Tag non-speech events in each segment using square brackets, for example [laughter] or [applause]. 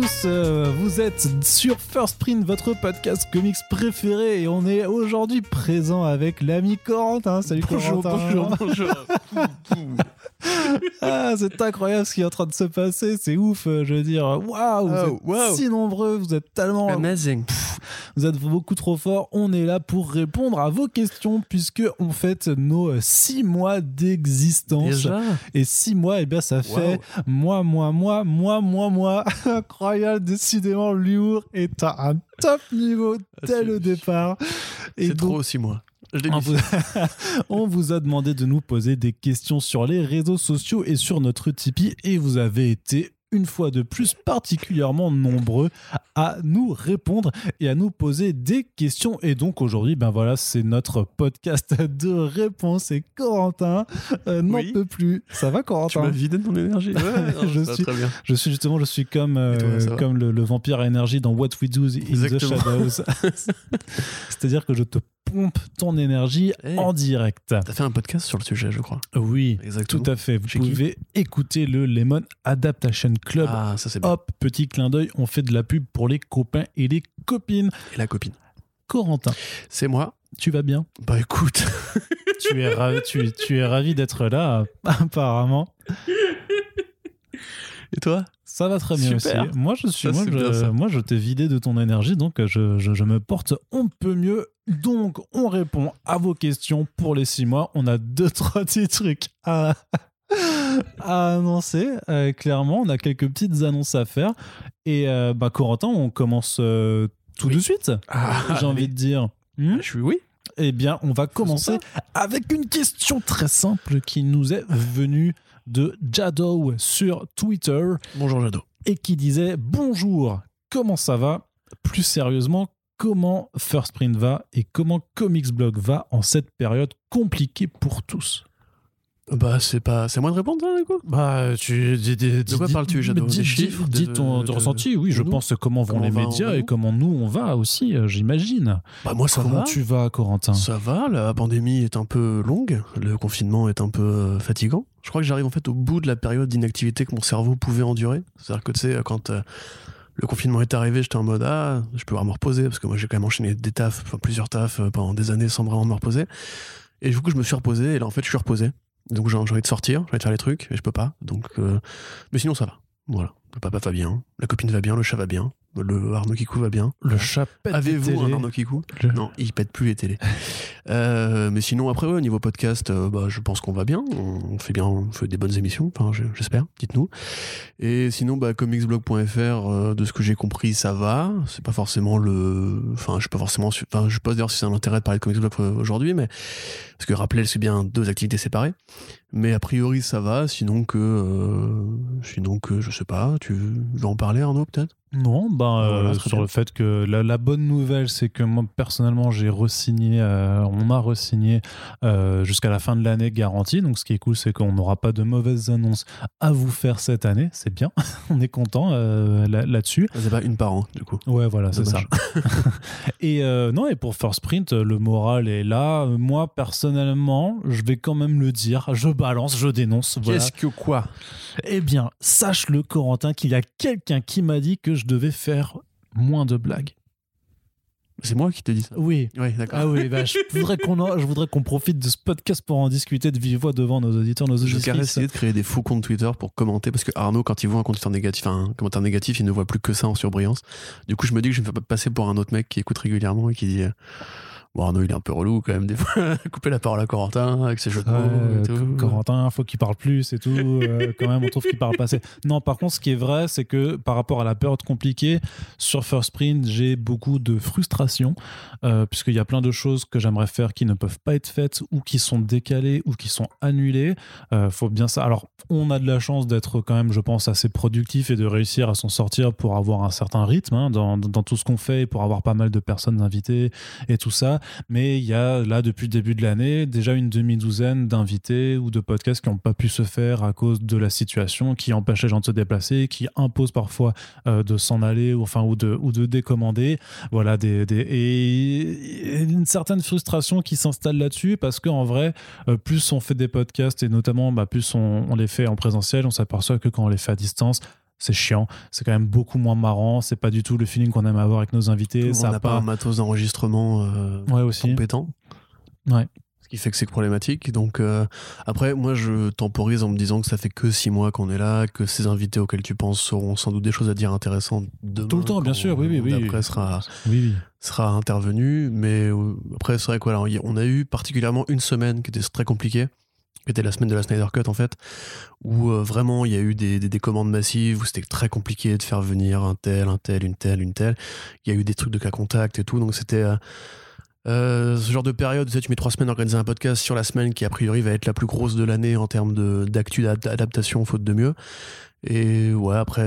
tous, euh, vous êtes sur First Print, votre podcast comics préféré, et on est aujourd'hui présent avec l'ami Corentin. Salut Bonjour, Corentin. bonjour, [laughs] bonjour. Ah, c'est incroyable ce qui est en train de se passer, c'est ouf, euh, je veux dire. Waouh, vous Oh, êtes wow. si nombreux, vous êtes tellement. Amazing. Vous êtes beaucoup trop forts. On est là pour répondre à vos questions, puisque on fête nos six mois d'existence. Et six mois, eh bien, ça fait moi, moi, moi, moi, moi, moi. [laughs] Incroyable, décidément, l'humour est à un top niveau Ah, dès le départ. Et C'est trop aussi moi. Je l'ai on vous... [laughs] [laughs] on vous a demandé de nous poser des questions sur les réseaux sociaux et sur notre Tipeee, et vous avez été une fois de plus particulièrement nombreux à nous répondre et à nous poser des questions. Et donc aujourd'hui, ben voilà, c'est notre podcast de réponse. Et Corentin euh, n'en Oui. peut plus. Ça va, Tu Corentin m'as vidé de ton énergie. [laughs] Ouais, Je suis- très bien. Je suis justement, je suis comme, euh, toi, comme le, le vampire à énergie dans What We Do in Exactement. the Shadows. [laughs] C'est-à-dire que je te pompe ton énergie Hey. en direct. T'as fait un podcast sur le sujet, je crois. Oui, Exactement. tout à fait. Vous Chez pouvez écouter le Lemon Adaptation Club. Ah, ça c'est bien. Hop, petit clin d'œil, on fait de la pub pour les copains et les copines. Et la copine. Corentin, C'est moi. tu vas bien? Bah écoute. [laughs] tu, es ravi, tu, tu es ravi d'être là, [laughs] apparemment. Et toi? Ça va très bien Super. aussi. Moi, je suis, Ça, moi, je, ça. moi, je t'ai vidé de ton énergie, donc euh, je, je- je me porte on peut mieux. Donc, on répond à vos questions pour les six mois. On a deux, [laughs] trois petits trucs à, à annoncer. Euh, clairement, on a quelques petites annonces à faire. Et euh, bah, Corentin, on commence euh, tout Oui. de suite. Ah, J'ai envie de dire. Hmm Je suis oui. eh bien, on va commencer avec une question très simple qui nous est venue de Jado sur Twitter Bonjour Jado. et qui disait Bonjour, comment ça va? Plus sérieusement, comment First Print va et comment Comics Blog va en cette période compliquée pour tous? Bah c'est pas, c'est à moi de répondre ça coup? Bah, tu. dis- dis- De quoi parles-tu, Jadot Des chiffres, Dis de- ton, de- ressenti, oui, je nous pense comment vont Comment les médias va et comment nous on va aussi, euh, j'imagine. Bah moi ça Comment va. tu vas, Corentin? Ça va, la pandémie est un peu longue, le confinement est un peu euh, fatigant. Je crois que j'arrive en fait au bout de la période d'inactivité que mon cerveau pouvait endurer. C'est-à-dire que tu sais, quand euh, le confinement est arrivé, j'étais en mode ah, je peux vraiment me reposer parce que moi j'ai quand même enchaîné des tafs, enfin plusieurs tafs pendant des années sans vraiment me reposer. Et du coup, je me suis reposé et là en fait, je suis reposé. Donc j'ai envie de sortir, j'ai envie de faire les trucs, mais je peux pas. Donc, euh, mais sinon ça va. Voilà, le papa va bien, la copine va bien, le chat va bien, le Arnaud Kikou va bien. Le chat pète Avez-vous un. Arnaud Kikou Le- Non, il pète plus les télés. [laughs] Euh, mais sinon, après, ouais, au niveau podcast, euh, bah, je pense qu'on va bien. On fait bien, on fait des bonnes émissions, enfin, j'espère, dites-nous. Et sinon, bah, comicsblog.fr, euh, de ce que j'ai compris, ça va. C'est pas forcément le. Enfin, je suis pas forcément. su- Enfin, je sais pas d'ailleurs si c'est un intérêt de parler de comicsblog aujourd'hui, mais. Parce que rappelez, c'est bien deux activités séparées. Mais a priori, ça va. Sinon que. Sinon que, je sais pas, tu veux en parler, Arnaud, peut-être? Non, ben, euh, Voilà, très sur bien. le fait que la, la bonne nouvelle, c'est que moi, personnellement, j'ai re-signé, euh, on a re-signé euh, jusqu'à la fin de l'année garantie. Donc, ce qui est cool, c'est qu'on n'aura pas de mauvaises annonces à vous faire cette année. C'est bien, [laughs] on est content euh, là- là-dessus. C'est pas une par an, du coup. Ouais, voilà, c'est ça. [laughs] [laughs] Et euh, non, et pour First Print, le moral est là. Moi, personnellement, je vais quand même le dire. Je balance, je dénonce. Voilà. Qu'est-ce que quoi? Eh bien, sache-le, Corentin, qu'il y a quelqu'un qui m'a dit que je devais faire moins de blagues. C'est moi qui te dis ça. Oui. Oui, d'accord. Ah oui, bah, je [laughs] voudrais qu'on en- je voudrais qu'on profite de ce podcast pour en discuter de vive voix devant nos auditeurs, nos Je vais auditrices. essayer de créer des faux comptes Twitter pour commenter parce que Arnaud, quand il voit un commentaire négatif, un commentaire négatif, il ne voit plus que ça en surbrillance. Du coup, je me dis que je vais pas passer pour un autre mec qui écoute régulièrement et qui dit euh, Bon, Arnaud, il est un peu relou quand même, des fois. [laughs] Couper la parole à Corentin avec ses jeux de mots et tout. Corentin, faut qu'il parle plus et tout. Euh, [laughs] quand même, on trouve qu'il parle pas assez. Non, par contre, ce qui est vrai, c'est que par rapport à la période compliquée, sur First Print, j'ai beaucoup de frustration, euh, puisqu'il y a plein de choses que j'aimerais faire qui ne peuvent pas être faites, ou qui sont décalées, ou qui sont annulées. Euh, faut bien ça. Alors, on a de la chance d'être quand même, je pense, assez productif et de réussir à s'en sortir pour avoir un certain rythme hein, dans, dans tout ce qu'on fait, et pour avoir pas mal de personnes invitées et tout ça. Mais il y a là, depuis le début de l'année, déjà une demi-douzaine d'invités ou de podcasts qui n'ont pas pu se faire à cause de la situation, qui empêche les gens de se déplacer, qui impose parfois euh, de s'en aller ou, enfin, ou, de, ou de décommander. Voilà, des, des- et, une certaine frustration qui s'installe là-dessus parce qu'en vrai, euh, plus on fait des podcasts et notamment bah, plus on, on les fait en présentiel, on s'aperçoit que quand on les fait à distance, c'est chiant. C'est quand même beaucoup moins marrant. C'est pas du tout le feeling qu'on aime avoir avec nos invités. Ça n'a pas un matos d'enregistrement euh, ouais, aussi. compétent. Ouais. Ce qui fait que c'est problématique. Donc, euh, après, moi, je temporise en me disant que ça fait que six mois qu'on est là, que ces invités auxquels tu penses auront sans doute des choses à dire intéressantes demain. Tout le temps, bien sûr, oui, oui, oui. Après, sera, oui, oui. sera intervenu. Mais euh, après, c'est vrai quoi, on a eu particulièrement une semaine qui était très compliquée qui était la semaine de la Snyder Cut en fait, où euh, vraiment il y a eu des, des, commandes massives, où c'était très compliqué de faire venir un tel, un tel, une telle, une telle. Il y a eu des trucs de cas contact et tout, donc c'était euh, euh, ce genre de période, tu, sais, tu mets trois semaines à organiser un podcast sur la semaine qui a priori va être la plus grosse de l'année en termes d'actu d'adaptation, faute de mieux. Et ouais, après,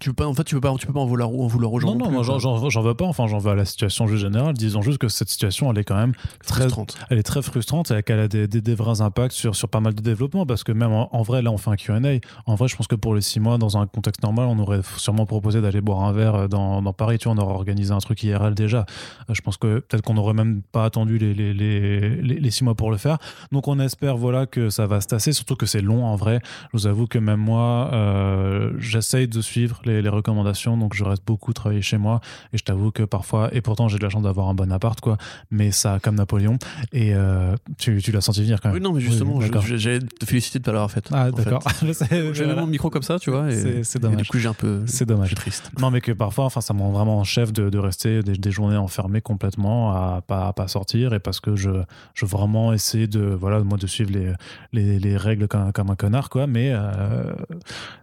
tu peux pas, en fait, tu peux pas, tu peux pas en vouloir, en vouloir aux gens. Non, non, j'en veux pas. Enfin, j'en veux à la situation générale. Disons juste que cette situation, elle est quand même très frustrante. Elle est très frustrante et qu'elle a des, des, vrais impacts sur, sur pas mal de développement. Parce que même en, vrai, là, on fait un Q&A. En vrai, je pense que pour les six mois, dans un contexte normal, on aurait sûrement proposé d'aller boire un verre dans, dans, Paris. Tu vois, on aurait organisé un truc IRL déjà. Euh, je pense que peut-être qu'on aurait même pas attendu les, les, les, les, six mois pour le faire. Donc, on espère, voilà, que ça va se tasser. Surtout que c'est long en vrai. Je vous avoue que même moi, euh, j'essaye de suivre les, les recommandations donc je reste beaucoup travailler chez moi. Et je t'avoue que parfois, et pourtant j'ai de la chance d'avoir un bon appart, quoi, mais ça, comme Napoléon. Et euh, tu, tu l'as senti venir quand même. Oui, non, mais justement, j'ai te féliciter de pas l'avoir fait. Ah, d'accord. [laughs] J'ai mon micro comme ça, tu vois. C'est dommage. du coup, j'ai un peu. C'est dommage. triste. Non, mais que parfois, enfin, ça me rend vraiment en chef de, de rester des, journées enfermées complètement, à pas, à pas sortir, et parce que je, je vraiment essayer de, voilà, moi, de suivre les, les, les règles comme, comme, un connard, quoi. Mais euh,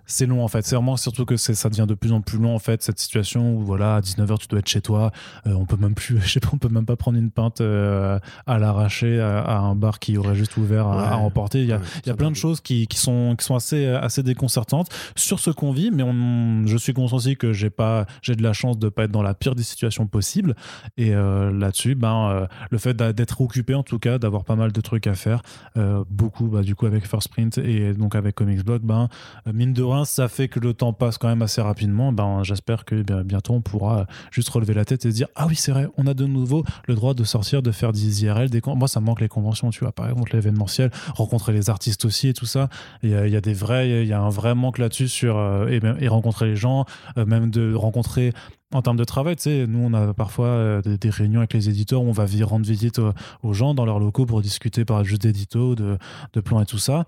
c'est long, en fait. C'est vraiment surtout que ça devient de plus en plus long en fait cette situation où voilà à 19h tu dois être chez toi. Euh, on peut même plus [laughs] je sais pas on peut même pas prendre une pinte euh, à l'arracher à, un bar qui aurait juste ouvert à, remporter il y a, il y a plein de choses qui, qui, sont qui sont assez assez déconcertantes. Sur ce qu'on vit mais on, je suis conscient aussi que j'ai pas j'ai de la chance de pas être dans la pire des situations possibles. Et euh, là-dessus ben le fait d'être occupé en tout cas d'avoir pas mal de trucs à faire beaucoup bah, du coup avec First Print et donc avec Comics Blog ben mine de rien ça fait que le temps passe quand même assez rapidement ben j'espère que bientôt on pourra juste relever la tête et dire ah oui c'est vrai on a de nouveau le droit de sortir de faire des IRL des moi ça manque les conventions tu vois par exemple l'événementiel rencontrer les artistes aussi et tout ça. Il y a, des vrais il y a un vrai manque là-dessus sur euh, et, rencontrer les gens euh, même de rencontrer en termes de travail, tu sais, nous, on a parfois euh, des, réunions avec les éditeurs où on va rendre visite aux, gens dans leurs locaux pour discuter par juste d'édito, de, plans et tout ça.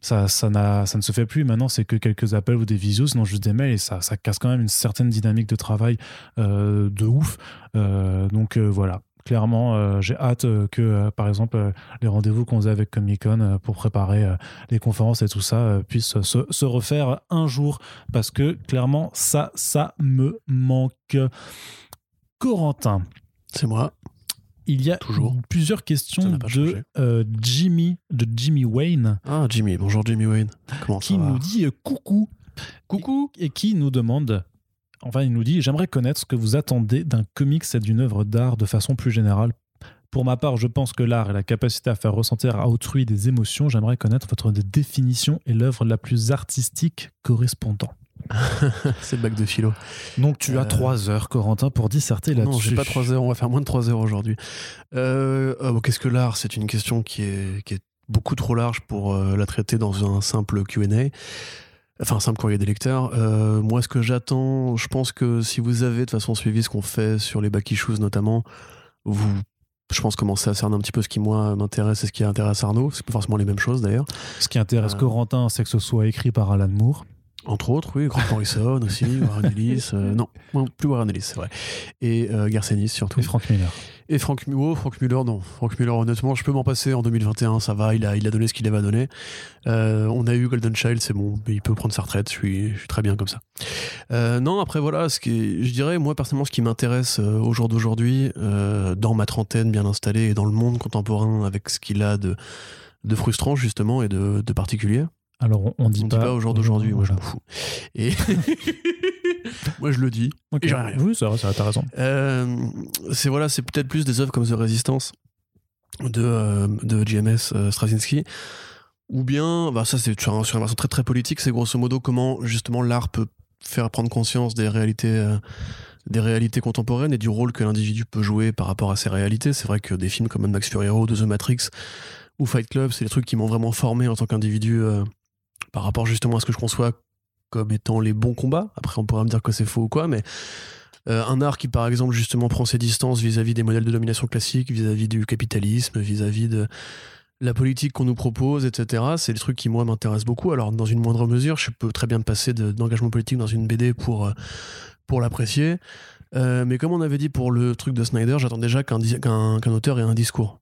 Ça, ça, ça ne se fait plus. Maintenant, c'est que quelques appels ou des visios, sinon juste des mails et ça, ça casse quand même une certaine dynamique de travail euh, de ouf. Euh, donc voilà, clairement, euh, j'ai hâte euh, que, euh, par exemple, les rendez-vous qu'on faisait avec Comic Con pour préparer les conférences et tout ça puissent se, refaire un jour parce que clairement, ça, ça me manque. Corentin. C'est moi. Il y a Toujours. plusieurs questions de Jimmy, de Jimmy Wayne. Ah, Jimmy, bonjour Jimmy Wayne. Comment qui nous dit coucou. Coucou. Et qui nous demande Enfin, il nous dit J'aimerais connaître ce que vous attendez d'un comics et d'une œuvre d'art de façon plus générale. Pour ma part, je pense que l'art est la capacité à faire ressentir à autrui des émotions. J'aimerais connaître votre définition et l'œuvre la plus artistique correspondant. [laughs] c'est le bac de philo. Donc tu as 3 euh, heures, Corentin, pour disserter là-dessus. Non, j'ai pas 3 heures, on va faire moins de 3 heures aujourd'hui. Euh, oh, Qu'est-ce que l'art? C'est une question qui est, qui est, beaucoup trop large pour euh, la traiter dans un simple QA enfin simple courrier des lecteurs. Euh, moi, ce que j'attends, je pense que si vous avez de façon suivi ce qu'on fait sur les back issues notamment, vous, je pense, commencer à cerner un petit peu ce qui moi m'intéresse et ce qui intéresse Arnaud. C'est pas forcément les mêmes choses d'ailleurs. Ce qui intéresse euh, Corentin, c'est que ce soit écrit par Alan Moore. Entre autres, oui, Grant Morrison aussi, [laughs] Warren Ellis. Euh, non, plus Warren Ellis, c'est vrai. Et Garcenis surtout. Et Frank Miller. Et Frank, oh, Frank Miller, non. Frank Miller, honnêtement, je peux m'en passer en 2021, ça va, il a, il a donné ce qu'il avait à donner. Euh, on a eu Golden Child, c'est bon, il peut prendre sa retraite, je suis, je suis très bien comme ça. Euh, non, après voilà, ce qui je dirais, moi personnellement, ce qui m'intéresse euh, au jour d'aujourd'hui, dans ma trentaine bien installée et dans le monde contemporain avec ce qu'il a de, de frustrant justement et de, de particulier, alors, on, dit, on pas, dit pas au jour d'aujourd'hui, moi je m'en fous. Et [laughs] moi je le dis. Oui, c'est vrai, t'as raison. Euh, c'est voilà, c'est peut-être plus des œuvres comme The Resistance de, euh, de GMS euh, Straczynski. Ou bien, bah ça c'est sur, sur, une version très très politique, c'est grosso modo comment justement l'art peut faire prendre conscience des réalités des réalités contemporaines et du rôle que l'individu peut jouer par rapport à ces réalités. C'est vrai que des films comme Max de The Matrix ou Fight Club, c'est des trucs qui m'ont vraiment formé en tant qu'individu par rapport justement à ce que je conçois comme étant les bons combats. Après, on pourra me dire que c'est faux ou quoi, mais euh, un art qui, par exemple, justement prend ses distances vis-à-vis des modèles de domination classiques, vis-à-vis du capitalisme, vis-à-vis de la politique qu'on nous propose, etc. C'est des trucs qui, moi, m'intéressent beaucoup. Alors, dans une moindre mesure, je peux très bien passer d'engagement politique dans une BD pour, euh, pour l'apprécier. Euh, mais comme on avait dit pour le truc de Snyder, j'attends déjà qu'un qu'un auteur ait un discours.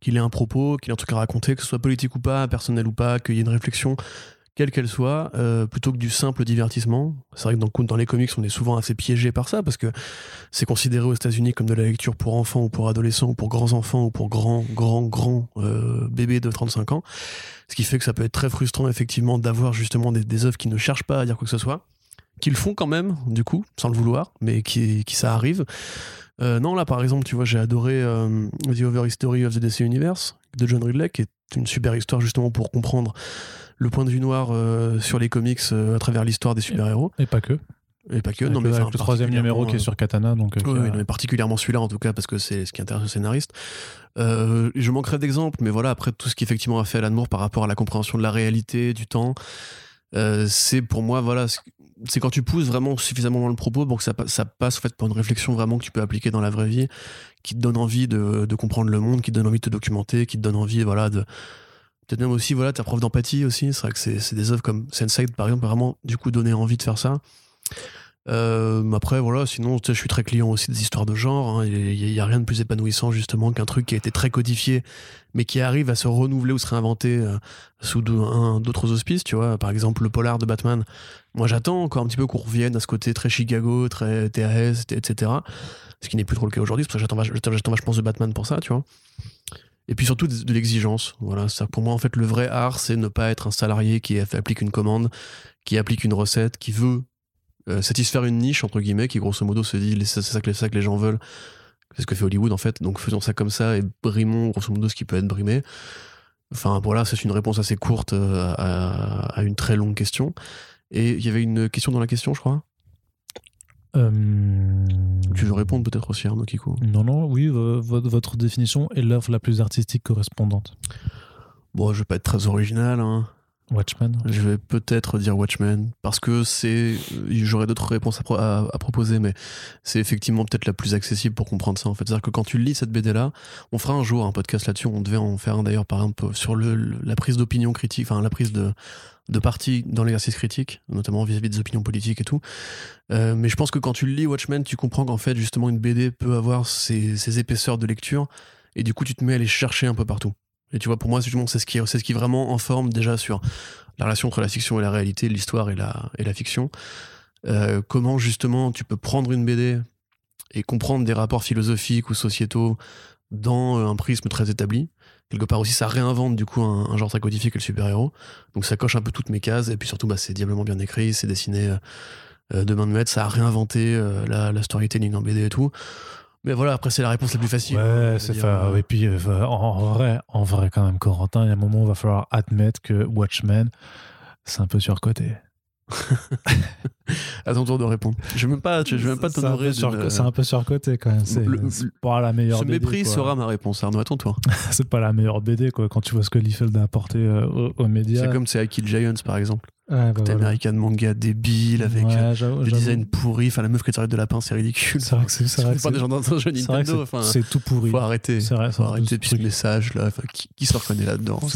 Qu'il ait un propos, qu'il ait un truc à raconter, que ce soit politique ou pas, personnel ou pas, qu'il y ait une réflexion quelle qu'elle soit, euh, plutôt que du simple divertissement. C'est vrai que dans, les comics, on est souvent assez piégé par ça, parce que c'est considéré aux États-Unis comme de la lecture pour enfants ou pour adolescents ou pour grands enfants ou pour grands, grands, grands euh, bébés de 35 ans. Ce qui fait que ça peut être très frustrant, effectivement, d'avoir justement des, des œuvres qui ne cherchent pas à dire quoi que ce soit, qu'ils font quand même, du coup, sans le vouloir, mais qui, qui ça arrive. Euh, non, là, par exemple, tu vois, j'ai adoré The Over History of the DC Universe de John Ridley, qui est une super histoire justement pour comprendre le point de vue noir euh, sur les comics euh, à travers l'histoire des super-héros. Et pas que. Et pas que, non, mais le troisième numéro qui est sur Katana. Donc, euh, oui, mais particulièrement celui-là en tout cas, parce que c'est ce qui intéresse le scénariste. je manquerai d'exemples, mais voilà, après tout ce qui effectivement a fait Alan Moore par rapport à la compréhension de la réalité, du temps, c'est pour moi, voilà, c'est quand tu pousses vraiment suffisamment loin le propos pour que ça, ça passe en fait pour une réflexion vraiment que tu peux appliquer dans la vraie vie, qui te donne envie de, de comprendre le monde, qui te donne envie de te documenter, qui te donne envie, voilà, de peut-être même aussi voilà ta preuve d'empathie aussi c'est vrai que c'est des œuvres comme sense par exemple vraiment du coup donner envie de faire ça. Euh, après voilà sinon je suis très client aussi des histoires de genre il hein, n'y a, rien de plus épanouissant justement qu'un truc qui a été très codifié mais qui arrive à se renouveler ou se réinventer euh, sous d'autres auspices tu vois. Par exemple le polar de Batman. Moi j'attends encore un petit peu qu'on revienne à ce côté très Chicago très TAS etc ce qui n'est plus trop le cas aujourd'hui ça que j'attends vachement de Batman pour ça tu vois et puis surtout de, l'exigence. Voilà, ça pour moi en fait le vrai art, c'est ne pas être un salarié qui applique une commande, qui applique une recette, qui veut euh, satisfaire une niche entre guillemets, qui grosso modo se dit c'est ça, que, ça que les gens veulent. C'est ce que fait Hollywood en fait. Donc faisons ça comme ça et brimons grosso modo ce qui peut être brimé. Enfin voilà, c'est une réponse assez courte euh, à, une très longue question. Et il y avait une question dans la question, je crois? Euh, tu veux répondre peut-être aussi, Arnaud Kikou Non, non, oui, votre définition est l'œuvre la plus artistique correspondante. Bon, je vais pas être très original. Hein. Watchmen Je vais peut-être dire Watchmen, parce que c'est. J'aurais d'autres réponses à, proposer, mais c'est effectivement peut-être la plus accessible pour comprendre ça, en fait. C'est-à-dire que quand tu lis cette BD-là, on fera un jour un podcast là-dessus, on devait en faire un d'ailleurs, par exemple, sur le, la prise d'opinion critique, enfin, la prise de, parti dans l'exercice critique, notamment vis-à-vis des opinions politiques et tout. Euh, mais je pense que quand tu lis Watchmen, tu comprends qu'en fait, justement, une BD peut avoir ses, épaisseurs de lecture, et du coup, tu te mets à les chercher un peu partout. Et tu vois, pour moi, c'est ce qui, ce qui vraiment en forme déjà sur la relation entre la fiction et la réalité, l'histoire et la, et la fiction. Euh, comment justement tu peux prendre une BD et comprendre des rapports philosophiques ou sociétaux dans un prisme très établi. Quelque part aussi ça réinvente du coup un, genre très codifié que le super-héros. Donc ça coche un peu toutes mes cases. Et puis surtout bah, c'est diablement bien écrit c'est dessiné euh, euh, de main de maître. Ça a réinventé euh, la, storytelling en BD et tout mais voilà après c'est la réponse la plus facile ouais c'est ça et puis en, vrai en vrai quand même Corentin il y a un moment où il va falloir admettre que Watchmen c'est un peu surcoté [laughs] à ton tour de répondre. Je ne veux même pas, je veux même pas t'honorer. C'est un peu surcoté quand même. C'est pas la meilleure. Ce BD, mépris sera ma réponse. Arnaud, à ton tour. [laughs] c'est pas la meilleure BD quoi. Quand tu vois ce que Liefeld a apporté euh, aux, médias. C'est comme c'est I Kill Giants par exemple. Ouais, bah American manga débile avec ouais, euh, le design pourri. Enfin, la meuf qui t'arrête de lapin, c'est ridicule. C'est vrai que c'est vrai. pas des gens dans un jeu Nintendo. C'est tout pourri. Faut arrêter. C'est vrai. Faut arrêter ce message là. Qui, qui se reconnaît là-dedans? [laughs]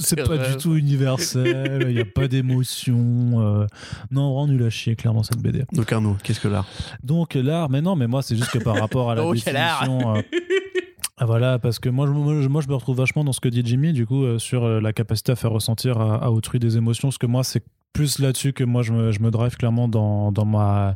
C'est pas du tout universel. Il n'y a pas d'émotion. Euh... Non, vraiment nul à chier, clairement, cette BD. Donc, Arnaud, qu'est-ce que l'art? Donc, l'art, mais non, mais moi, c'est juste que par rapport à la [laughs] définition. Euh, [laughs] ah, voilà, parce que moi je, moi, je me retrouve vachement dans ce que dit Jimmy, du coup, euh, sur euh, la capacité à faire ressentir à, autrui des émotions, parce que moi, c'est plus là-dessus que moi je me, je me drive clairement dans, dans, ma,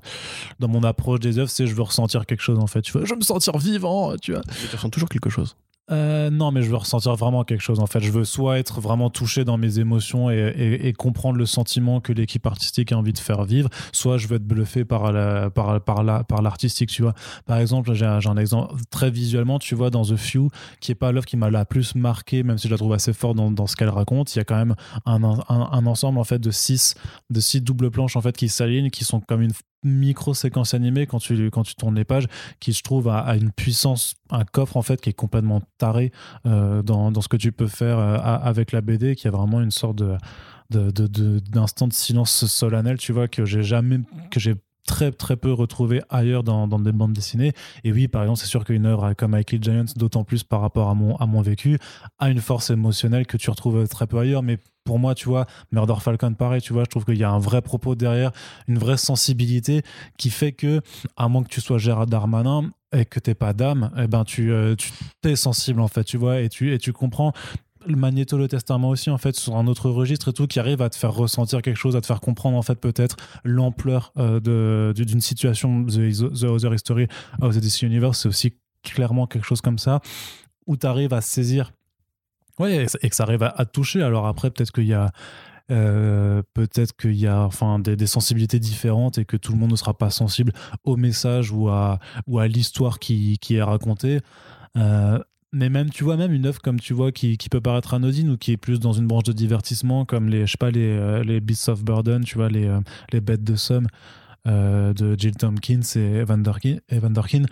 dans mon approche des œuvres, c'est je veux ressentir quelque chose en fait. Tu vois, je veux me sentir vivant, tu vois. Tu ressens toujours quelque chose. Euh, non, mais je veux ressentir vraiment quelque chose. En fait, je veux soit être vraiment touché dans mes émotions et, comprendre le sentiment que l'équipe artistique a envie de faire vivre, soit je veux être bluffé par la, par, par la, par l'artistique. Tu vois, par exemple, j'ai un, exemple très visuellement. Tu vois, dans The Few, qui est pas l'œuvre qui m'a la plus marqué, même si je la trouve assez forte dans, ce qu'elle raconte, il y a quand même un, ensemble en fait de six, de six doubles planches en fait qui s'alignent, qui sont comme une micro-séquence animée quand tu, tournes les pages qui, je trouve, a, une puissance, un coffre en fait qui est complètement taré euh, dans, ce que tu peux faire euh, avec la BD, qui a vraiment une sorte de, de, de, de silence solennel, tu vois, que j'ai jamais, que j'ai très très peu retrouvé ailleurs dans, des bandes dessinées. Et oui, par exemple, c'est sûr qu'une œuvre comme Michael Giants, d'autant plus par rapport à mon, à mon vécu, a une force émotionnelle que tu retrouves très peu ailleurs. Mais pour moi, tu vois, Murder Falcon, pareil, tu vois, je trouve qu'il y a un vrai propos derrière, une vraie sensibilité qui fait que, à moins que tu sois Gérard Darmanin et que t'aies pas d'âme, eh ben tu, euh, t'es sensible en fait, tu vois, et tu, et tu comprends le Magneto le Testament aussi en fait sur un autre registre et tout qui arrive à te faire ressentir quelque chose à te faire comprendre en fait peut-être l'ampleur euh, d'une situation the, the Other History of the DC Universe. C'est aussi clairement quelque chose comme ça où tu arrives à saisir. Ouais et que ça arrive à, à toucher. Alors après peut-être qu'il y a euh, peut-être qu'il y a enfin des, des sensibilités différentes et que tout le monde ne sera pas sensible au message ou à, ou à l'histoire qui, qui est racontée. Euh, mais même tu vois même une œuvre comme tu vois qui, qui peut paraître anodine ou qui est plus dans une branche de divertissement comme les je sais pas les, euh, les Beasts of Burden tu vois les, euh, les bêtes de somme euh, de Jill Tompkins et Evan Dorkin, Evan Dorkin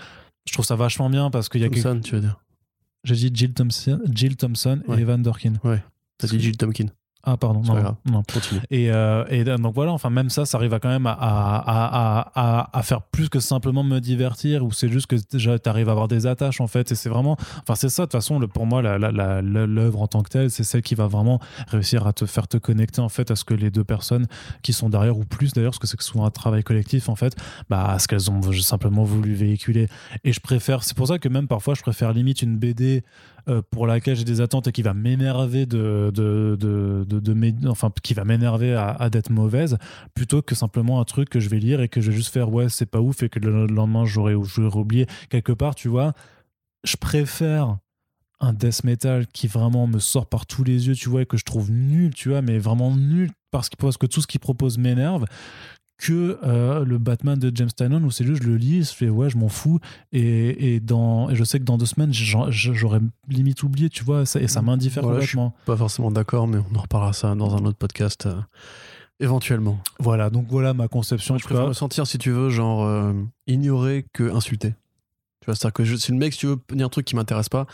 je trouve ça vachement bien parce qu'il y a quelque... Thompson, tu veux dire. j'ai dit Jill Thompson, Jill Thompson Ouais. et Evan Dorkin T'as dit Jill Tompkin. Ah pardon non, non. Continue. Et, euh, et donc voilà, enfin même ça, ça arrive à quand même à, à, à, à, faire plus que simplement me divertir, ou c'est juste que déjà tu arrives à avoir des attaches en fait, et c'est vraiment, enfin c'est ça de toute façon, le, pour moi l'œuvre en tant que telle, c'est celle qui va vraiment réussir à te faire te connecter en fait à ce que les deux personnes qui sont derrière, ou plus d'ailleurs, parce que c'est souvent un travail collectif en fait, bah à ce qu'elles ont simplement voulu véhiculer. Et je préfère, c'est pour ça que même parfois je préfère limite une BD euh, pour laquelle j'ai des attentes et qui va m'énerver de, de, de, de, enfin qui va m'énerver à, à d'être mauvaise plutôt que simplement un truc que je vais lire et que je vais juste faire ouais c'est pas ouf et que le lendemain j'aurais oublié. Quelque part tu vois je préfère un death metal qui vraiment me sort par tous les yeux tu vois et que je trouve nul tu vois mais vraiment nul parce, qu'il- parce que tout ce qu'il propose m'énerve que euh, le Batman de James Tynion où c'est juste je le lis je fais ouais je m'en fous et, et, dans, et je sais que dans deux semaines j'aurais limite oublié tu vois et ça m'indiffère Voilà, je suis complètement Pas forcément d'accord, mais on en reparlera ça dans un autre podcast euh, éventuellement. voilà donc voilà ma conception je tu préfère me sentir, si tu veux, genre euh, ignoré que insulté. Tu vois, c'est-à-dire que je, si le mec, si tu veux dire un truc qui m'intéresse pas,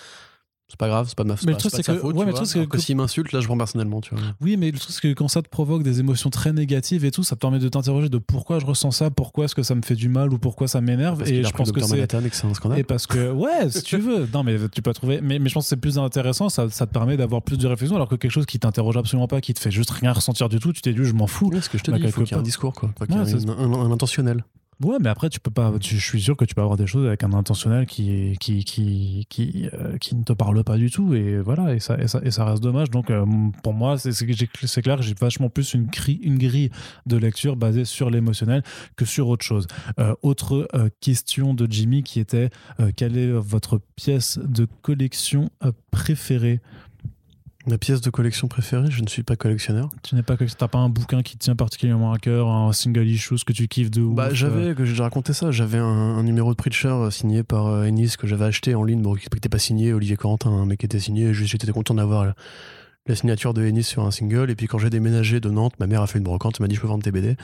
c'est pas grave, c'est pas de ma c'est Mais le truc, c'est que- faute, ouais, mais le vois. truc, c'est Alors que s'il m'insulte, là, je prends personnellement, tu vois. Oui, mais le truc, c'est que quand ça te provoque des émotions très négatives et tout, ça te permet de t'interroger de pourquoi je ressens ça, pourquoi est-ce que ça me fait du mal ou pourquoi ça m'énerve. Et je pense que c'est. Et que c'est un scandale. Et parce que, ouais, si tu veux. Non, mais tu peux trouver. Mais, mais je pense que c'est plus intéressant, ça, ça te permet d'avoir plus de réflexion, alors que quelque chose qui t'interroge absolument pas, qui te fait juste rien ressentir du tout, tu t'es dit, je m'en fous. Ouais, ce que je te Bah, dis, il faut qu'il y ait un discours, quoi. Y Ouais, un, un- un intentionnel. Ouais, mais après, tu peux pas. je suis sûr que tu peux avoir des choses avec un intentionnel qui, euh, ne te parle pas du tout. Et voilà, et ça, et ça, reste dommage. Donc, euh, pour moi, c'est clair que j'ai vachement plus une, grille de lecture basée sur l'émotionnel que sur autre chose. Euh, autre question de Jimmy qui était quelle est votre pièce de collection préférée? Ma pièce de collection préférée, je ne suis pas collectionneur. Tu n'es pas, t'as pas un bouquin qui te tient particulièrement à cœur, un single issue, ce que tu kiffes de ouf Bah, euh, j'avais, que j'ai déjà raconté ça, j'avais un, un numéro de Preacher euh, signé par euh, Ennis que j'avais acheté en ligne, bon, qui n'était pas signé, Olivier Corentin, un mec qui était signé, juste j'étais content d'avoir la, signature de Ennis sur un single, et puis quand j'ai déménagé de Nantes, ma mère a fait une brocante, elle m'a dit je peux vendre tes BD. Je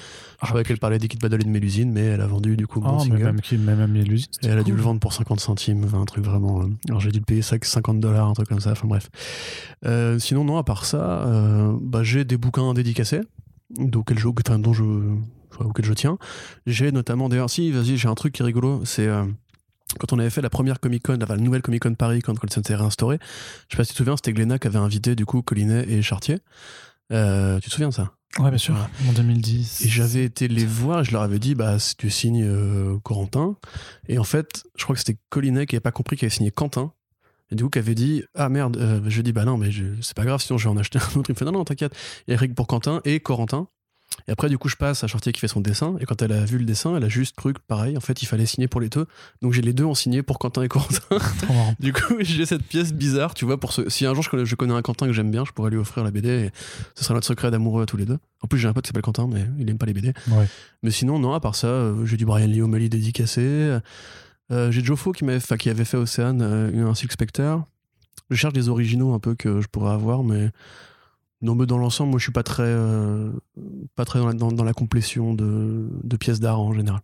Ah, savais qu'elle parlait des kits Battle et de Mélusine, mais elle a vendu du coup mon Ah, single. même, qui- même, même l'usine, Et c'était elle a dû le vendre pour 50 centimes, un truc vraiment. euh, Alors j'ai dû le payer ça 50 dollars, un truc comme ça, enfin bref. Euh, sinon, non, à part ça, euh, bah, j'ai des bouquins dédicacés, auxquels je, dont je, auxquels je tiens. J'ai notamment, d'ailleurs, si, vas-y, j'ai un truc qui est rigolo, c'est. euh, quand on avait fait la première Comic Con, enfin la nouvelle Comic Con Paris, quand, ça s'est réinstauré, je sais pas si tu te souviens, c'était Glénat qui avait invité du coup Collinet et Chartier. Euh, tu te souviens de ça? Ouais, bien sûr, en 2010. et j'avais été les voir et je leur avais dit, bah, si tu signes euh, Corentin. Et en fait, je crois que c'était Collinet qui n'avait pas compris qu'il avait signé Quentin. Et du coup, qui avait dit, ah merde, euh, je lui ai dit, bah non, mais c'est pas grave, sinon je vais en acheter un autre. Il me fait, non, non, t'inquiète. Il y a Eric pour Quentin et Corentin. Et après, du coup, je passe à Chartier qui fait son dessin. Et quand elle a vu le dessin, elle a juste cru que pareil, en fait, il fallait signer pour les deux. Donc j'ai les deux en signé pour Quentin et Corentin. [laughs] Du coup, j'ai cette pièce bizarre, tu vois, pour ce... si un jour je connais, je connais un Quentin que j'aime bien, je pourrais lui offrir la BD et ce sera notre secret d'amoureux à tous les deux. En plus, j'ai un pote qui s'appelle Quentin, mais il aime pas les BD. Ouais. Mais sinon, non, à part ça, euh, j'ai du Brian Lee O'Malley dédicacé. Euh, j'ai Joe Fo qui, enfin, qui avait fait Océane, euh, un Silk Spectre. Je cherche des originaux un peu que je pourrais avoir, mais non, mais dans l'ensemble, moi, je suis pas très, euh, pas très dans la, dans, complétion de, de pièces d'art en général.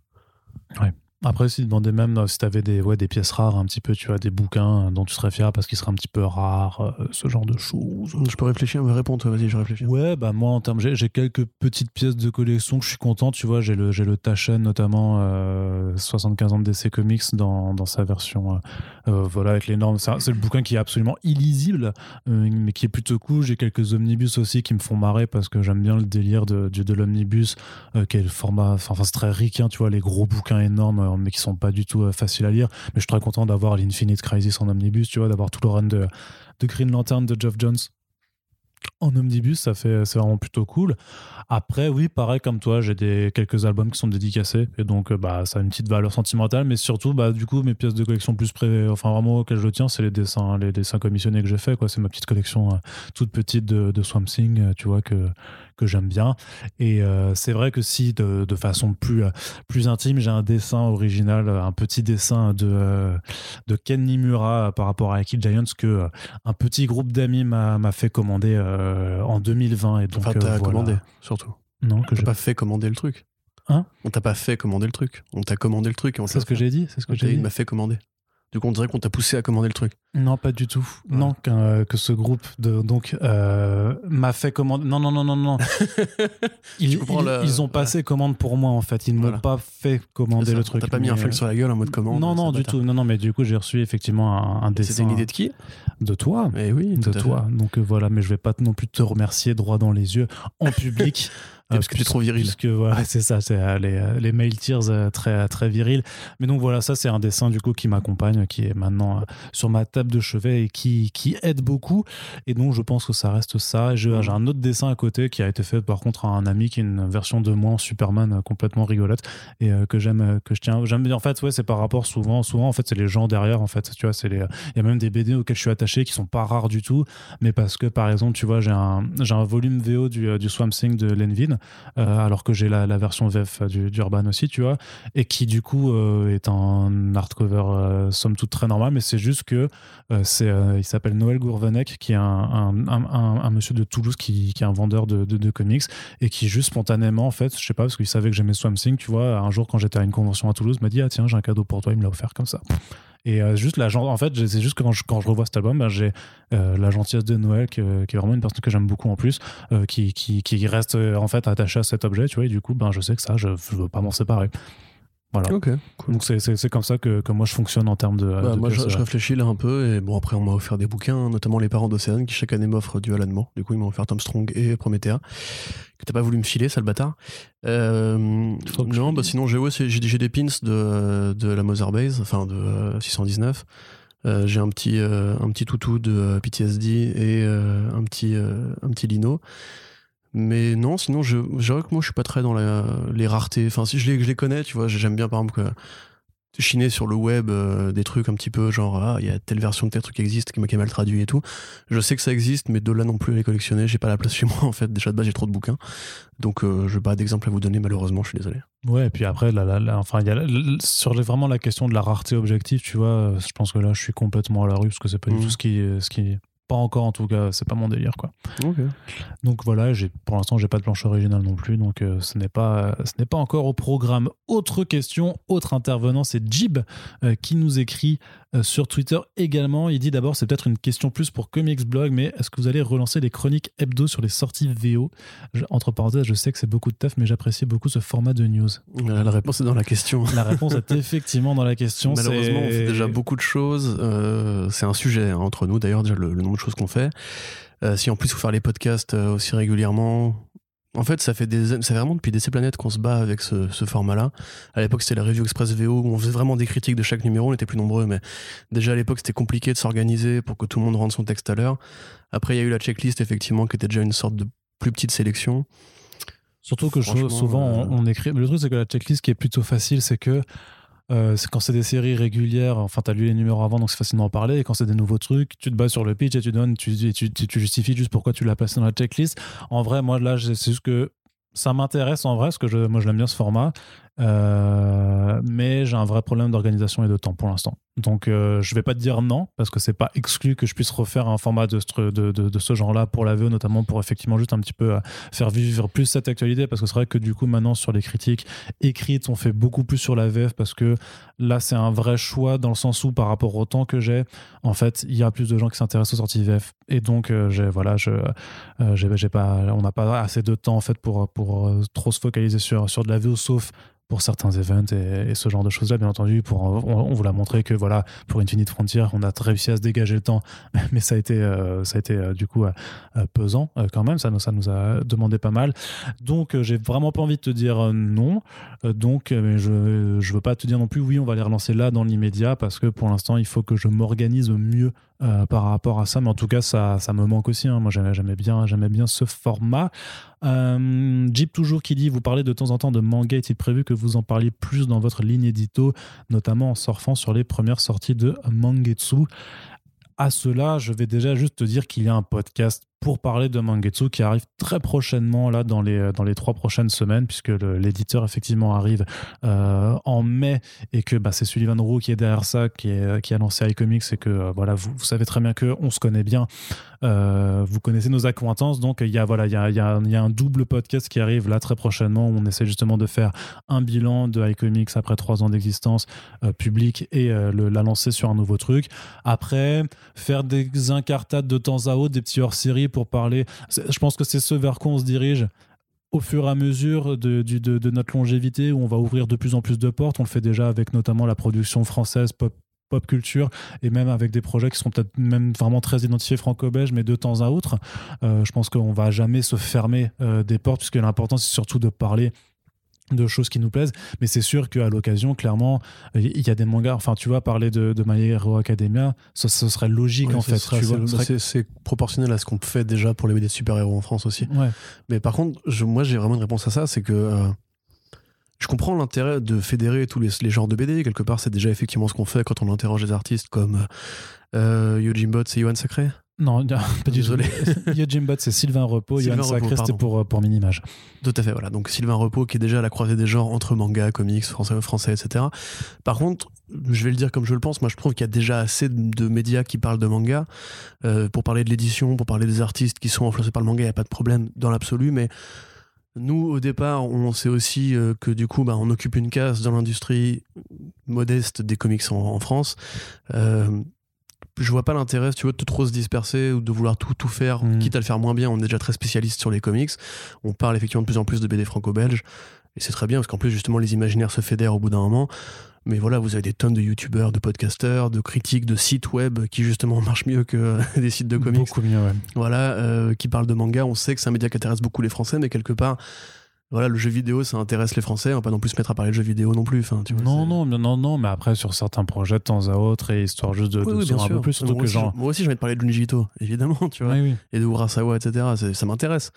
Après, si demandais même euh, si tu avais des, ouais, des pièces rares, un petit peu, tu vois, des bouquins euh, dont tu serais fier parce qu'ils seraient un petit peu rares, euh, ce genre de choses. Je peux réfléchir, mais réponds toi, vas-y, je réfléchis. Ouais, bah moi, en termes, j'ai, j'ai quelques petites pièces de collection que je suis content, tu vois, j'ai le, j'ai le Taschen, notamment 75 ans de DC Comics dans, dans sa version, voilà, avec les normes. C'est, c'est le bouquin qui est absolument illisible, mais qui est plutôt cool. J'ai quelques omnibus aussi qui me font marrer parce que j'aime bien le délire de, de, de l'omnibus, qui est le format, enfin, c'est très ricain, tu vois, les gros bouquins énormes mais qui sont pas du tout euh, faciles à lire. Mais je suis très content d'avoir l'Infinite Crisis en omnibus, tu vois, d'avoir tout le run de, Green Lantern de Geoff Jones en omnibus, ça fait c'est vraiment plutôt cool. Après, oui, pareil comme toi, j'ai des quelques albums qui sont dédicacés et donc euh, bah ça a une petite valeur sentimentale, mais surtout bah du coup mes pièces de collection plus près, enfin vraiment auxquelles je tiens, c'est les dessins, les dessins commissionnés que j'ai fait quoi. C'est ma petite collection euh, toute petite de, de Swamp Thing, tu vois que que j'aime bien. Et euh, c'est vrai que si de, façon plus, euh, plus intime, j'ai un dessin original, un petit dessin de, euh, de Ken Nimura par rapport à Aki Giants que un petit groupe d'amis m'a fait commander en 2020. Et donc, enfin, t'as commandé, surtout. Non, que j'ai pas fait commander le truc. Hein? On t'a pas fait commander le truc. On t'a commandé le truc. C'est ce que j'ai dit. C'est ce que j'ai dit. Il m'a fait commander. Du coup, on dirait qu'on t'a poussé à commander le truc. Non, pas du tout. Non, euh, que ce groupe de, donc euh, m'a fait commander. Non, non, non, non, non. [laughs] ils, ils, ont passé commande pour moi en fait. Ils ne m'ont pas fait commander le truc. T'as pas mis un flingue sur la gueule en mode commande Non, non, du tout. Non, non, mais du coup, j'ai reçu effectivement un, un dessin. C'était une idée de qui? De toi. Mais eh oui, de toi. Donc euh, voilà, mais je vais pas non plus te remercier droit dans les yeux en public. [laughs] parce que tu es trop viril. Parce que voilà, c'est ça, c'est les, les mail tears très, très virils. Mais donc voilà, ça c'est un dessin du coup qui m'accompagne, qui est maintenant sur ma table de chevet et qui, qui aide beaucoup. Et donc je pense que ça reste ça. J'ai un autre dessin à côté qui a été fait par contre à un ami qui est une version de moi en Superman complètement rigolote et que j'aime, que je tiens. J'aime bien. En fait, ouais, c'est par rapport souvent, souvent en fait, c'est les gens derrière. En fait, tu vois, c'est les. Il y a même des BD auxquels je suis attaché qui sont pas rares du tout, mais parce que par exemple, tu vois, j'ai un, j'ai un volume VO du, du Swamp Thing de Lenvin, alors que j'ai la, version VF du, du, Urban aussi, tu vois, et qui du coup est un hardcover somme toute très normal, mais c'est juste que c'est, il s'appelle Noël Gourvenec, qui est un, un, monsieur de Toulouse qui, est un vendeur de, de, comics et qui juste spontanément, en fait, je sais pas, parce qu'il savait que j'aimais Swamp Thing, tu vois, un jour quand j'étais à une convention à Toulouse, m'a dit ah tiens j'ai un cadeau pour toi, il me l'a offert comme ça. Et juste la en fait, c'est juste que quand je, revois cet album, ben, j'ai la gentillesse de Noël, qui, est vraiment une personne que j'aime beaucoup en plus, qui, qui, qui, reste en fait attaché à cet objet, tu vois, et du coup, ben, je sais que ça, je, je veux pas m'en séparer. Voilà. Donc c'est comme ça que, que, moi je fonctionne en termes de. Bah, moi je, réfléchis là un peu et bon après on m'a offert des bouquins, notamment les parents d'Océane qui chaque année m'offrent du Alan Moore. Du coup ils m'ont offert Tom Strong et Promethea que t'as pas voulu me filer, sale bâtard. Euh, non, bah sinon j'ai ouais, j'ai des pins de, de la Mother Base, enfin de 619. Euh, euh, j'ai un petit un petit toutou de PTSD et un petit un petit lino. Mais non, sinon, je, je que moi, je suis pas très dans les raretés. Enfin, si je les, je les connais, tu vois, j'aime bien, par exemple, que chiner sur le web euh, des trucs un petit peu genre, ah, il y a telle version de tel truc qui existe, qui m'a mal traduit et tout. Je sais que ça existe, mais de là non plus à les collectionner, j'ai pas la place chez moi, en fait. Déjà, de base, j'ai trop de bouquins. Donc, euh, je n'ai pas d'exemple à vous donner, malheureusement, je suis désolé. Ouais, et puis après, là, là, enfin, y a, sur vraiment la question de la rareté objective, tu vois, je pense que là, je suis complètement à la rue, parce que c'est pas du mmh. tout ce qui, ce qui pas encore en tout cas, c'est pas mon délire quoi. Donc voilà, j'ai pour l'instant j'ai pas de planche originale non plus, donc euh, ce n'est pas ce n'est pas encore au programme. Autre question, autre intervenant, c'est Jib euh, qui nous écrit sur Twitter également. Il dit d'abord c'est peut-être une question plus pour Comics Blog, mais est-ce que vous allez relancer les chroniques hebdo sur les sorties VO Entre parenthèses, je sais que c'est beaucoup de taf, mais j'apprécie beaucoup ce format de news. La réponse est dans la question. La réponse est effectivement dans la question. Malheureusement, on fait déjà beaucoup de choses. c'est un sujet hein, entre nous d'ailleurs déjà le, le nombre choses qu'on fait. Euh, si en plus faut faire les podcasts euh, aussi régulièrement, en fait, ça fait, des, ça fait vraiment depuis des planètes qu'on se bat avec ce, format-là. À l'époque, c'était la Review Express VO où on faisait vraiment des critiques de chaque numéro. On était plus nombreux, mais déjà à l'époque, c'était compliqué de s'organiser pour que tout le monde rende son texte à l'heure. Après, il y a eu la checklist, effectivement, qui était déjà une sorte de plus petite sélection. Surtout que souvent, on, euh, on, écrit. Mais le truc, c'est que la checklist qui est plutôt facile, c'est que euh, quand c'est des séries régulières, enfin, tu as lu les numéros avant, donc c'est facile d'en parler. Et quand c'est des nouveaux trucs, tu te bases sur le pitch et tu donnes, tu, tu, tu, justifies juste pourquoi tu l'as placé dans la checklist. En vrai, moi, là, c'est juste que ça m'intéresse en vrai, parce que je, moi, je l'aime bien ce format. Euh, mais j'ai un vrai problème d'organisation et de temps pour l'instant. Donc, euh, je vais pas te dire non, parce que c'est pas exclu que je puisse refaire un format de, ce- de, de- ce genre-là pour la VO, notamment pour effectivement juste un petit peu euh, faire vivre plus cette actualité, parce que c'est vrai que du coup, maintenant, sur les critiques écrites, on fait beaucoup plus sur la VF, parce que là, c'est un vrai choix dans le sens où, par rapport au temps que j'ai, en fait, il y a plus de gens qui s'intéressent aux sorties VF. Et donc, euh, voilà, je, j'ai, pas, on n'a pas assez de temps, en fait, pour, pour trop se focaliser sur, sur de la VO, sauf pour certains events et, ce genre de choses-là, bien entendu. Pour, on, on vous l'a montré que voilà, pour Infinite Frontier, on a réussi à se dégager le temps, [laughs] mais ça a été, euh, ça a été euh, du coup euh, pesant quand même. Ça, ça nous a demandé pas mal. Donc, j'ai vraiment pas envie de te dire non. Donc, mais je, je veux pas te dire non plus oui, on va les relancer là dans l'immédiat parce que pour l'instant, il faut que je m'organise mieux par rapport à ça. Mais en tout cas, ça, ça me manque aussi. hein. Moi, j'aimais bien, j'aimais bien ce format. Euh, Jeep toujours qui dit vous parlez de temps en temps de manga. Est-il prévu que vous en parliez plus dans votre ligne édito notamment en surfant sur les premières sorties de Mangetsu? À cela je vais déjà juste te dire qu'il y a un podcast pour parler de Mangetsu qui arrive très prochainement là dans les, dans les trois prochaines semaines puisque l'éditeur effectivement arrive euh, en mai et que bah, c'est Sullivan Rowe qui est derrière ça qui, a lancé iComics et que euh, voilà vous, savez très bien que on se connaît bien euh, vous connaissez nos accointances, donc il y a voilà, il y a, un double podcast qui arrive là très prochainement. Où on essaie justement de faire un bilan de iComics après trois ans d'existence publique et la lancer sur un nouveau truc. Après, faire des incartades de temps à autre, des petits pour parler. Je pense que c'est ce vers quoi on se dirige au fur et à mesure de, notre longévité, où on va ouvrir de plus en plus de portes. On le fait déjà avec notamment la production française pop, pop culture et même avec des projets qui sont peut-être même vraiment très identifiés franco-belges, mais de temps à autre. Euh, je pense qu'on va jamais se fermer euh, des portes, puisque l'important, c'est surtout de parler de choses qui nous plaisent mais c'est sûr qu'à l'occasion clairement il y a des mangas enfin tu vois parler de, de My Hero Academia ce, ce serait logique Ouais, en fait serait- tu vois c'est- Ce serait- c'est c'est proportionnel à ce qu'on fait déjà pour les BD super-héros en France aussi. ouais Mais par contre, je- moi j'ai vraiment une réponse à ça, c'est que euh, je comprends l'intérêt de fédérer tous les, les genres de BD. Quelque part, c'est déjà effectivement ce qu'on fait quand on interroge des artistes comme euh, Yojin Bot et Yohan Sacré. Non [laughs] pas du tout Désolé. [laughs] Yo Bot c'est Sylvain Repos Sylvain Repos, Sacré c'était pour, euh, pour Minimage Tout à fait, voilà. Donc Sylvain Repos qui est déjà à la croisée des genres entre manga, comics, français, français, etc. Par contre, je vais le dire comme je le pense, moi je trouve qu'il y a déjà assez de médias qui parlent de manga. Euh, pour parler de l'édition, pour parler des artistes qui sont influencés par le manga, il n'y a pas de problème dans l'absolu, mais nous, au départ, on sait aussi euh, que du coup, bah, on occupe une case dans l'industrie modeste des comics en, en France. Euh, je vois pas l'intérêt, tu veux, de trop se disperser ou de vouloir tout, tout faire, Mhm. quitte à le faire moins bien. On est déjà très spécialiste sur les comics. On parle effectivement de plus en plus de BD franco-belges. Et c'est très bien, parce qu'en plus, justement, les imaginaires se fédèrent au bout d'un moment. Mais voilà, vous avez des tonnes de youtubeurs, de podcasteurs, de critiques, de sites web qui justement [laughs] marchent mieux que [laughs] des sites de comics. beaucoup mieux ouais. Voilà, euh, qui parlent de manga. On sait que c'est un média qui intéresse beaucoup les Français, mais quelque part, voilà, le jeu vidéo, ça intéresse les Français. On va pas non plus se mettre à parler de jeux vidéo non plus. Enfin, tu vois, non non non non mais après sur certains projets de temps à autre et histoire juste de, Oui, de oui, bien s'ouvrir un peu plus surtout moi, que aussi, genre moi aussi, j'ai envie de parler de Junji Ito, [laughs] évidemment, tu vois, oui, et de Urasawa, etc. Ça m'intéresse.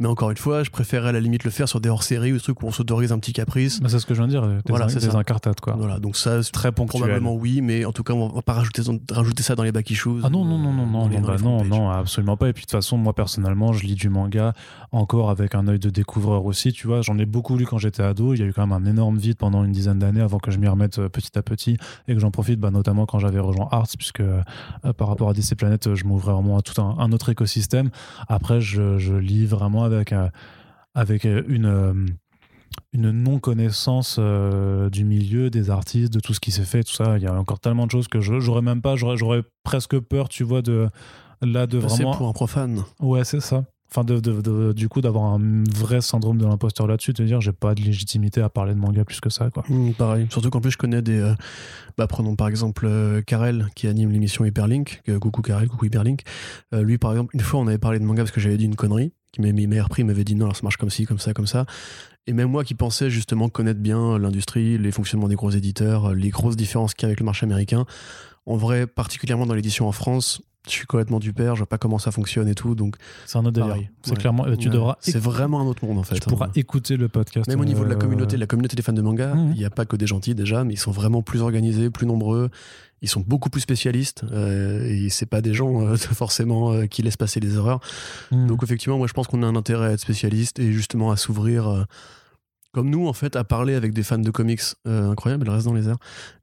Mais encore une fois, je préférerais à la limite le faire sur des hors-séries ou des trucs où on s'autorise un petit caprice. Bah, c'est ce que je viens de dire des, Voilà, c'est des incartades quoi Voilà, donc ça, c'est très ponctuel probablement oui, mais en tout cas, on va pas rajouter, rajouter ça dans les back issues. Ah non, non, non, non, non, non, bah non, non, absolument pas. Et puis de toute façon, moi personnellement, je lis du manga encore avec un œil de découvreur aussi. Tu vois, j'en ai beaucoup lu quand j'étais ado. Il y a eu quand même un énorme vide pendant une dizaine d'années avant que je m'y remette euh, petit à petit et que j'en profite, bah, notamment quand j'avais rejoint Arts, puisque euh, par rapport à DC Planet, euh, je m'ouvrais vraiment à tout un, un autre écosystème. Après, je, je lis vraiment avec, euh, avec euh, une. euh, une non-connaissance du milieu, des artistes, de tout ce qui s'est fait, tout ça. Il y a encore tellement de choses que je- j'aurais même pas, j'aurais j'aurais presque peur, tu vois, de là de Passer vraiment. pour un profane. Ouais, c'est ça. Enfin, du coup, d'avoir un vrai syndrome de l'imposteur là-dessus, de dire j'ai pas de légitimité à parler de manga plus que ça, quoi. Hmm, pareil. Surtout qu'en plus, je connais des. euh, bah, prenons par exemple euh, Karel qui anime l'émission Hyperlink. Coucou Karel, coucou Hyperlink. Euh, lui, par exemple, une fois, on avait parlé de manga parce que j'avais dit une connerie. Qui m'avait m'avait repris, il m'avait dit non, alors ça marche comme ci, comme ça, comme ça. Et même moi qui pensais justement connaître bien l'industrie, les fonctionnements des gros éditeurs, les grosses différences qu'il y a avec le marché américain, en vrai, particulièrement dans l'édition en France, je suis complètement du père, je vois pas comment ça fonctionne et tout. Donc, C'est un autre délire. C'est Ouais. clairement. Tu Ouais. devras. C'est vraiment un autre monde en fait. Tu pourras hein. écouter le podcast. Même au niveau de la euh, communauté, la communauté des fans de manga, il n'y a pas que des gentils déjà, mais ils sont vraiment plus organisés, plus nombreux. Ils sont beaucoup plus spécialistes euh, et c'est pas des gens euh, [laughs] forcément euh, qui laissent passer les erreurs. hmm. Donc effectivement, moi je pense qu'on a un intérêt à être spécialiste et justement à s'ouvrir comme nous, en fait, à parler avec des fans de comics euh, incroyables, elle reste dans les airs,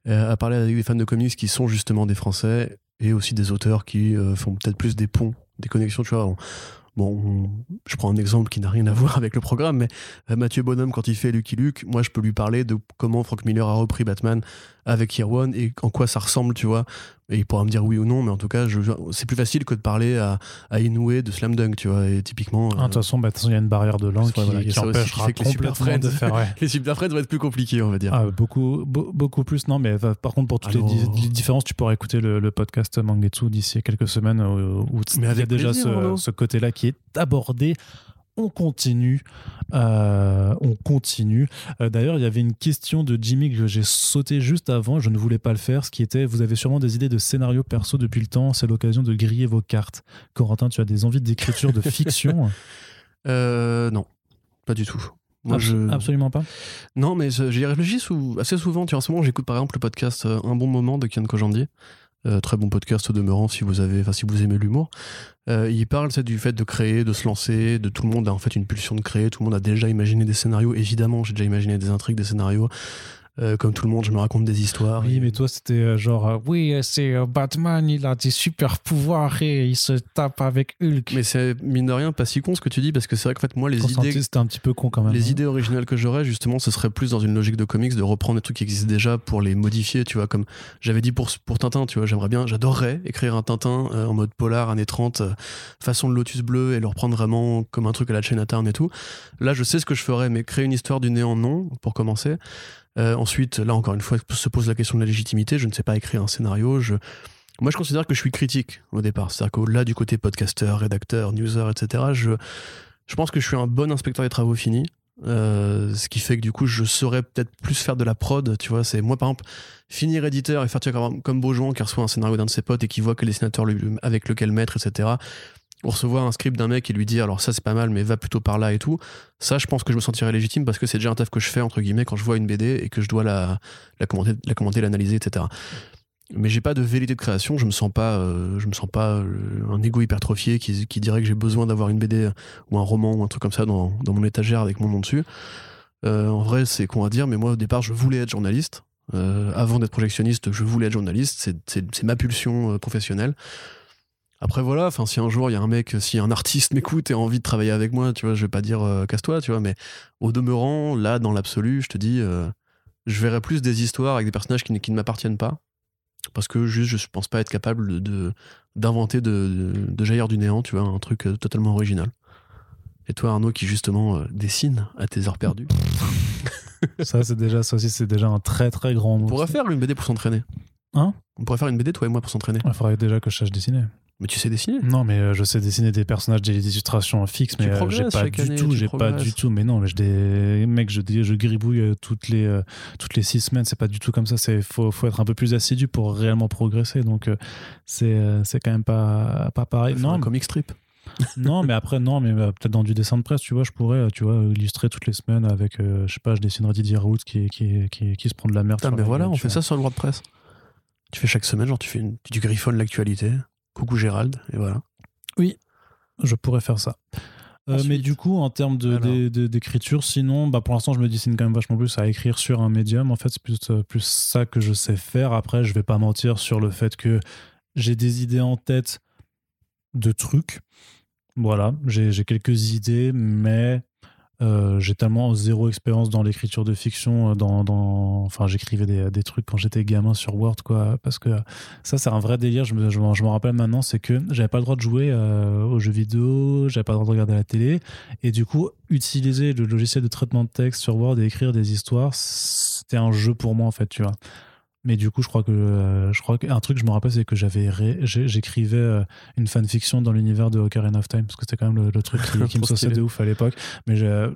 euh, à parler avec des fans de comics qui sont justement des Français et aussi des auteurs qui euh, font peut-être plus des ponts, des connexions, tu vois. On- bon, on- je prends un exemple qui n'a rien à [laughs] voir avec le programme, mais euh, Mathieu Bonhomme, quand il fait Lucky Luke, moi, je peux lui parler de comment Frank Miller a repris Batman avec One et en quoi ça ressemble, tu vois. Et il pourra me dire oui ou non, mais en tout cas, c'est plus facile que de parler à, à Inoue de Slam Dunk, tu vois. Et typiquement. Ah, De euh, toute façon, bah, de toute façon, il y a une barrière de langue qui, voilà, il qui empêchera fait que les Super complètement de Friends- faire. ouais. [laughs] les Super Friends vont être plus compliqués, on va dire. Ah, beaucoup, beau- beaucoup plus. Non, mais euh, par contre, pour toutes les, Alors- di- les différences, tu pourras écouter le, le podcast Mangetsu d'ici quelques semaines euh, où il Mais y a déjà plaisir, ce, Arnaud. ce côté-là qui est abordé. On continue. Euh, on continue. Euh, D'ailleurs, il y avait une question de Jimmy que j'ai sauté juste avant. Je ne voulais pas le faire. Ce qui était Vous avez sûrement des idées de scénario perso depuis le temps. C'est l'occasion de griller vos cartes. Corentin, tu as des envies d'écriture de [laughs] fiction Euh, non, pas du tout. Moi, Abs- je... Absolument pas. Non, mais j'y réfléchis sou- assez souvent. Tu vois, en ce moment, j'écoute par exemple le podcast Un bon moment de Kian Kojandi. Euh, très bon podcast demeurant si vous avez, si vous aimez l'humour. Euh, il parle c'est du fait de créer, de se lancer, de tout le monde a en fait une pulsion de créer. Tout le monde a déjà imaginé des scénarios. Évidemment, j'ai déjà imaginé des intrigues, des scénarios. Euh, comme tout le monde, je me raconte des histoires. Oui, Et- mais toi, c'était euh, genre, euh, oui, c'est euh, Batman, il a des super pouvoirs et il se tape avec Hulk. Mais c'est mine de rien pas si con ce que tu dis parce que c'est vrai qu'en fait moi les idées c'était un petit peu con quand même. Les hein. idées originales que j'aurais, justement, ce serait plus dans une logique de comics, de reprendre des trucs qui existent déjà pour les modifier, tu vois, comme j'avais dit pour, pour Tintin, tu vois, j'aimerais bien, j'adorerais écrire un Tintin en mode polar, années 30, euh, façon de Lotus Bleu, et le reprendre vraiment comme un truc à la Chinatown et tout. Là, je sais ce que je ferais, mais créer une histoire du néant, non, pour commencer. Euh, ensuite, là, encore une fois, se pose la question de la légitimité, je ne sais pas écrire un scénario, je... Moi, je considère que je suis critique au départ. C'est-à-dire qu'au-delà du côté podcasteur, rédacteur, newser, etc., je, je pense que je suis un bon inspecteur des travaux finis. Euh, ce qui fait que du coup, je saurais peut-être plus faire de la prod. Tu vois, c'est moi, par exemple, finir éditeur et faire tu comme, comme Beaujon qui reçoit un scénario d'un de ses potes et qui voit quel dessinateur lui- avec lequel mettre, etc. Recevoir un script d'un mec et lui dire alors ça c'est pas mal mais va plutôt par là et tout. Ça je pense que je me sentirais légitime parce que c'est déjà un taf que je fais entre guillemets quand je vois une BD et que je dois la, commenter la commenter l'analyser etc mais j'ai pas de vérité de création je me sens pas euh, je me sens pas euh, un ego hypertrophié qui, dirait que j'ai besoin d'avoir une BD ou un roman ou un truc comme ça dans, mon étagère avec mon nom dessus. Euh, en vrai c'est con à dire mais moi au départ je voulais être journaliste. Avant d'être projectionniste je voulais être journaliste. C'est- ma pulsion professionnelle après voilà, enfin si un jour il y a un mec, si un artiste m'écoute et a envie de travailler avec moi, tu vois, je vais pas dire euh, casse-toi, tu vois, mais au demeurant, là dans l'absolu, je te dis, euh, je verrais plus des histoires avec des personnages qui, ne- qui ne m'appartiennent pas, parce que juste je pense pas être capable de d'inventer de, de, de jaillir du néant, tu vois, un truc euh, totalement original. Et toi Arnaud qui justement euh, dessine à tes heures perdues, [laughs] Ça, c'est déjà, ça aussi, c'est déjà un très très grand mot. on pourrait faire une BD pour s'entraîner. Hein? On pourrait faire une BD toi et moi pour s'entraîner. Il faudrait déjà que je sache dessiner. Mais tu sais dessiner? Non, mais euh, je sais dessiner des personnages, des illustrations fixes, mais euh, j'ai pas du année, tout, j'ai pas du tout. Mais non, mais je des mecs, je, je gribouille euh, toutes les toutes les six semaines. C'est pas du tout comme ça. C'est faut faut être un peu plus assidu pour réellement progresser. Donc c'est c'est quand même pas pas pareil. Non, un comic strip. [laughs] non, mais après non, mais peut-être dans du dessin de presse, tu vois, je pourrais, tu vois, illustrer toutes les semaines avec, euh, je sais pas, je dessinerais Didier Raoult qui qui qui qui se prend de la merde. Putain, mais voilà, on fait ça sur le WordPress. Tu fais chaque semaine, genre tu fais une, tu griffonnes l'actualité. Coucou Gérald, et voilà. Je pourrais faire ça. Euh, mais du coup, en termes de- de- d'écriture, sinon, bah, pour l'instant, je me dessine quand même vachement plus à écrire sur un médium. En fait, c'est plus, euh, plus ça que je sais faire. Après, je vais pas mentir sur le fait que j'ai des idées en tête de trucs. Voilà, j'ai quelques idées, mais euh, j'ai tellement zéro expérience dans l'écriture de fiction. euh. Enfin, j'écrivais des, trucs quand j'étais gamin sur Word, quoi. Parce que ça, c'est un vrai délire. Je me, je m'en rappelle maintenant, c'est que j'avais pas le droit de jouer euh, aux jeux vidéo, j'avais pas le droit de regarder la télé. Et du coup, utiliser le logiciel de traitement de texte sur Word et écrire des histoires, c'était un jeu pour moi, en fait, tu vois. Mais du coup, je crois que euh, je crois qu'un truc que je me rappelle, c'est que j'avais ré- j'écrivais euh, une fanfiction dans l'univers de Ocarina of Time, parce que c'était quand même le, le truc qui, [laughs] qui me stylé. de ouf à l'époque. Mais j'ai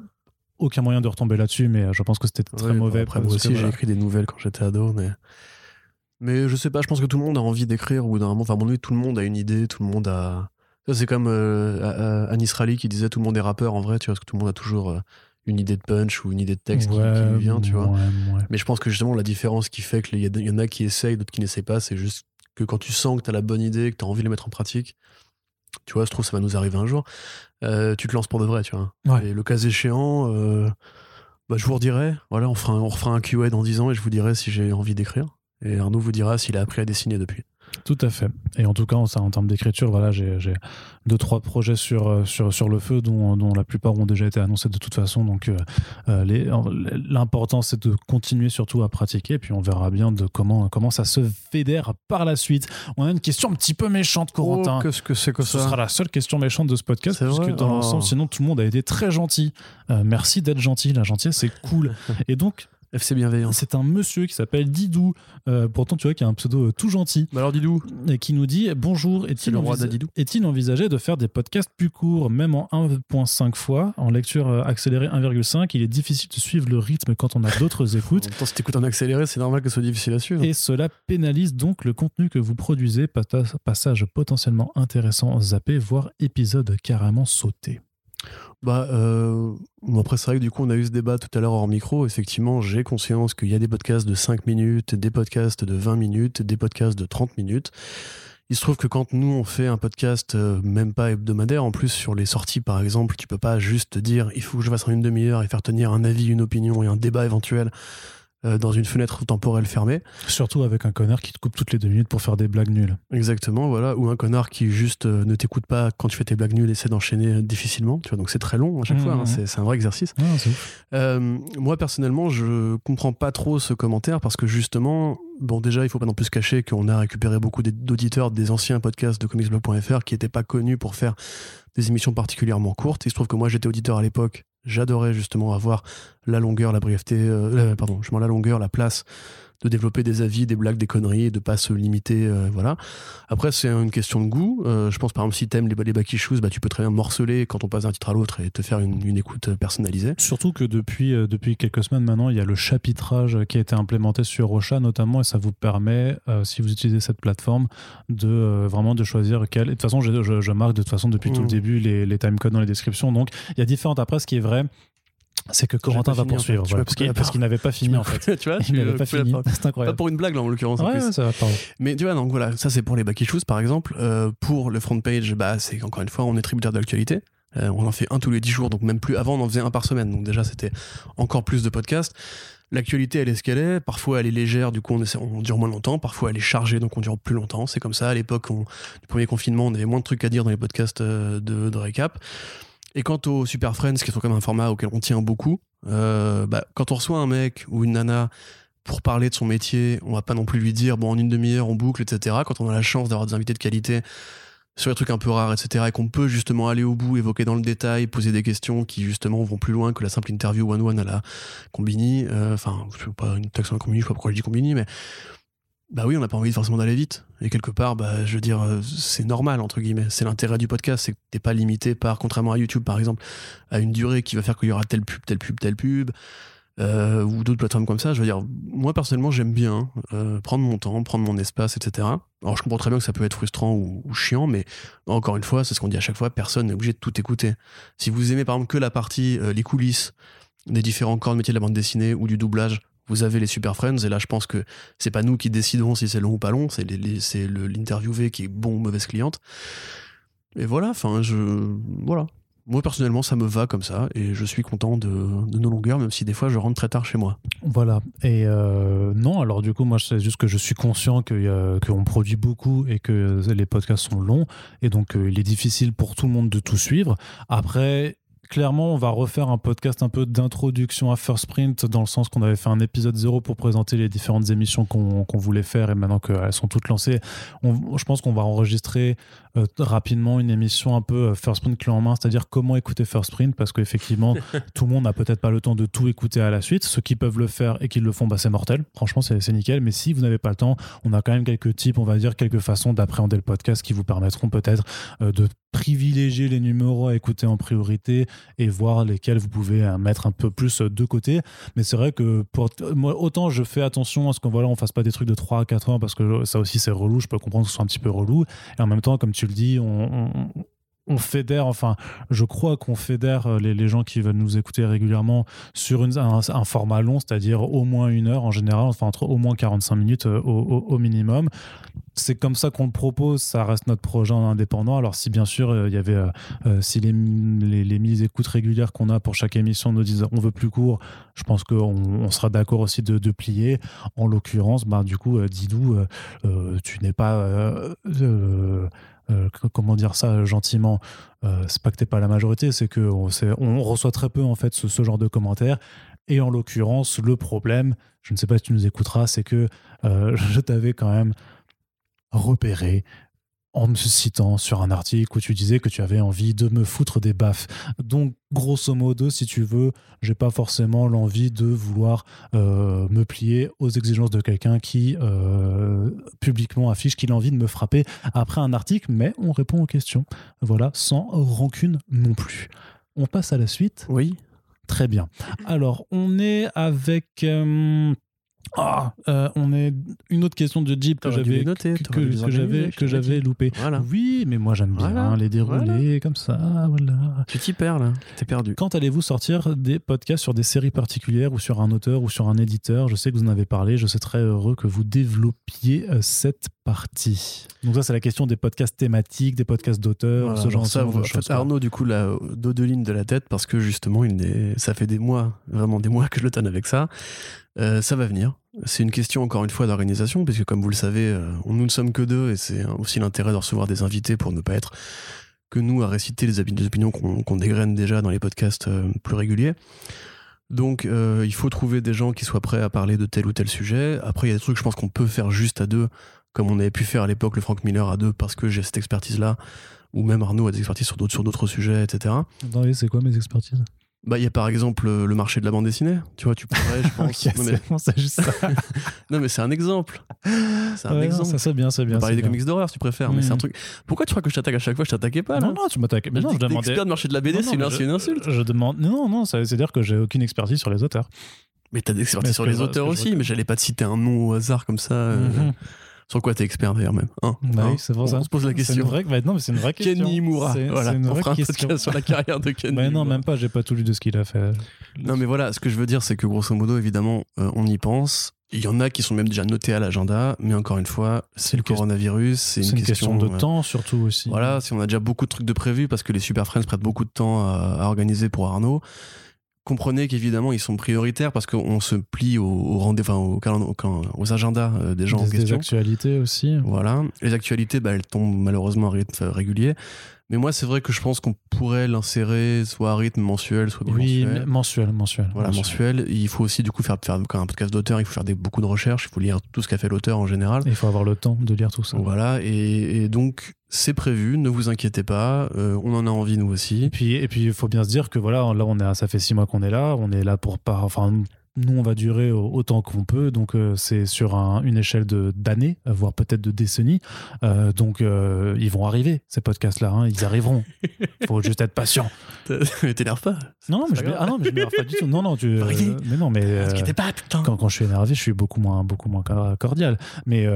aucun moyen de retomber là-dessus, mais je pense que c'était très mauvais. Après, moi aussi, j'ai écrit des nouvelles quand j'étais ado, mais. Mais je sais pas, je pense que tout le monde a envie d'écrire, ou d'un moment, enfin, avis, tout le monde a une idée, tout le monde a. C'est comme euh, Anis Rally qui disait tout le monde est rappeur en vrai, tu vois, parce que tout le monde a toujours euh, une idée de punch ou une idée de texte qui- lui vient, tu vois. ouais. Mais je pense que justement, la différence qui fait qu'il y, y en a qui essayent, d'autres qui n'essayent pas, c'est juste que quand tu sens que tu as la bonne idée, que tu as envie de la mettre en pratique, tu vois, je trouve que ça va nous arriver un jour, euh, tu te lances pour de vrai, tu vois. Et le cas échéant, euh, bah, je vous redirai. Voilà, on fera un, on refera un Q&A dans 10 ans et je vous dirai si j'ai envie d'écrire. Et Arnaud vous dira s'il a appris à dessiner depuis. Tout à fait. Et en tout cas, en, en termes d'écriture, voilà, j'ai deux, trois projets sur, euh, sur, sur le feu dont, dont la plupart ont déjà été annoncés de toute façon. Donc, euh, euh, l'important, c'est de continuer surtout à pratiquer. Et puis, on verra bien de comment, comment ça se fédère par la suite. On a une question un petit peu méchante, Corentin. Oh, qu'est-ce que c'est que Ce ça sera la seule question méchante de ce podcast, puisque vrai dans Oh. l'ensemble, sinon tout le monde a été très gentil. Euh, merci d'être gentil, la gentillesse c'est cool. [laughs] Et donc, FC bienveillant. c'est un monsieur qui s'appelle Didou, euh, pourtant tu vois, qui a un pseudo euh, tout gentil, Bah alors Didou, et qui nous dit Bonjour, est-il envisa- envisagé de faire des podcasts plus courts, même en 1.5 fois, en lecture euh, accélérée 1.5 Il est difficile de suivre le rythme quand on a d'autres [laughs] En écoutes. même temps, si t'écoutes en accéléré, c'est normal que ce soit difficile à suivre. Et cela pénalise donc le contenu que vous produisez, passage potentiellement intéressant zappé, voire épisode carrément sauté. Bah, euh, après, c'est vrai que du coup, on a eu ce débat tout à l'heure hors micro. Effectivement, j'ai conscience qu'il y a des podcasts de 5 minutes, des podcasts de 20 minutes, des podcasts de 30 minutes. Il se trouve que quand nous, on fait un podcast, euh, même pas hebdomadaire, en plus, sur les sorties, par exemple, tu peux pas juste te dire il faut que je fasse en une demi-heure et faire tenir un avis, une opinion et un débat éventuel dans une fenêtre temporelle fermée. Surtout avec un connard qui te coupe toutes les deux minutes pour faire des blagues nulles. Exactement, voilà. Ou un connard qui juste euh, ne t'écoute pas quand tu fais tes blagues nulles et essaie d'enchaîner euh, difficilement. Tu vois, donc c'est très long à chaque Mhm, fois. hein, mhm. c'est c'est un vrai exercice. Ah. Euh, moi personnellement, je comprends pas trop ce commentaire parce que justement, bon déjà, il faut pas non plus se cacher qu'on a récupéré beaucoup d'auditeurs des anciens podcasts de comicsblog.fr qui n'étaient pas connus pour faire des émissions particulièrement courtes. Il se trouve que moi j'étais auditeur à l'époque. J'adorais justement avoir la longueur, la brièveté, euh, euh, pardon, justement la longueur, la place de développer des avis, des blagues, des conneries, de pas se limiter, euh, voilà. Après, c'est une question de goût. Euh, je pense par exemple si t'aimes les, les backy shoes, bah tu peux très bien morceler quand on passe d'un titre à l'autre et te faire une, une écoute personnalisée. Surtout que depuis, euh, depuis quelques semaines maintenant, il y a le chapitrage qui a été implémenté sur Rocha notamment, et ça vous permet, si vous utilisez cette plateforme, de vraiment de choisir quel. Et de toute façon, je, je- je marque de toute façon depuis tout le Mhm. début les, les timecodes dans les descriptions. Donc, il y a différentes. Après, ce qui est vrai, c'est que Corentin pas va en poursuivre, fait. Voilà, parce qu'il n'avait pas fini en fait. [laughs] tu vois, Il n'avait pas fini. C'est Pas incroyable. pour une blague là en l'occurrence. en Ouais, plus. ouais, ça va, pardon. Mais tu vois, donc voilà, ça c'est pour les backy shoes par exemple. Euh, pour le front page, bah, c'est encore une fois, on est tributaire de l'actualité. Euh, on en fait un tous les 10 jours, donc même plus. Avant, on en faisait un par semaine, donc déjà c'était encore plus de podcasts. L'actualité, elle est ce qu'elle est. Parfois, elle est légère, du coup, on, essaie- on dure moins longtemps. Parfois, elle est chargée, donc on dure plus longtemps. C'est comme ça. À l'époque du premier confinement, on avait moins de trucs à dire dans les podcasts euh, de, de récap. Et quant aux Super Friends, qui sont quand même un format auquel on tient beaucoup, euh, bah, quand on reçoit un mec ou une nana pour parler de son métier, on va pas non plus lui dire bon en une demi-heure on boucle, etc. Quand on a la chance d'avoir des invités de qualité sur les trucs un peu rares, etc. et qu'on peut justement aller au bout, évoquer dans le détail, poser des questions qui justement vont plus loin que la simple interview one-one à la Combini. euh, Enfin, je sais pas une taxe à la Combini, je sais pas pourquoi je dis Combini, mais bah oui, on n'a pas envie forcément d'aller vite. Et quelque part, bah, je veux dire, euh, c'est normal, entre guillemets. C'est l'intérêt du podcast, c'est que pas limité par, contrairement à YouTube par exemple, à une durée qui va faire qu'il y aura telle pub, telle pub, telle pub, euh, ou d'autres plateformes comme ça. Je veux dire, moi personnellement, j'aime bien euh, prendre mon temps, prendre mon espace, etc. Alors je comprends très bien que ça peut être frustrant ou, chiant, mais encore une fois, c'est ce qu'on dit à chaque fois, personne n'est obligé de tout écouter. Si vous aimez par exemple que la partie, les coulisses des différents corps de métier de la bande dessinée ou du doublage, vous avez les Super Friends, et là je pense que c'est pas nous qui décidons si c'est long ou pas long, c'est l'interviewé qui est bon ou mauvaise cliente. Et voilà, enfin, je. Voilà. Moi personnellement, ça me va comme ça, et je suis content de, nos longueurs, même si des fois je rentre très tard chez moi. Voilà. Et euh, non, alors du coup, moi, c'est juste que je suis conscient a- qu'on produit beaucoup et que les podcasts sont longs. Et donc, euh, il est difficile pour tout le monde de tout suivre. Après. Clairement, on va refaire un podcast un peu d'introduction à First Print, dans le sens qu'on avait fait un épisode zéro pour présenter les différentes émissions qu'on voulait faire, et maintenant qu'elles sont toutes lancées, je pense qu'on va enregistrer euh, rapidement une émission un peu euh, First Print clé en main, c'est-à-dire comment écouter First Print, parce qu'effectivement, [laughs] tout le monde n'a peut-être pas le temps de tout écouter à la suite. Ceux qui peuvent le faire et qui le font, bah, c'est mortel. Franchement, c'est nickel. Mais si vous n'avez pas le temps, on a quand même quelques types, on va dire, quelques façons d'appréhender le podcast qui vous permettront peut-être euh, de privilégier les numéros à écouter en priorité et voir lesquels vous pouvez euh, mettre un peu plus de côté. Mais c'est vrai que pour moi, autant je fais attention à ce qu'on voilà, on fasse pas des trucs de 3 à 4 heures parce que ça aussi c'est relou. Je peux comprendre que ce soit un petit peu relou. Et en même temps, comme tu le dis, on, fédère, enfin, je crois qu'on fédère euh, les, gens qui veulent nous écouter régulièrement sur un, format long, c'est-à-dire au moins une heure en général, enfin entre au moins 45 minutes euh, au minimum. C'est comme ça qu'on le propose, ça reste notre projet en indépendant. Alors si bien sûr euh, il y avait, euh, euh, si les, les, les mises écoutes régulières qu'on a pour chaque émission nous disent on veut plus court, je pense qu'on on sera d'accord aussi de, plier. En l'occurrence, bah, du coup, Didou, tu n'es pas... comment dire ça gentiment c'est pas que t'es pas la majorité c'est que on, reçoit très peu en fait ce genre de commentaires et en l'occurrence le problème je ne sais pas si tu nous écouteras c'est que [laughs] je t'avais quand même repéré en me citant sur un article où tu disais que tu avais envie de me foutre des baffes. Donc, grosso modo, si tu veux, j'ai pas forcément l'envie de vouloir euh, me plier aux exigences de quelqu'un qui euh, publiquement affiche qu'il a envie de me frapper après un article, mais on répond aux questions. Voilà, sans rancune non plus. On passe à la suite. Oui. Très bien. Alors, on est avec. Euh, ah, euh, on est une autre question de Jeep que j'avais que, j'avais que j'avais loupé. Oui, mais moi j'aime bien les dérouler comme ça. Voilà. Tu t'y perds là, t'es perdu. Quand allez-vous sortir des podcasts sur des séries particulières ou sur un auteur ou sur un éditeur? Je sais que vous en avez parlé. Je serais très heureux que vous développiez euh, cette partie. Donc ça c'est la question des podcasts thématiques, des podcasts d'auteurs, ce genre, de choses. Arnaud du coup la dos de ligne de la tête parce que justement il est... ça fait des mois, vraiment des mois que je le tonne avec ça. Euh, ça va venir. C'est une question encore une fois d'organisation, puisque comme vous le savez, euh, nous ne sommes que deux, et c'est aussi l'intérêt de recevoir des invités pour ne pas être que nous à réciter les, opinions qu'on dégraine déjà dans les podcasts euh, plus réguliers. Donc il faut trouver des gens qui soient prêts à parler de tel ou tel sujet. Après, il y a des trucs, je pense qu'on peut faire juste à deux, comme on avait pu faire à l'époque le Frank Miller à deux, parce que j'ai cette expertise-là, ou même Arnaud a des expertises sur d'autres sujets, etc. c'est quoi mes expertises? Bah, il y a par exemple le marché de la bande dessinée. Tu vois, tu pourrais, je [laughs] pense. non, mais... c'est juste ça. [laughs] non, mais c'est un exemple. C'est un exemple. ça, c'est bien, c'est bien. On parler des comics d'horreur, si tu préfères, mais c'est un mm. truc. Pourquoi tu crois que je t'attaque à chaque fois Je t'attaquais pas, là? Non, non, tu m'attaques. Mais non, je demandais. expert de marché de la BD, c'est une, insulte. Je demande. Non, non, ça veut dire que j'ai aucune expertise sur les auteurs. Mais t'as des expertises sur les auteurs aussi, mais j'allais pas te citer un nom au hasard comme ça. Euh. Sur quoi t'es expert d'ailleurs même hein, bah hein oui, c'est pour ça. On se pose la question. C'est une vraie, bah mais c'est une vraie question. Kenny Moura. Voilà. Une vraie on fera question. un sur la carrière de Kenny. Mais [laughs] non, même pas. J'ai pas tout lu de ce qu'il a fait. Non, mais voilà. Ce que je veux dire, c'est que grosso modo, évidemment, euh, on y pense. Il y en a qui sont même déjà notés à l'agenda, mais encore une fois, c'est le coronavirus, c'est une, question, de euh, temps surtout aussi. Voilà, si on a déjà beaucoup de trucs de prévus parce que les Super Friends prêtent beaucoup de temps à, à organiser pour Arnaud comprenez qu'évidemment ils sont prioritaires parce qu'on se plie au, rendez-vous, aux agendas euh, des gens des, en question. Les actualités aussi. Voilà, les actualités, bah, elles tombent malheureusement à rythme régulier. Mais moi, c'est vrai que je pense qu'on pourrait l'insérer soit à rythme mensuel, soit bimensuel. Oui, mensuel, mensuel. Voilà, mensuel. Il faut aussi, du coup, faire, faire un podcast d'auteur, il faut faire des, beaucoup de recherches, il faut lire tout ce qu'a fait l'auteur en général. il faut avoir le temps de lire tout ça. Voilà, et, donc, c'est prévu, ne vous inquiétez pas, euh, on en a envie nous aussi. Et puis, et puis, il faut bien se dire que voilà, là, on est, ça fait six mois qu'on est là, on est là pour pas, enfin, nous, on va durer autant qu'on peut, donc euh, c'est sur une échelle d'années, voire peut-être de décennies. Euh, donc euh, ils vont arriver, ces podcasts-là, hein, ils arriveront. Il [laughs] faut juste être patient. T'énerves pas Non, non, mais je, ah non, mais je m'énerve pas du tout. Non, non, tu, mais non, mais pas, quand, quand je suis énervé, je suis beaucoup moins, beaucoup moins cordial. Mais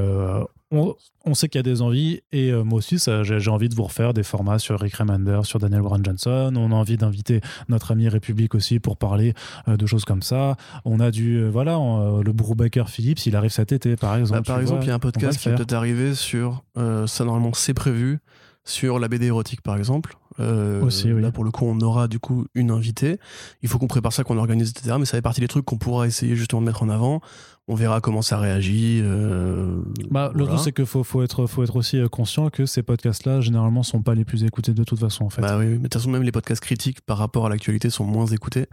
on, sait qu'il y a des envies et euh, moi aussi j'ai envie de vous refaire des formats sur Rick Remender, sur Daniel Warren Johnson. On a envie d'inviter notre ami République aussi pour parler euh, de choses comme ça. On a du euh, voilà le Brubaker Phillips, il arrive cet été par exemple. Bah, par exemple, il y a un podcast qui peut arriver sur ça normalement c'est prévu sur la BD érotique par exemple. Aussi, Là pour le coup on aura du coup une invitée. Il faut qu'on prépare ça, qu'on organise etc. Mais ça fait partie des trucs qu'on pourra essayer justement de mettre en avant on verra comment ça réagit. Euh, bah, le truc, c'est qu'il faut, faut, être, faut être aussi euh, conscient que ces podcasts-là, généralement, sont pas les plus écoutés de toute façon. En fait. Bah oui, mais de toute façon, même les podcasts critiques par rapport à l'actualité sont moins écoutés.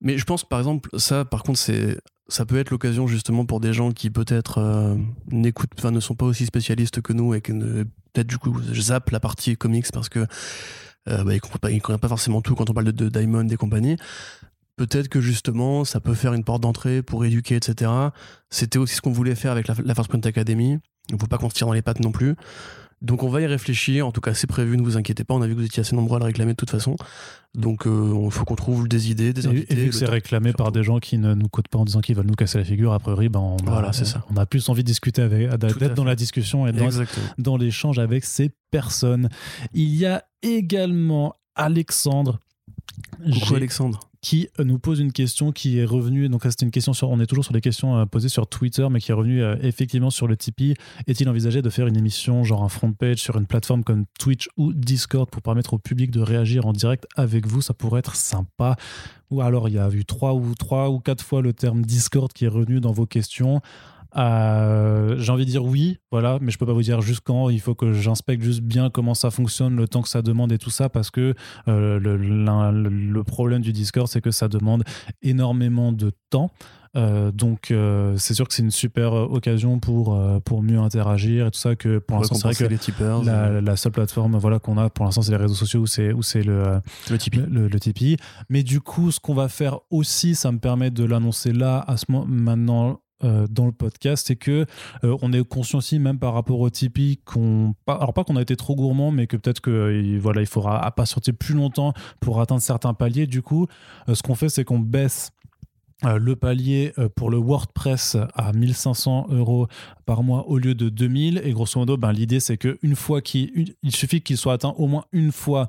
Mais je pense, par exemple, ça, par contre, c'est ça peut être l'occasion justement pour des gens qui peut-être euh, n'écoutent, enfin, ne sont pas aussi spécialistes que nous et qui peut-être du coup zappent la partie comics parce que bah, ils ne comprennent pas forcément tout quand on parle de, de Diamond et compagnie peut-être que justement ça peut faire une porte d'entrée pour éduquer, etc. C'était aussi ce qu'on voulait faire avec la, la First Point Academy. Il ne faut pas qu'on se tire dans les pattes non plus. Donc on va y réfléchir, en tout cas c'est prévu, ne vous inquiétez pas, on a vu que vous étiez assez nombreux à le réclamer de toute façon. Donc euh, il faut qu'on trouve des idées, des invités. Et, vu que c'est réclamé par des gens qui ne nous cotent pas en disant qu'ils veulent nous casser la figure, a priori, ben on, voilà, a, ça. on a plus envie de discuter avec, d'être dans la discussion et dans, dans l'échange avec ces personnes. Il y a également Alexandre Coucou Alexandre. Qui nous pose une question qui est revenue. Donc, c'était une question sur. On est toujours sur les questions euh, posées sur Twitter, mais qui est revenue euh, effectivement sur le Tipeee. Est-il envisagé de faire une émission, genre un front page, sur une plateforme comme Twitch ou Discord pour permettre au public de réagir en direct avec vous? Ça pourrait être sympa. Ou alors, il y a eu trois ou, trois ou quatre fois le terme Discord qui est revenu dans vos questions. Euh, j'ai envie de dire oui, voilà, mais je peux pas vous dire juste quand. Il faut que j'inspecte juste bien comment ça fonctionne, le temps que ça demande et tout ça, parce que euh, le, le, problème du Discord, c'est que ça demande énormément de temps. Euh, donc c'est sûr que c'est une super occasion pour, pour mieux interagir et tout ça que pour l'instant c'est vrai que les la, la, seule plateforme voilà qu'on a pour l'instant c'est les réseaux sociaux où c'est où c'est le le Tipeee. Le, le, Tipeee mais du coup ce qu'on va faire aussi ça me permet de l'annoncer là à ce moment maintenant euh, dans le podcast, c'est que euh, on est conscient aussi, même par rapport au Tipeee, qu'on, alors pas qu'on a été trop gourmand, mais que peut-être que voilà, il faudra patienter plus longtemps pour atteindre certains paliers. Du coup, euh, ce qu'on fait, c'est qu'on baisse le palier pour le WordPress à 1500 euros par mois au lieu de 2000 et grosso modo ben, l'idée c'est qu'une fois qu'il il suffit qu'il soit atteint au moins une fois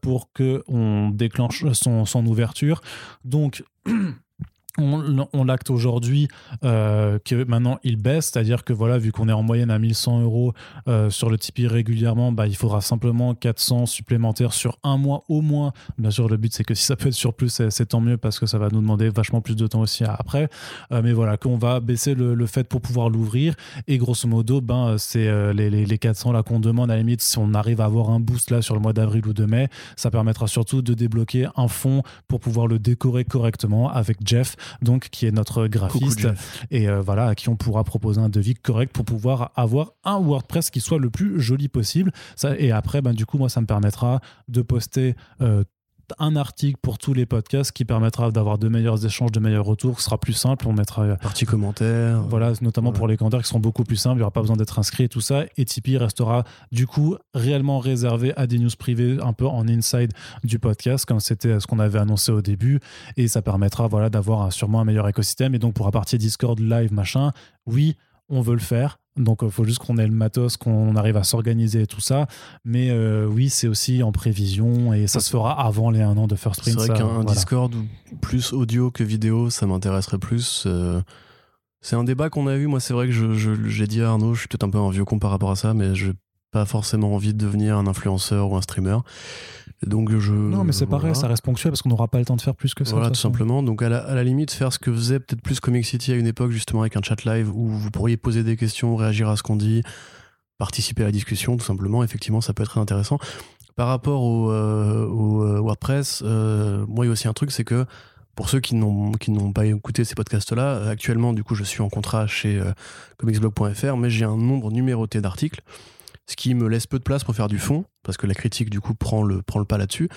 pour que on déclenche son, son ouverture donc [clears throat] on, l'acte aujourd'hui euh, que maintenant il baisse, c'est-à-dire que voilà, vu qu'on est en moyenne à 1100 euros euh, sur le Tipeee régulièrement, bah, il faudra simplement 400 supplémentaires sur un mois au moins. Bien sûr, le but c'est que si ça peut être sur plus, c'est tant mieux parce que ça va nous demander vachement plus de temps aussi après. Euh, mais voilà, qu'on va baisser le, fait pour pouvoir l'ouvrir et grosso modo, ben c'est les, les, 400 là qu'on demande à la limite si on arrive à avoir un boost là sur le mois d'avril ou de mai, ça permettra surtout de débloquer un fonds pour pouvoir le décorer correctement avec Jeff donc qui est notre graphiste et euh, voilà à qui on pourra proposer un devis correct pour pouvoir avoir un WordPress qui soit le plus joli possible. Ça, et après, ben, du coup, moi, ça me permettra de poster euh, un article pour tous les podcasts qui permettra d'avoir de meilleurs échanges, de meilleurs retours, ce sera plus simple. On mettra. Euh, Partie commentaire. Voilà, notamment pour les commentaires qui seront beaucoup plus simples. Il n'y aura pas besoin d'être inscrit et tout ça. Et Tipeee restera du coup réellement réservé à des news privées un peu en inside du podcast, comme c'était ce qu'on avait annoncé au début. Et ça permettra voilà, d'avoir sûrement un meilleur écosystème. Et donc pour la partie Discord, live, machin, oui, on veut le faire. Donc, il faut juste qu'on ait le matos, qu'on arrive à s'organiser et tout ça. Mais euh, oui, c'est aussi en prévision et ça se fera avant les un an de First Print. C'est vrai qu'un Discord plus audio que vidéo, ça m'intéresserait plus. Euh, c'est un débat qu'on a eu. Moi, c'est vrai que j'ai je, dit à Arnaud, je suis peut-être un peu un vieux con par rapport à ça, mais je pas forcément envie de devenir un influenceur ou un streamer. Donc je. Non, mais c'est pareil, ça reste ponctuel parce qu'on n'aura pas le temps de faire plus que ça. Voilà, tout simplement. Donc à la, limite, faire ce que faisait peut-être plus Comic City à une époque, justement, avec un chat live où vous pourriez poser des questions, réagir à ce qu'on dit, participer à la discussion, tout simplement. Effectivement, ça peut être très intéressant. Par rapport au, euh, euh, WordPress, euh, moi, il y a aussi un truc, c'est que pour ceux qui n'ont qui n'ont pas écouté ces podcasts-là, actuellement, du coup, je suis en contrat chez comicsblog.fr, mais j'ai un nombre numéroté d'articles ce qui me laisse peu de place pour faire du fond, parce que la critique du coup prend le, prend le pas là-dessus.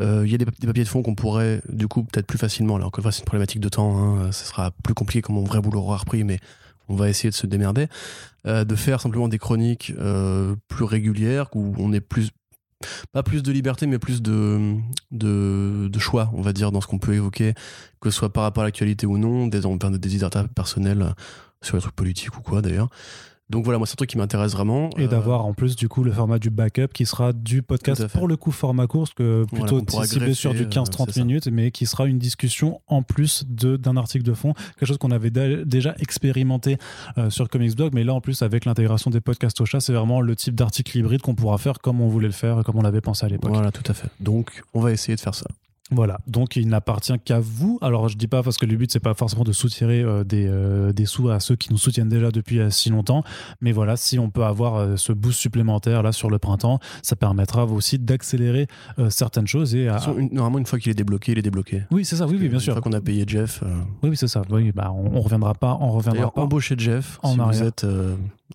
Euh, il y a des, papiers de fond qu'on pourrait du coup peut-être plus facilement, alors fois c'est une problématique de temps, hein, ce sera plus compliqué quand mon vrai boulot aura repris, mais on va essayer de se démerder, euh, de faire simplement des chroniques euh, plus régulières, où on est plus, pas plus de liberté, mais plus de, de, choix, on va dire, dans ce qu'on peut évoquer, que ce soit par rapport à l'actualité ou non, des, des, des idées personnelles sur les trucs politiques ou quoi d'ailleurs. Donc voilà, moi c'est un truc qui m'intéresse vraiment. Et d'avoir en plus du coup le format du backup qui sera du podcast pour le coup format course que plutôt ciblé sur du 15-30 euh, minutes, mais qui sera une discussion en plus d'un article de fond, quelque chose qu'on avait déjà expérimenté euh, sur Comics Blog, mais là en plus avec l'intégration des podcasts au chat, c'est vraiment le type d'article hybride qu'on pourra faire comme on voulait le faire, comme on l'avait pensé à l'époque. Voilà, tout à fait. Donc on va essayer de faire ça. Voilà, donc il n'appartient qu'à vous. Alors je dis pas parce que le but c'est pas forcément de soutirer euh, des, euh, des, sous à ceux qui nous soutiennent déjà depuis euh, si longtemps, mais voilà, si on peut avoir ce boost supplémentaire là sur le printemps, ça permettra aussi d'accélérer certaines choses et normalement une fois qu'il est débloqué, il est débloqué. Oui, c'est ça, oui, oui, bien sûr. Une fois qu'on a payé Jeff. Oui, oui c'est ça. Oui, bah on, on, reviendra pas, on reviendra pas. Embaucher Jeff en si vous êtes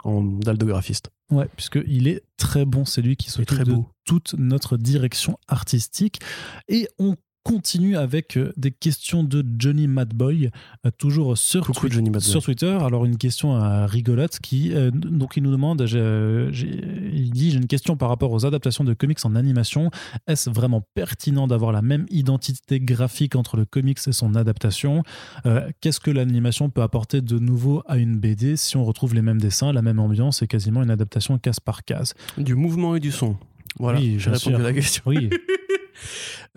en dalle de graphiste. Ouais, puisqu'il est très bon, c'est lui qui s'occupe de toute notre direction artistique. Et on continue avec euh, des questions de Johnny Madboy, euh, toujours sur, sur Twitter. Alors une question à rigolote qui euh, donc il nous demande, il dit j'ai une question par rapport aux adaptations de comics en animation. Est-ce vraiment pertinent d'avoir la même identité graphique entre le comics et son adaptation? Qu'est-ce que l'animation peut apporter de nouveau à une BD si on retrouve les mêmes dessins, la même ambiance et quasiment une adaptation case par case? Du mouvement et du son. Voilà, oui, j'ai répondu à la question. Oui. [laughs]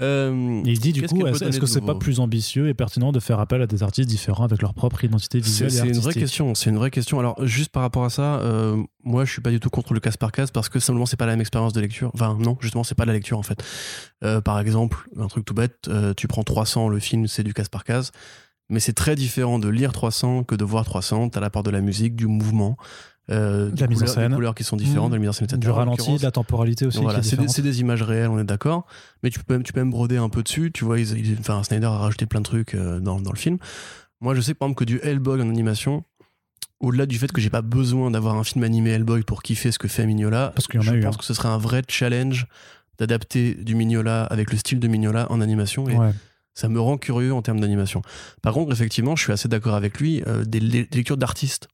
Euh, Il dit du coup, est-ce de que c'est pas plus ambitieux et pertinent de faire appel à des artistes différents avec leur propre identité visuelle c'est une vraie question. C'est une vraie question. Alors, juste par rapport à ça, euh, moi, je suis pas du tout contre le case par case parce que simplement, c'est pas la même expérience de lecture. Enfin, non, justement, c'est pas la lecture en fait. Euh, par exemple, un truc tout bête, tu prends 300, le film, c'est du case par case. Mais c'est très différent de lire 300 que de voir 300. T'as la part de la musique, du mouvement, euh, De la des mise en couleurs- scène. des couleurs qui sont différentes, Mmh. de la mise en scène, etc. du En ralenti, de la temporalité aussi. voilà, c'est des, images réelles, on est d'accord. Mais tu peux, même, tu peux même broder un peu dessus. Tu vois, ils, ils- enfin, Snyder a rajouté plein de trucs euh, dans, dans le film. Moi, je sais par exemple que du Hellboy en animation, au-delà du fait que j'ai pas besoin d'avoir un film animé Hellboy pour kiffer ce que fait Mignola, Parce qu'il y en je a eu, pense hein. que ce serait un vrai challenge d'adapter du Mignola avec le style de Mignola en animation. Et Ouais. ça me rend curieux en termes d'animation. Par contre, effectivement, je suis assez d'accord avec lui. euh, des, des lectures d'artistes,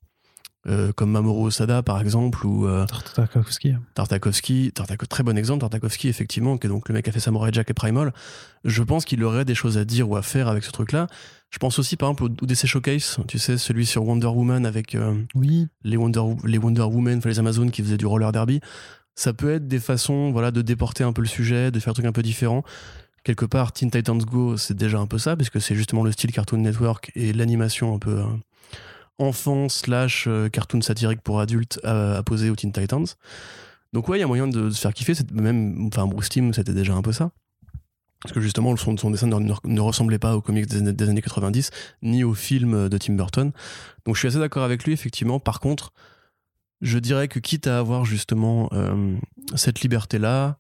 euh, comme Mamoru Osada par exemple, ou euh, Tartakovsky. Tartakovsky, Tartako- très bon exemple, Tartakovsky, effectivement, qui est donc le mec qui a fait Samurai Jack et Primal. Je pense qu'il aurait des choses à dire ou à faire avec ce truc-là. Je pense aussi, par exemple, au, au DC Showcase, tu sais, celui sur Wonder Woman avec euh, Oui. les, Wonder, les Wonder Woman, enfin, les Amazones qui faisaient du roller derby. Ça peut être des façons voilà, de déporter un peu le sujet, de faire un truc un peu différent. Quelque part, Teen Titans Go, c'est déjà un peu ça, puisque c'est justement le style Cartoon Network et l'animation un peu euh, enfant slash euh, cartoon satirique pour adultes à, à poser aux Teen Titans. Donc ouais, il y a moyen de, se faire kiffer. Même, enfin, Bruce Timm, c'était déjà un peu ça. Parce que justement, son, son dessin ne, ressemblait pas aux comics des, années- des années 90, ni aux films de Tim Burton. Donc je suis assez d'accord avec lui, effectivement. Par contre, je dirais que quitte à avoir justement euh, cette liberté-là,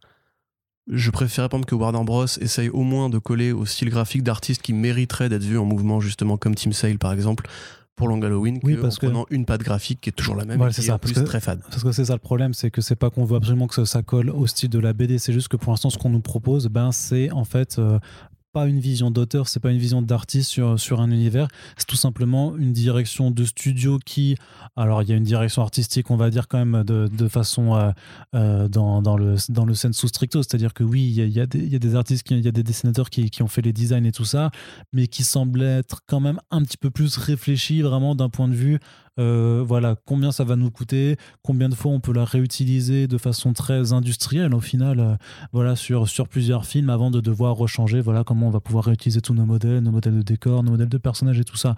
je préférais par exemple que Warner Bros. essaye au moins de coller au style graphique d'artistes qui mériteraient d'être vus en mouvement, justement comme Tim Sale par exemple, pour Long Halloween, Oui, que parce en que- prenant une patte graphique qui est toujours la même et qui ça, est en parce plus que- très fade. Parce que c'est ça le problème, c'est que c'est pas qu'on veut absolument que ça, ça colle au style de la BD, c'est juste que pour l'instant, ce qu'on nous propose, ben, c'est en fait euh, pas une vision d'auteur, c'est pas une vision d'artiste sur, sur un univers, c'est tout simplement une direction de studio qui, alors il y a une direction artistique, on va dire quand même de, de façon euh, euh, dans, dans, le, dans le sensu stricto, c'est-à-dire que oui, il y a, y, a des- artistes, il y a des dessinateurs qui, qui ont fait les designs et tout ça, mais qui semblent être quand même un petit peu plus réfléchis vraiment d'un point de vue euh, voilà, combien ça va nous coûter, combien de fois on peut la réutiliser de façon très industrielle au final, euh, voilà, sur, sur plusieurs films avant de devoir rechanger, voilà, comment on va pouvoir réutiliser tous nos modèles, nos modèles de décors, nos modèles de personnages et tout ça.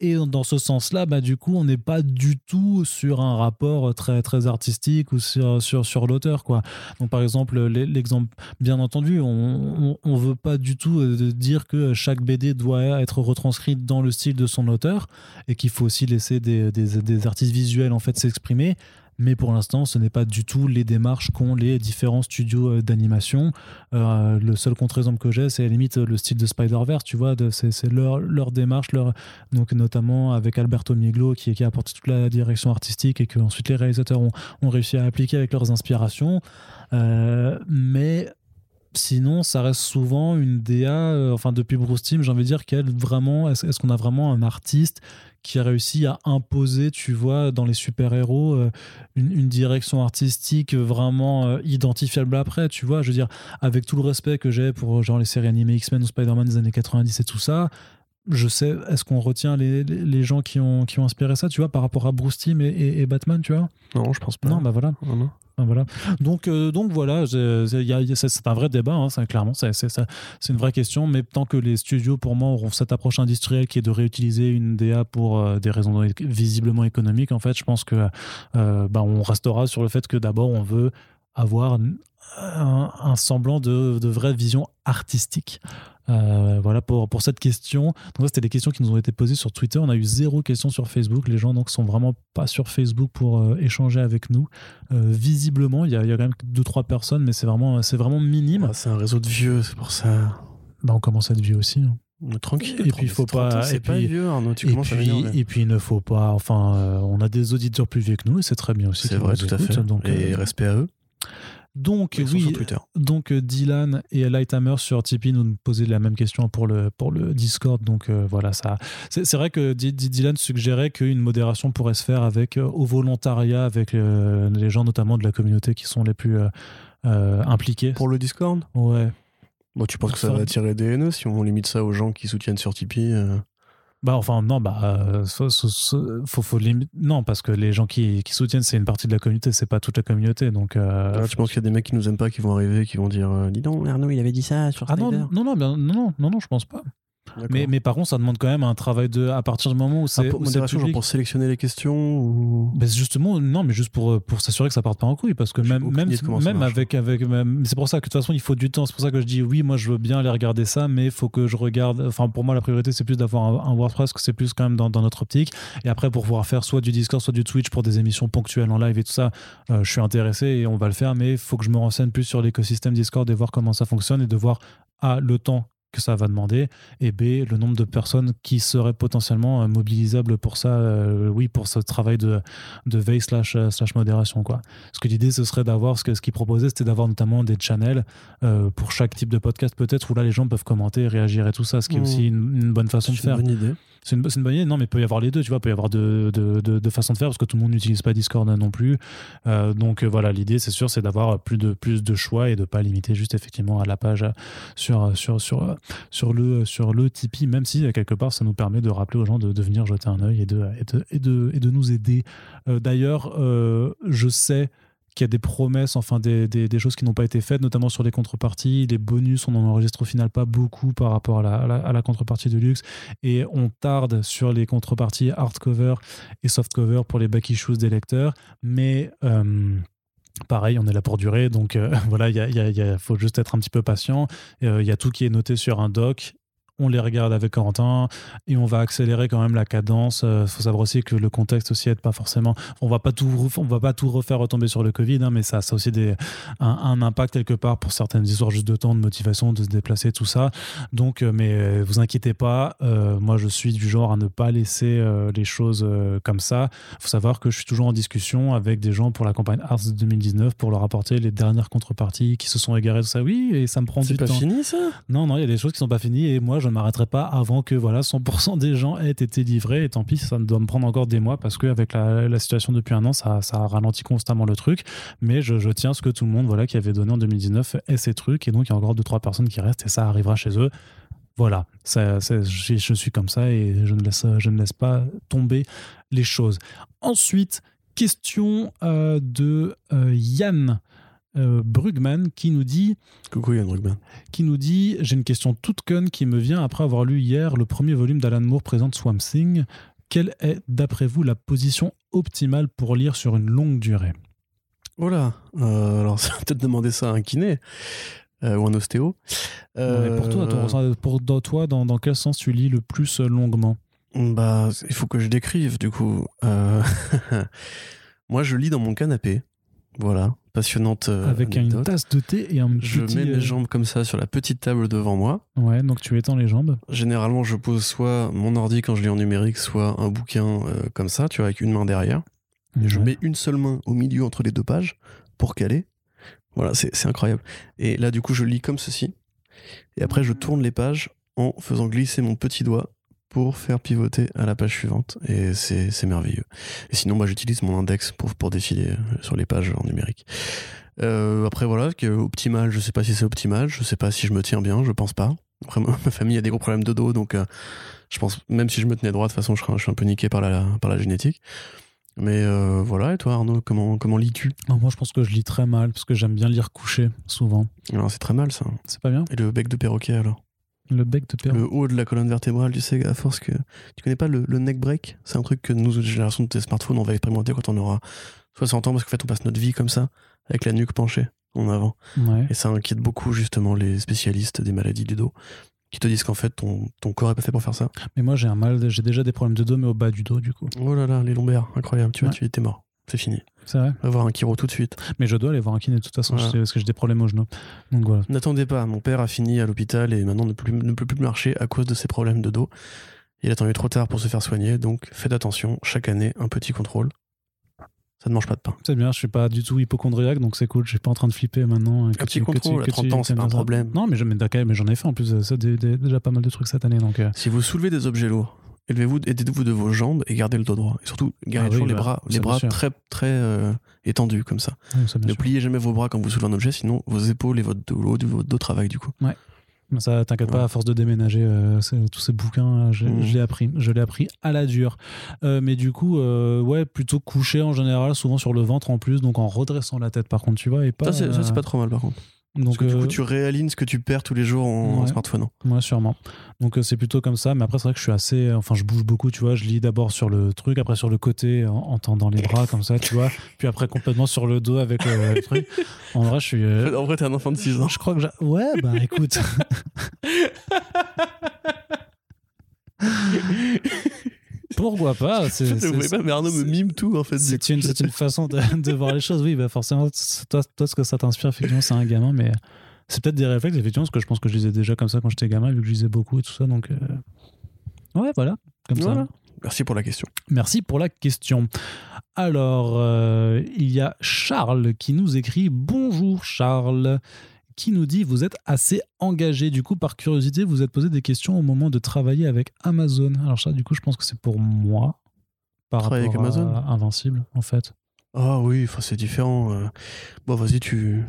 Et dans ce sens-là, bah, du coup, on n'est pas du tout sur un rapport très, très artistique ou sur, sur, sur l'auteur, quoi. Donc, par exemple, l'e- l'exemple, bien entendu, on, on veut pas du tout euh, dire que chaque BD doit être retranscrite dans le style de son auteur et qu'il faut aussi laisser des, des, artistes visuels en fait s'exprimer. Mais pour l'instant, ce n'est pas du tout les démarches qu'ont les différents studios euh, d'animation. Euh, le seul contre-exemple que j'ai, c'est à la limite le style de Spider-Verse, tu vois, c'est leur, démarche, leur, donc notamment avec Alberto Miglo qui, a apporté toute la direction artistique et que ensuite les réalisateurs ont, réussi à appliquer avec leurs inspirations. Euh, mais sinon, ça reste souvent une DA, euh, enfin depuis Bruce Timm, j'ai envie de dire qu'elle vraiment, est-ce qu'on a vraiment un artiste qui a réussi à imposer, tu vois, dans les super-héros, euh, une, une direction artistique vraiment euh, identifiable après, tu vois, je veux dire, avec tout le respect que j'ai pour genre les séries animées X-Men ou Spider-Man des années 90 et tout ça, je sais, est-ce qu'on retient les, les, les gens qui ont, qui ont inspiré ça, tu vois, par rapport à Bruce et, et- et Batman, tu vois? Non, je pense pas. Non, bah voilà. Non, non. Ah. Donc, euh, donc voilà, c'est un vrai débat, hein, clairement, c'est une vraie question, mais tant que les studios, pour moi, auront cette approche industrielle qui est de réutiliser une DA pour euh, des raisons visiblement économiques, en fait, je pense que euh, bah, on restera sur le fait que d'abord, on veut avoir un, un semblant de, de vraie vision artistique. Euh, voilà pour, pour cette question. Donc, ça, c'était des questions qui nous ont été posées sur Twitter. On a eu zéro question sur Facebook. Les gens donc sont vraiment pas sur Facebook pour euh, échanger avec nous. Euh, visiblement, il y, a, il y a quand même deux trois personnes, mais c'est vraiment c'est vraiment minime. Ah, c'est un réseau de vieux, c'est pour ça. Bah, on commence à être vieux aussi. hein. Tranquille. Et puis, il faut 30 ans, pas- C'est pas puis- vieux, Arnaud. Tu Et commences à puis, et puis il ne faut pas. Enfin, euh, on a des auditeurs plus vieux que nous et c'est très bien aussi. C'est vrai, tout à fait. Donc, Et euh, respect à eux. Donc oui, sur Twitter. Donc euh, Dylan et Lighthammer sur Tipeee nous posaient la même question pour le, pour le Discord. Donc euh, voilà, ça. C'est vrai que Dylan suggérait qu'une modération pourrait se faire avec euh, au volontariat avec euh, les gens notamment de la communauté qui sont les plus euh, euh, impliqués. Pour le Discord? Ouais. Bon, tu penses que ça va attirer des haineux si on limite ça aux gens qui soutiennent sur Tipeee euh, Bah enfin non bah euh, faut, faut, faut, faut lim- non parce que les gens qui, qui soutiennent c'est une partie de la communauté c'est pas toute la communauté donc euh, Ah, tu penses qu'il y a des mecs qui nous aiment pas, qui vont arriver, qui vont dire euh, Dis donc, Arnaud, il avait dit ça sur ah non non non non non non non je pense pas. Mais mais par contre ça demande quand même un travail de à partir du moment où Ah, c'est modération, genre public. pour sélectionner les questions ou... Ben, justement, non, mais juste pour, pour s'assurer que ça parte pas en couille, parce que même, même, même marche. avec, avec même- c'est pour ça que de toute façon il faut du temps. C'est pour ça que je dis oui, moi je veux bien aller regarder ça, mais il faut que je regarde. Enfin, pour moi la priorité c'est plus d'avoir un, un WordPress, que c'est plus quand même dans, dans notre optique. Et après pour pouvoir faire soit du Discord, soit du Twitch pour des émissions ponctuelles en live et tout ça, euh, je suis intéressé et on va le faire, mais il faut que je me renseigne plus sur l'écosystème Discord et voir comment ça fonctionne et de voir a le temps que ça va demander et B le nombre de personnes qui seraient potentiellement euh, mobilisables pour ça euh, oui pour ce travail de, de veille slash, euh, slash modération quoi parce que l'idée ce serait d'avoir ce que ce qu'ils proposaient c'était d'avoir notamment des channels euh, pour chaque type de podcast peut-être où là les gens peuvent commenter réagir et tout ça ce qui est Mmh. aussi une, une bonne façon de une faire bonne idée. C'est une, une bonne idée, non, mais il peut y avoir les deux, tu vois, il peut y avoir deux de, de, de façons de faire parce que tout le monde n'utilise pas Discord non plus. Euh, donc euh, voilà, l'idée, c'est sûr, c'est d'avoir plus de, plus de choix et de pas limiter juste effectivement à la page euh, sur, sur, sur, sur, le, sur le Tipeee, même si quelque part ça nous permet de rappeler aux gens de, venir jeter un œil et de, et, de, et, de, et de nous aider. D'ailleurs, je sais qu'il y a des promesses, enfin des, des, choses qui n'ont pas été faites, notamment sur les contreparties, les bonus, on en enregistre au final pas beaucoup par rapport à la, contrepartie de luxe, et on tarde sur les contreparties hardcover et softcover pour les back issues des lecteurs, mais euh, pareil, on est là pour durer, donc euh, [laughs] voilà, il faut juste être un petit peu patient. Euh, Il y a tout qui est noté sur un doc. On les regarde avec Corentin et on va accélérer quand même la cadence. Il faut savoir aussi que le contexte aussi aide pas forcément. On va pas tout, on va pas tout refaire retomber sur le Covid, hein, mais ça, ça a aussi des, un, un impact quelque part pour certaines histoires juste de temps, de motivation, de se déplacer, tout ça. Donc, euh, mais euh, vous inquiétez pas. euh, moi, je suis du genre à ne pas laisser euh, les choses euh, comme ça. faut savoir que je suis toujours en discussion avec des gens pour la campagne Arts 2019 pour leur apporter les dernières contreparties qui se sont égarées, tout ça. Oui, et ça me prend C'est du pas temps. fini ça? Non, non, il y a des choses qui sont pas finies et moi, je ne m'arrêterai pas avant que voilà 100% des gens aient été livrés. Et tant pis, ça doit me prendre encore des mois parce qu'avec la, la situation depuis un an, ça, ralentit constamment le truc. Mais je, je tiens ce que tout le monde voilà, qui avait donné en 2019 ait ces trucs. Et donc, il y a encore 2-3 personnes qui restent et ça arrivera chez eux. Voilà, je suis comme ça et je ne laisse, je ne laisse pas tomber les choses. Ensuite, question euh, de euh, Yann euh, Brugman qui nous dit Coucou Yann Rugman. qui nous dit J'ai une question toute conne qui me vient après avoir lu hier le premier volume d'Alan Moore présente Swamp Thing. Quelle est, d'après vous, la position optimale pour lire sur une longue durée? Oh là euh, Alors, [laughs] ça va peut-être demander ça à un kiné euh, ou un ostéo. Non, Pour toi, Euh, ton- pour dans toi, dans, dans quel sens tu lis le plus longuement? Bah, il faut que je décrive, du coup. [laughs] Moi, je lis dans mon canapé. Voilà, passionnante euh, Avec une tasse de thé et un Je petit. mets euh, mes jambes comme ça sur la petite table devant moi. Ouais, donc tu étends les jambes. Généralement, je pose soit mon ordi quand je lis en numérique, soit un bouquin euh, comme ça, tu vois, avec une main derrière. Et je mets une seule main au milieu entre les deux pages pour caler. Voilà, c'est c'est incroyable. Et là, du coup, je lis comme ceci. Et après, je tourne les pages en faisant glisser mon petit doigt pour faire pivoter à la page suivante. Et c'est merveilleux. Et sinon, bah, j'utilise mon index pour, pour défiler euh, sur les pages en numérique. Euh, après, voilà, que optimal, je sais pas si c'est optimal, je sais pas si je me tiens bien, je pense pas. Après, [laughs] moi, ma famille a des gros problèmes de dos, donc euh, je pense, même si je me tenais droit, de toute façon, je, serais- je suis un peu niqué par la, par la génétique. Mais euh, voilà, et toi Arnaud, comment, comment lis-tu? Non, moi, je pense que je lis très mal parce que j'aime bien lire couché, souvent. C'est très mal ça. C'est pas bien? Et le bec de perroquet alors? Le bec de. Le haut de la colonne vertébrale, tu sais, à force que. Tu connais pas le, le neck break C'est un truc que nous, autres générations de smartphones, on va expérimenter quand on aura 60 ans, parce qu'en fait, on passe notre vie comme ça, avec la nuque penchée en avant. Ouais. Et ça inquiète beaucoup justement les spécialistes des maladies du dos, qui te disent qu'en fait, ton, ton corps est pas fait pour faire ça. Mais moi, j'ai un mal, j'ai déjà des problèmes de dos, mais au bas du dos, du coup. Oh là là, les lombaires, incroyable, tu vois, Ouais. tu étais mort. C'est fini. C'est vrai. Voir un chiro tout de suite. Mais je dois aller voir un kiné de toute façon, Voilà. parce que j'ai des problèmes au genou. Donc voilà. N'attendez pas, mon père a fini à l'hôpital et maintenant ne, plus- ne peut plus marcher à cause de ses problèmes de dos. Il a attendu trop tard pour se faire soigner, donc faites attention, chaque année, un petit contrôle. Ça ne mange pas de pain. C'est bien, je suis pas du tout hypochondriaque, donc c'est cool. Je suis pas en train de flipper maintenant. Un petit contrôle, à 30 ans, c'est pas un problème. Non, mais j'en ai fait en plus, euh, ça, déjà pas mal de trucs cette année. Donc, euh, Si vous soulevez des objets lourds, élevez-vous, aidez-vous de vos jambes et gardez le dos droit. Et surtout, gardez Ah toujours oui, les bah, bras, les bras très, très euh, étendus comme ça. ne sûr. pliez jamais vos bras quand vous soulevez un objet, sinon vos épaules et votre dos, votre travaillent du coup. Ouais. Ça, t'inquiète pas, à force de déménager euh, tous ces bouquins, je, l'ai appris. Je l'ai appris à la dure. Euh, mais du coup, euh, ouais, plutôt couché en général, souvent sur le ventre en plus, donc en redressant la tête par contre, tu vois. Et pas, Ça, c'est pas trop mal par contre. Donc, Parce que du euh, coup, tu réalignes ce que tu perds tous les jours en, Ouais. smartphone. Ouais, sûrement. Donc euh, c'est plutôt comme ça. Mais après, c'est vrai que je suis assez. Enfin, je bouge beaucoup, tu vois. Je lis d'abord sur le truc, après sur le côté, en, en tendant les bras, comme ça, tu vois. Puis après, complètement sur le dos avec euh, le truc. En vrai, je suis. euh, En vrai, t'es un enfant de 6 ans. je crois que. Ouais, bah écoute. [laughs] Pourquoi pas [laughs] c'est- mais Arnaud me mime tout en fait. C'est une, façon de, [laughs] de voir les choses. Oui, bah forcément, toi, toi, ce que ça t'inspire, effectivement, c'est un gamin, mais c'est peut-être des réflexes, effectivement, parce que je pense que je lisais déjà comme ça quand j'étais gamin, vu que je lisais beaucoup et tout ça. Donc, euh, ouais, voilà, comme Voilà. ça. Merci pour la question. Merci pour la question. Alors, euh, il y a Charles qui nous écrit Bonjour Charles, qui nous dit Vous êtes assez engagé. Du coup, par curiosité, vous êtes posé des questions au moment de travailler avec Amazon. Alors, ça, du coup, je pense que c'est pour moi. Par Travailler rapport avec Amazon? À Invincible, en fait. Ah oui, c'est différent. euh. Bon, vas-y, tu,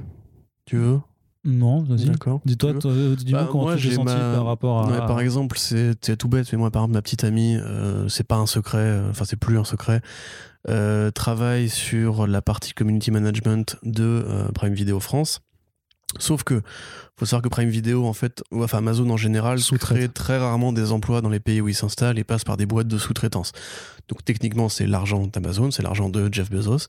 tu veux? Non, vas-y. D'accord. Dis-toi, euh, dis-moi Bah, comment tu t'es senti ma- par rapport à. Ouais, par exemple, c'est tout bête, mais moi, par exemple, ma petite amie, euh, c'est pas un secret, euh, enfin, c'est plus un secret, euh, travaille sur la partie community management de Prime Video France. Sauf que, faut savoir que Prime Video, en fait, ou enfin Amazon en général, Sous-traite. crée très rarement des emplois dans les pays où ils s'installent et passe par des boîtes de sous-traitance. Donc techniquement, c'est l'argent d'Amazon, c'est l'argent de Jeff Bezos.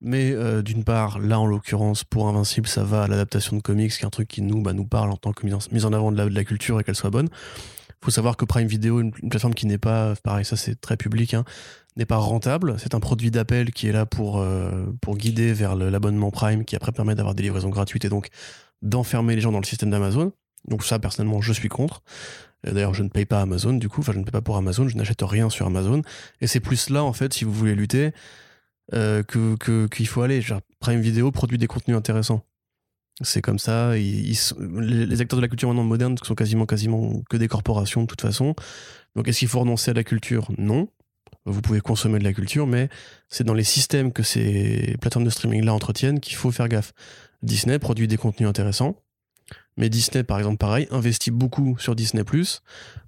Mais euh, d'une part, là en l'occurrence, pour Invincible, ça va à l'adaptation de comics, qui est un truc qui nous, bah, nous parle en tant que mise en, mise en avant de la, de la culture et qu'elle soit bonne. faut savoir que Prime Video, une, une plateforme qui n'est pas, pareil, ça c'est très public, hein, n'est pas rentable. C'est un produit d'appel qui est là pour, euh, pour guider vers l'abonnement Prime, qui après permet d'avoir des livraisons gratuites et donc d'enfermer les gens dans le système d'Amazon. Donc ça, personnellement, je suis contre. Euh, D'ailleurs, je ne paye pas Amazon, du coup, enfin, je ne paye pas pour Amazon, je n'achète rien sur Amazon. Et c'est plus là, en fait, si vous voulez lutter, euh, qu'il faut aller. Genre, Prime Video produit des contenus intéressants. C'est comme ça. les acteurs de la culture maintenant moderne sont quasiment, quasiment que des corporations de toute façon. Donc, est-ce qu'il faut renoncer à la culture? Non. Vous pouvez consommer de la culture, mais c'est dans les systèmes que ces plateformes de streaming-là entretiennent qu'il faut faire gaffe. Disney produit des contenus intéressants, mais Disney, par exemple, pareil, investit beaucoup sur Disney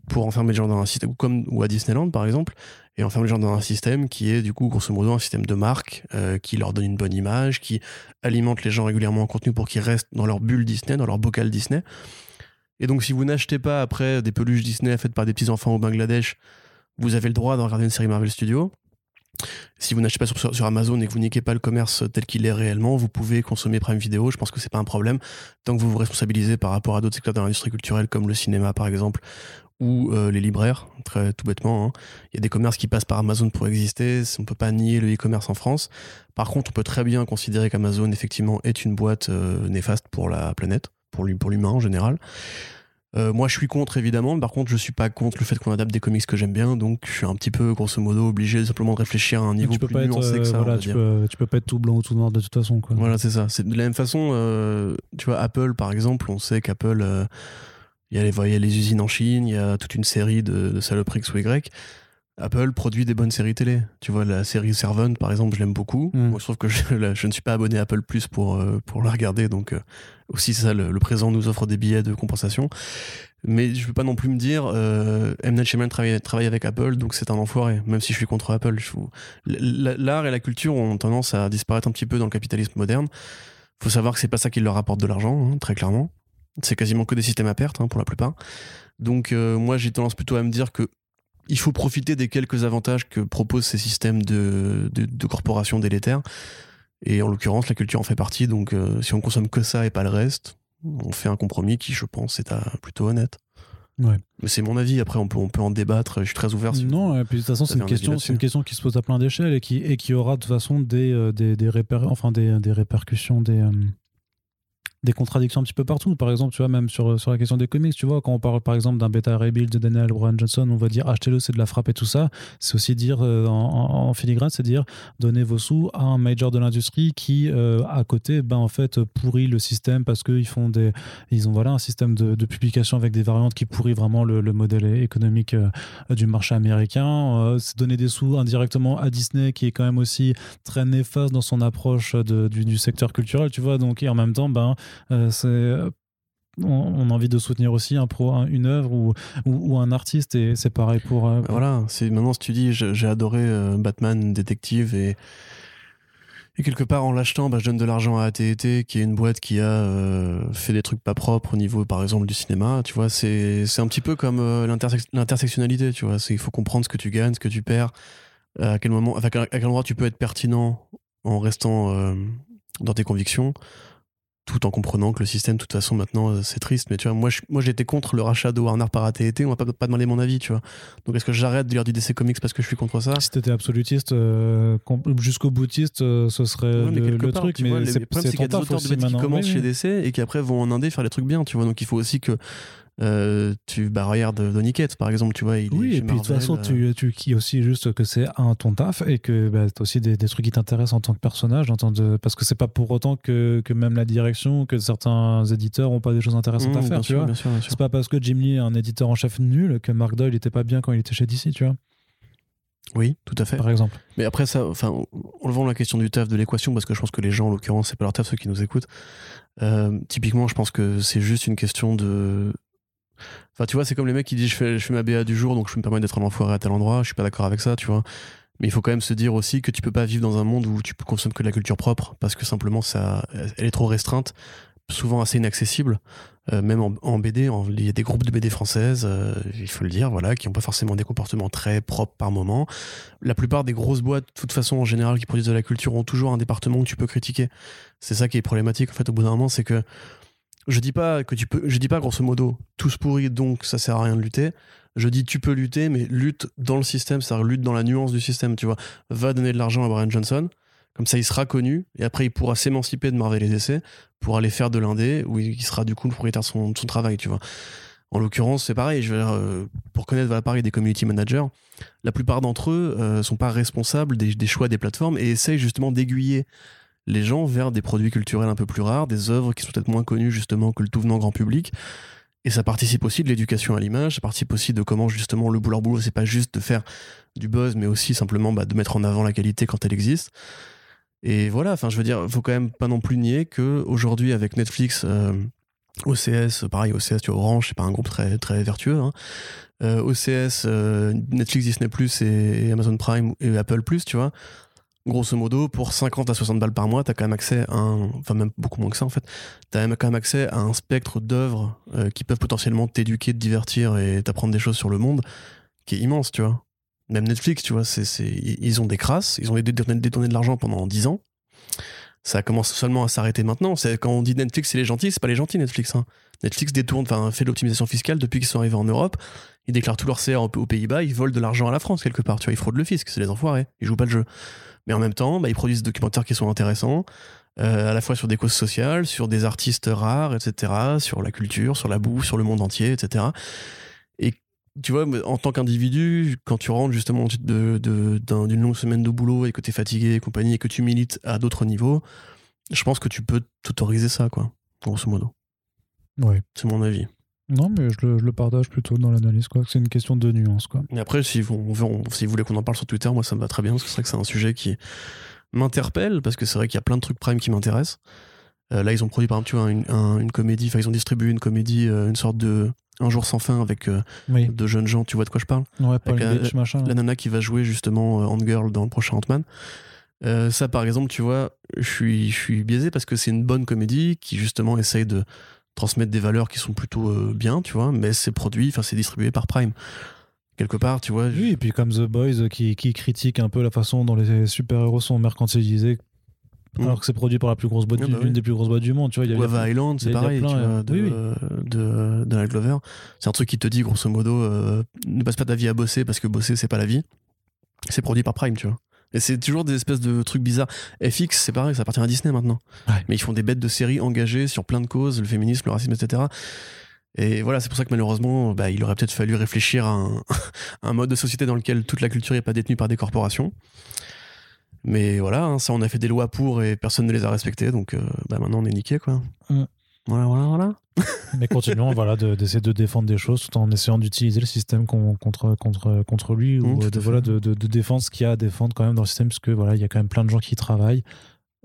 pour enfermer les gens dans un système, comme ou à Disneyland, par exemple, et enfermer les gens dans un système qui est, du coup, grosso modo, un système de marque euh, qui leur donne une bonne image, qui alimente les gens régulièrement en contenu pour qu'ils restent dans leur bulle Disney, dans leur bocal Disney. Et donc, si vous n'achetez pas après des peluches Disney faites par des petits enfants au Bangladesh, vous avez le droit de regarder une série Marvel Studios. Si vous n'achetez pas sur, Amazon et que vous niquez pas le commerce tel qu'il est réellement, vous pouvez consommer Prime Video. Je pense que c'est pas un problème tant que vous vous responsabilisez par rapport à d'autres secteurs de l'industrie culturelle comme le cinéma par exemple ou euh, les libraires, très tout bêtement. hein. Il y a des commerces qui passent par Amazon pour exister. On peut pas nier le e-commerce en France. Par contre, on peut très bien considérer qu'Amazon effectivement est une boîte euh, néfaste pour la planète, pour l'humain en général. Euh, moi, je suis contre évidemment. Par contre, je suis pas contre le fait qu'on adapte des comics que j'aime bien. Donc, je suis un petit peu, grosso modo, obligé simplement de réfléchir à un niveau tu peux plus pas être, nuancé que euh, ça. voilà, tu, peux, tu peux pas être tout blanc ou tout noir de toute façon. Quoi. Voilà, c'est ça. C'est de la même façon, euh, tu vois, Apple, par exemple, on sait qu'Apple, euh, il y, a les- il y a les usines en Chine, il y a toute une série de, de saloperies X ou Y. Apple produit des bonnes séries télé. Tu vois, la série Servant, par exemple, je l'aime beaucoup. Mm. Moi, je trouve que je, [laughs] ne suis pas abonné à Apple Plus pour, euh, pour la regarder. Donc, euh, aussi, ça, le, le présent nous offre des billets de compensation. Mais je ne veux pas non plus me dire, euh, M. Night Shyamalan travaille, travaille avec Apple, donc c'est un enfoiré, même si je suis contre Apple. L'art et la culture ont tendance à disparaître un petit peu dans le capitalisme moderne faut savoir que c'est pas ça qui leur rapporte de l'argent, hein, très clairement. C'est quasiment que des systèmes à perte hein, pour la plupart. Donc euh, moi j'ai tendance plutôt à me dire que il faut profiter des quelques avantages que proposent ces systèmes de, de, de corporations délétères. Et en l'occurrence la culture en fait partie. Donc euh, si on consomme que ça et pas le reste, on fait un compromis qui je pense est à- plutôt honnête. Ouais. Mais c'est mon avis. Après on peut on peut en débattre. Je suis très ouvert. si vous- Non, et puis de toute façon, c'est une, un question, c'est une question qui se pose à plein d'échelles et qui, et qui aura de toute façon des, euh, des, des, réper- enfin des, des répercussions, des, euh, des contradictions un petit peu partout. Par exemple, tu vois, même sur, sur la question des comics, tu vois, quand on parle par exemple d'un bêta rebuild de Daniel Bryan Johnson, on va dire achetez-le, c'est de la frappe et tout ça. C'est aussi dire, euh, en, en- filigrane, c'est dire donnez vos sous à un major de l'industrie qui, euh, à côté, ben, en fait, pourrit le système parce qu'ils font des. Ils ont voilà, un système de, publication avec des variantes qui pourrit vraiment le, le modèle économique euh, du marché américain. C'est donner des sous indirectement à Disney qui est quand même aussi très néfaste dans son approche de- du, secteur culturel, tu vois. Donc, et en même temps, ben, c'est on, a envie de soutenir aussi un pro, une œuvre ou, ou, un artiste et c'est pareil pour. Bah voilà, c'est maintenant si tu dis j'ai adoré Batman détective et et quelque part, en l'achetant, bah, je donne de l'argent à AT&T, qui est une boîte qui a euh, fait des trucs pas propres au niveau, par exemple, du cinéma. Tu vois, c'est un petit peu comme euh, l'intersectionnalité. Tu vois, il faut comprendre ce que tu gagnes, ce que tu perds, à quel moment, à quel endroit tu peux être pertinent en restant euh, dans tes convictions tout en comprenant que le système, de toute façon, maintenant, euh, c'est triste. Mais tu vois, moi, moi j'étais contre le rachat de Warner par AT&T. On m'a pas, pas demandé mon avis, tu vois. Donc, est-ce que j'arrête de lire du DC Comics parce que je suis contre ça? Si t'étais absolutiste, euh, jusqu'au boutiste, euh, ce serait le, truc. mais c'est qu'il y a des auteurs de qui commencent chez DC et qui après vont en Indé faire des trucs bien, tu vois. Donc, il faut aussi que euh, tu bah regarde Donny par exemple tu vois il oui et puis de toute façon tu, tu qui aussi juste que c'est un ton taf et que bah, tu as aussi des, des, trucs qui t'intéressent en tant que personnage en tant de, parce que c'est pas pour autant que, que même la direction que certains éditeurs ont pas des choses intéressantes à mmh, faire tu vois c'est pas parce que Jim Lee est un éditeur en chef nul que Mark Doyle était pas bien quand il était chez DC tu vois oui, tout à fait. Par exemple. Mais après ça, enfin, enlevant la question du taf de l'équation, parce que je pense que les gens, en l'occurrence, c'est pas leur taf, ceux qui nous écoutent. Euh, typiquement, je pense que c'est juste une question de Enfin, tu vois, c'est comme les mecs qui disent je fais, je fais ma BA du jour, donc je me permets d'être un enfoiré à tel endroit. Je suis pas d'accord avec ça, tu vois. Mais il faut quand même se dire aussi que tu peux pas vivre dans un monde où tu consommes que de la culture propre, parce que simplement, ça, elle est trop restreinte, souvent assez inaccessible. Euh, même en, BD, il y a des groupes de BD françaises, euh, il faut le dire, voilà, qui n'ont pas forcément des comportements très propres par moment. La plupart des grosses boîtes, de toute façon, en général, qui produisent de la culture, ont toujours un département où tu peux critiquer. C'est ça qui est problématique, en fait, au bout d'un moment, c'est que je dis pas que tu peux, je dis pas grosso modo tous pourris donc ça sert à rien de lutter. Je dis tu peux lutter, mais lutte dans le système, c'est-à-dire lutte dans la nuance du système, tu vois. Va donner de l'argent à Brian Johnson, comme ça il sera connu et après il pourra s'émanciper de Marvel et DC pour aller faire de l'indé où il sera du coup le propriétaire de son, travail, tu vois. En l'occurrence, c'est pareil. Je euh, pour connaître voilà, pareil des community managers, la plupart d'entre eux euh, sont pas responsables des, des, choix des plateformes et essayent justement d'aiguiller les gens vers des produits culturels un peu plus rares, des œuvres qui sont peut-être moins connues justement que le tout venant grand public. Et ça participe aussi de l'éducation à l'image, ça participe aussi de comment justement le boulot boulot, c'est pas juste de faire du buzz, mais aussi simplement bah, de mettre en avant la qualité quand elle existe. Et voilà, enfin je veux dire, faut quand même pas non plus nier que aujourd'hui avec Netflix, euh, OCS, pareil, OCS, tu vois, Orange, c'est pas un groupe très très vertueux. Hein. Euh, OCS, euh, Netflix, Disney et Amazon Prime et Apple tu vois grosso modo, pour 50 à 60 balles par mois, tu as quand même accès à un, enfin même beaucoup moins que ça en fait, tu as quand même accès à un spectre d'œuvres euh, qui peuvent potentiellement t'éduquer, te divertir et t'apprendre des choses sur le monde qui est immense, tu vois. Même Netflix, tu vois, c'est, ils ont des crasses, ils ont détourné, de l'argent pendant 10 ans. Ça commence seulement à s'arrêter maintenant. Quand on dit Netflix, c'est les gentils, c'est pas les gentils Netflix. Hein. Netflix détourne, enfin fait l'optimisation fiscale depuis qu'ils sont arrivés en Europe. Ils déclarent tout leur CR aux Pays-Bas, ils volent de l'argent à la France quelque part. Tu vois, ils fraudent le fisc, c'est les enfoirés. Ils jouent pas le jeu. Mais en même temps, bah, ils produisent des documentaires qui sont intéressants, euh, à la fois sur des causes sociales, sur des artistes rares, etc., sur la culture, sur la bouffe, sur le monde entier, etc. Et tu vois, en tant qu'individu, quand tu rentres justement d'une de, longue semaine de boulot et que tu es fatigué et compagnie et que tu milites à d'autres niveaux, je pense que tu peux t'autoriser ça, quoi, grosso modo. Ouais. C'est mon avis. Non, mais je le, partage plutôt dans l'analyse, quoi. C'est une question de nuance, quoi. Et après, si vous, si vous voulez qu'on en parle sur Twitter, moi, ça me va très bien, parce que c'est vrai que c'est un sujet qui m'interpelle, parce que c'est vrai qu'il y a plein de trucs Prime qui m'intéressent. Euh, là, ils ont produit, par exemple, tu vois, une, une comédie, enfin, ils ont distribué une comédie, euh, une sorte de Un jour sans fin avec euh, de jeunes gens, tu vois de quoi je parle? Ouais, pas Beach, machin. La nana qui va jouer justement Ant-Girl dans le prochain Ant-Man. ça, par exemple, tu vois, je suis, je suis biaisé parce que c'est une bonne comédie qui justement essaye de transmettre des valeurs qui sont plutôt euh, bien, tu vois, mais c'est produit, enfin c'est distribué par Prime. Quelque part, tu vois. Oui, et puis comme The Boys qui, qui critique un peu la façon dont les super-héros sont mercantilisés mm. alors que c'est produit par la plus grosse boîte, ah bah des plus grosses boîtes du monde, tu vois. Y a, Island, c'est pareil, tu vois, de, de, de, Glover. C'est un truc qui te dit, grosso modo, euh, ne passe pas ta vie à bosser parce que bosser, c'est pas la vie. C'est produit par Prime, tu vois. Et c'est toujours des espèces de trucs bizarres. FX, c'est pareil, ça appartient à Disney maintenant. Mais ils font des bêtes de séries engagées sur plein de causes, le féminisme, le racisme, etc. Et voilà, c'est pour ça que malheureusement, bah, il aurait peut-être fallu réfléchir à un, [laughs] mode de société dans lequel toute la culture n'est pas détenue par des corporations. Mais voilà, hein, ça, on a fait des lois pour et personne ne les a respectées, donc euh, bah, maintenant on est niqué, quoi. Mm. Voilà, voilà, voilà. [laughs] Mais continuons voilà, d'essayer de, défendre des choses tout en essayant d'utiliser le système contre, contre, contre lui ou mmh, de, voilà, de, de, défendre ce qu'il y a à défendre quand même dans le système parce que voilà, il y a quand même plein de gens qui travaillent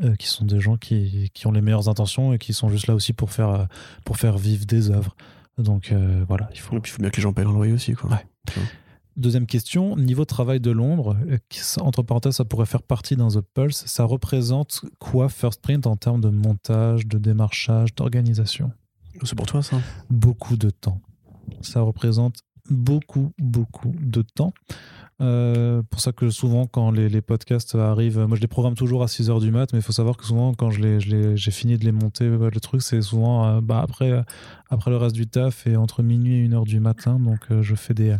euh, qui sont des gens qui, qui, ont les meilleures intentions et qui sont juste là aussi pour faire, euh, pour faire vivre des œuvres. Donc euh, voilà, il faut. Et puis il faut bien que les gens payent leur loyer aussi. Quoi. Ouais. Deuxième question, niveau travail de l'ombre, entre parenthèses, ça pourrait faire partie d'un The Pulse. Ça représente quoi First Print en termes de montage, de démarchage, d'organisation? C'est pour toi ça Beaucoup de temps. Ça représente beaucoup, beaucoup de temps. Euh, pour ça que souvent, quand les, les, podcasts arrivent, moi je les programme toujours à 6h du mat, mais il faut savoir que souvent, quand j'ai fini de les monter, le truc, c'est souvent euh, bah, après, après le reste du taf et entre minuit et 1h du matin. Donc euh, je fais des,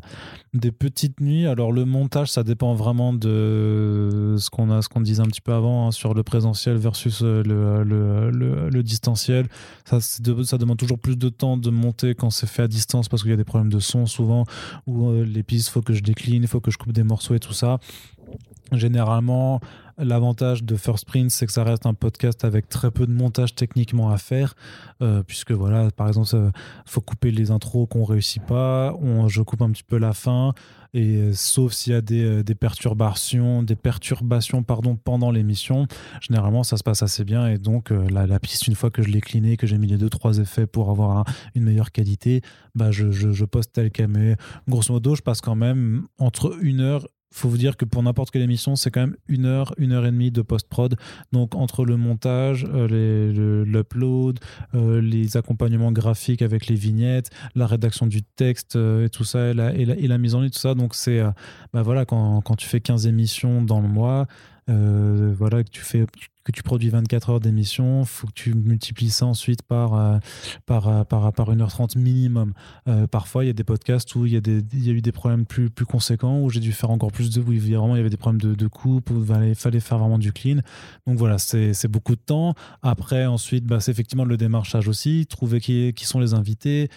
des petites nuits. Alors le montage, ça dépend vraiment de ce qu'on qu'on disait un petit peu avant hein, sur le présentiel versus le, le, le, le distanciel. Ça, ça demande toujours plus de temps de monter quand c'est fait à distance parce qu'il y a des problèmes de son souvent, ou les pistes, il faut que je décline, il faut que je des morceaux et tout ça. Généralement, l'avantage de First Print, c'est que ça reste un podcast avec très peu de montage techniquement à faire, euh, puisque voilà, par exemple, il faut couper les intros qu'on réussit pas, je coupe un petit peu la fin, et sauf s'il y a des, euh, des, perturbations, des perturbations pardon, pendant l'émission, généralement ça se passe assez bien, et donc euh, la, piste, une fois que je l'ai cliné, que j'ai mis les deux trois effets pour avoir une meilleure qualité, bah je, poste tel qu'elle mais grosso modo, je passe quand même entre une heure faut vous dire que pour n'importe quelle émission, c'est quand même une heure, une heure et demie de post-prod. Donc entre le montage, euh, l'upload, euh, les accompagnements graphiques avec les vignettes, la rédaction du texte euh, et tout ça, et la, et, la, mise en ligne, tout ça. Donc c'est, bah voilà, quand, quand, tu fais 15 émissions dans le mois, voilà, que tu fais que tu produis 24 heures d'émission, faut que tu multiplies ça ensuite par, euh, par, euh, par, par 1h30 minimum. Euh, parfois, il y a des podcasts où il y, a eu des problèmes plus, plus conséquents, où j'ai dû faire encore plus de. où vraiment il y avait des problèmes de, coupe, où il fallait, faire vraiment du clean. Donc voilà, c'est beaucoup de temps. Après, ensuite, bah, c'est effectivement le démarchage aussi, trouver qui, qui sont les invités,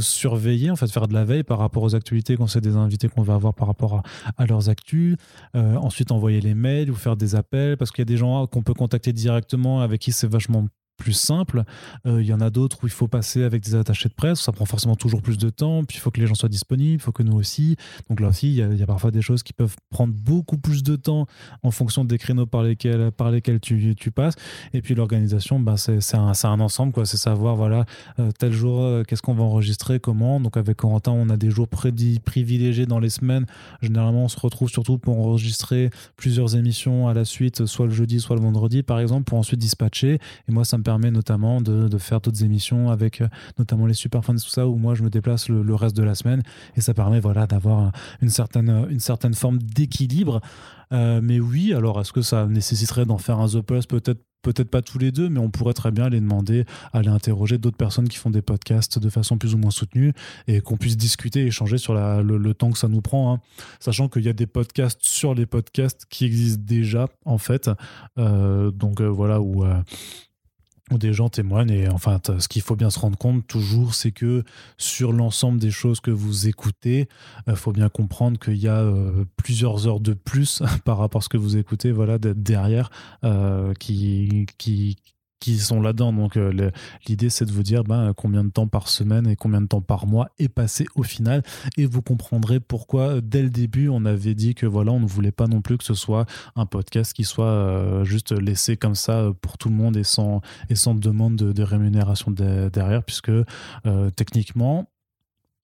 surveiller, en fait, faire de la veille par rapport aux actualités quand c'est des invités qu'on va avoir par rapport à, à leurs actus. ensuite, envoyer les mails ou faire des appels, parce qu'il y a des gens qu'on peut contacter directement, avec qui c'est vachement plus simple. Euh, il y en a d'autres où il faut passer avec des attachés de presse, ça prend forcément toujours plus de temps, puis il faut que les gens soient disponibles, il faut que nous aussi. Donc là aussi, il y, a, parfois des choses qui peuvent prendre beaucoup plus de temps en fonction des créneaux par lesquels, par lesquels tu, passes. Et puis l'organisation, bah, c'est un, un, ensemble, c'est savoir, voilà, euh, tel jour, euh, qu'est-ce qu'on va enregistrer, comment. Donc avec Corentin, on a des jours privilégiés dans les semaines. Généralement, on se retrouve surtout pour enregistrer plusieurs émissions à la suite, soit le jeudi, soit le vendredi, par exemple, pour ensuite dispatcher. Et moi, ça me permet notamment de, faire d'autres émissions avec euh, notamment les super fans tout ça où moi je me déplace le, reste de la semaine et ça permet voilà d'avoir une certaine une certaine forme d'équilibre euh, mais oui alors est-ce que ça nécessiterait d'en faire un The Plus peut-être peut-être pas tous les deux, mais on pourrait très bien les demander, aller interroger d'autres personnes qui font des podcasts de façon plus ou moins soutenue et qu'on puisse discuter, échanger sur le, temps que ça nous prend, hein. sachant qu'il y a des podcasts sur les podcasts qui existent déjà en fait. Euh, donc voilà où où des gens témoignent. Et enfin, ce qu'il faut bien se rendre compte toujours, c'est que sur l'ensemble des choses que vous écoutez, il euh, faut bien comprendre qu'il y a euh, plusieurs heures de plus [laughs] par rapport à ce que vous écoutez, voilà, derrière, euh, qui, qui, qui sont là-dedans. Donc euh, l'idée c'est de vous dire ben, combien de temps par semaine et combien de temps par mois est passé au final et vous comprendrez pourquoi dès le début on avait dit que voilà on ne voulait pas non plus que ce soit un podcast qui soit euh, juste laissé comme ça euh, pour tout le monde et sans, et sans demande de, rémunération derrière puisque techniquement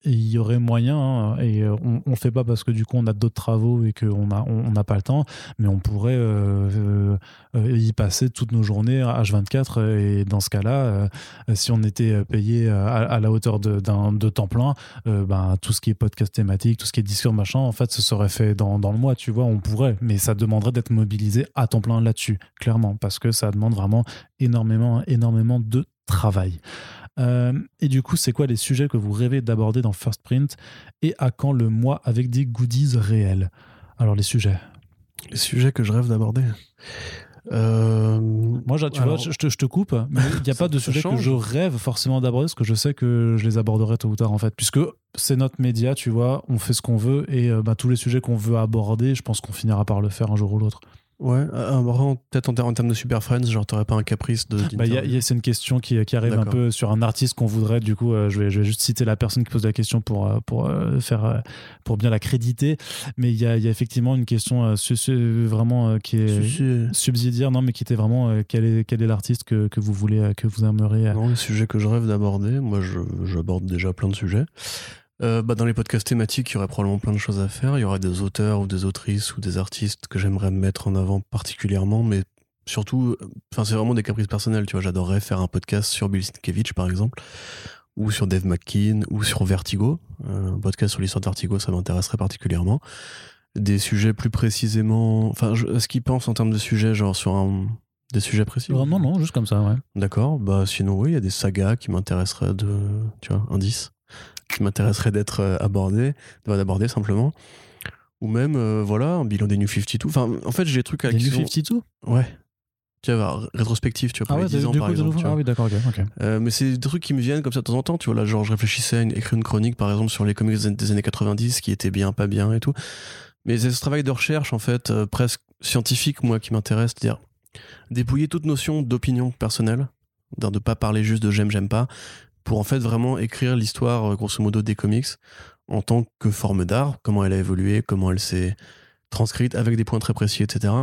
il y aurait moyen, hein, et euh, on ne fait pas parce que du coup on a d'autres travaux et qu'on n'a on, n'a pas le temps, mais on pourrait euh, euh, y passer toutes nos journées H24. Et dans ce cas-là, si on était payé à, la hauteur de, de temps plein, ben, tout ce qui est podcast thématique, tout ce qui est discours machin, en fait, ce serait fait dans, dans le mois, tu vois, on pourrait, mais ça demanderait d'être mobilisé à temps plein là-dessus, clairement, parce que ça demande vraiment énormément, énormément de travail. Euh, et du coup, c'est quoi les sujets que vous rêvez d'aborder dans First Print et à quand le mois avec des goodies réels? Alors, les sujets. Les sujets que je rêve d'aborder. Euh, Moi, tu vois, je te, coupe, mais il n'y a [laughs] pas de sujet que je rêve forcément d'aborder, parce que je sais que je les aborderai tôt ou tard, en fait, puisque c'est notre média, tu vois, on fait ce qu'on veut, et euh, bah, tous les sujets qu'on veut aborder, je pense qu'on finira par le faire un jour ou l'autre. Ouais, euh, peut-être en, ter- en termes de Super Friends, genre t'aurais pas un caprice de. Bah, c'est une question qui, qui arrive un peu sur un artiste qu'on voudrait. Du coup, euh, je, vais, je vais juste citer la personne qui pose la question pour, euh, pour, euh, faire, pour bien la créditer. Mais il y a, il y a effectivement une question su- su- vraiment qui est Si, si. subsidiaire, non, mais qui était vraiment quel est, quel est l'artiste que, que vous voulez, que vous aimeriez. euh, Non, le sujet que je rêve d'aborder, moi j'aborde déjà plein de sujets. Euh, bah, dans les podcasts thématiques, il y aurait probablement plein de choses à faire. Il y aurait des auteurs ou des autrices ou des artistes que j'aimerais mettre en avant particulièrement, mais surtout, euh, enfin c'est vraiment des caprices personnels. Tu vois, j'adorerais faire un podcast sur Bill Sienkiewicz par exemple, ou sur Dave McKean, ou sur Vertigo. Euh, un podcast sur l'histoire de Vertigo, ça m'intéresserait particulièrement. Des sujets plus précisément, enfin, ce qu'ils pensent en termes de sujets, genre sur un, des sujets précis. Non, non, juste comme ça, ouais. D'accord, bah sinon oui, il y a des sagas qui m'intéresseraient de, tu vois, indice, qui m'intéresseraient d'être euh, abordés, de- d'aborder simplement. Ou même, euh, voilà, un bilan des New 52. Enfin, en fait, j'ai des trucs à qui New sont- 52 Ouais. Tu vois, rétrospective, tu vois, Ah ouais, 10 de- ans, par coup, exemple. tu vois. Ah oui, d'accord, ok. Euh, mais c'est des trucs qui me viennent comme ça de temps en temps, tu vois. Là, genre, je réfléchissais à une- écrire une chronique, par exemple, sur les comics des- des années 90, qui étaient bien, pas bien et tout. Mais c'est ce travail de recherche, en fait, euh, presque scientifique, moi, qui m'intéresse, c'est-à-dire dépouiller toute notion d'opinion personnelle, de ne pas parler juste de j'aime, j'aime pas, pour en fait vraiment écrire l'histoire, euh, grosso modo, des comics en tant que forme d'art, comment elle a évolué, comment elle s'est transcrite, avec des points très précis, etc.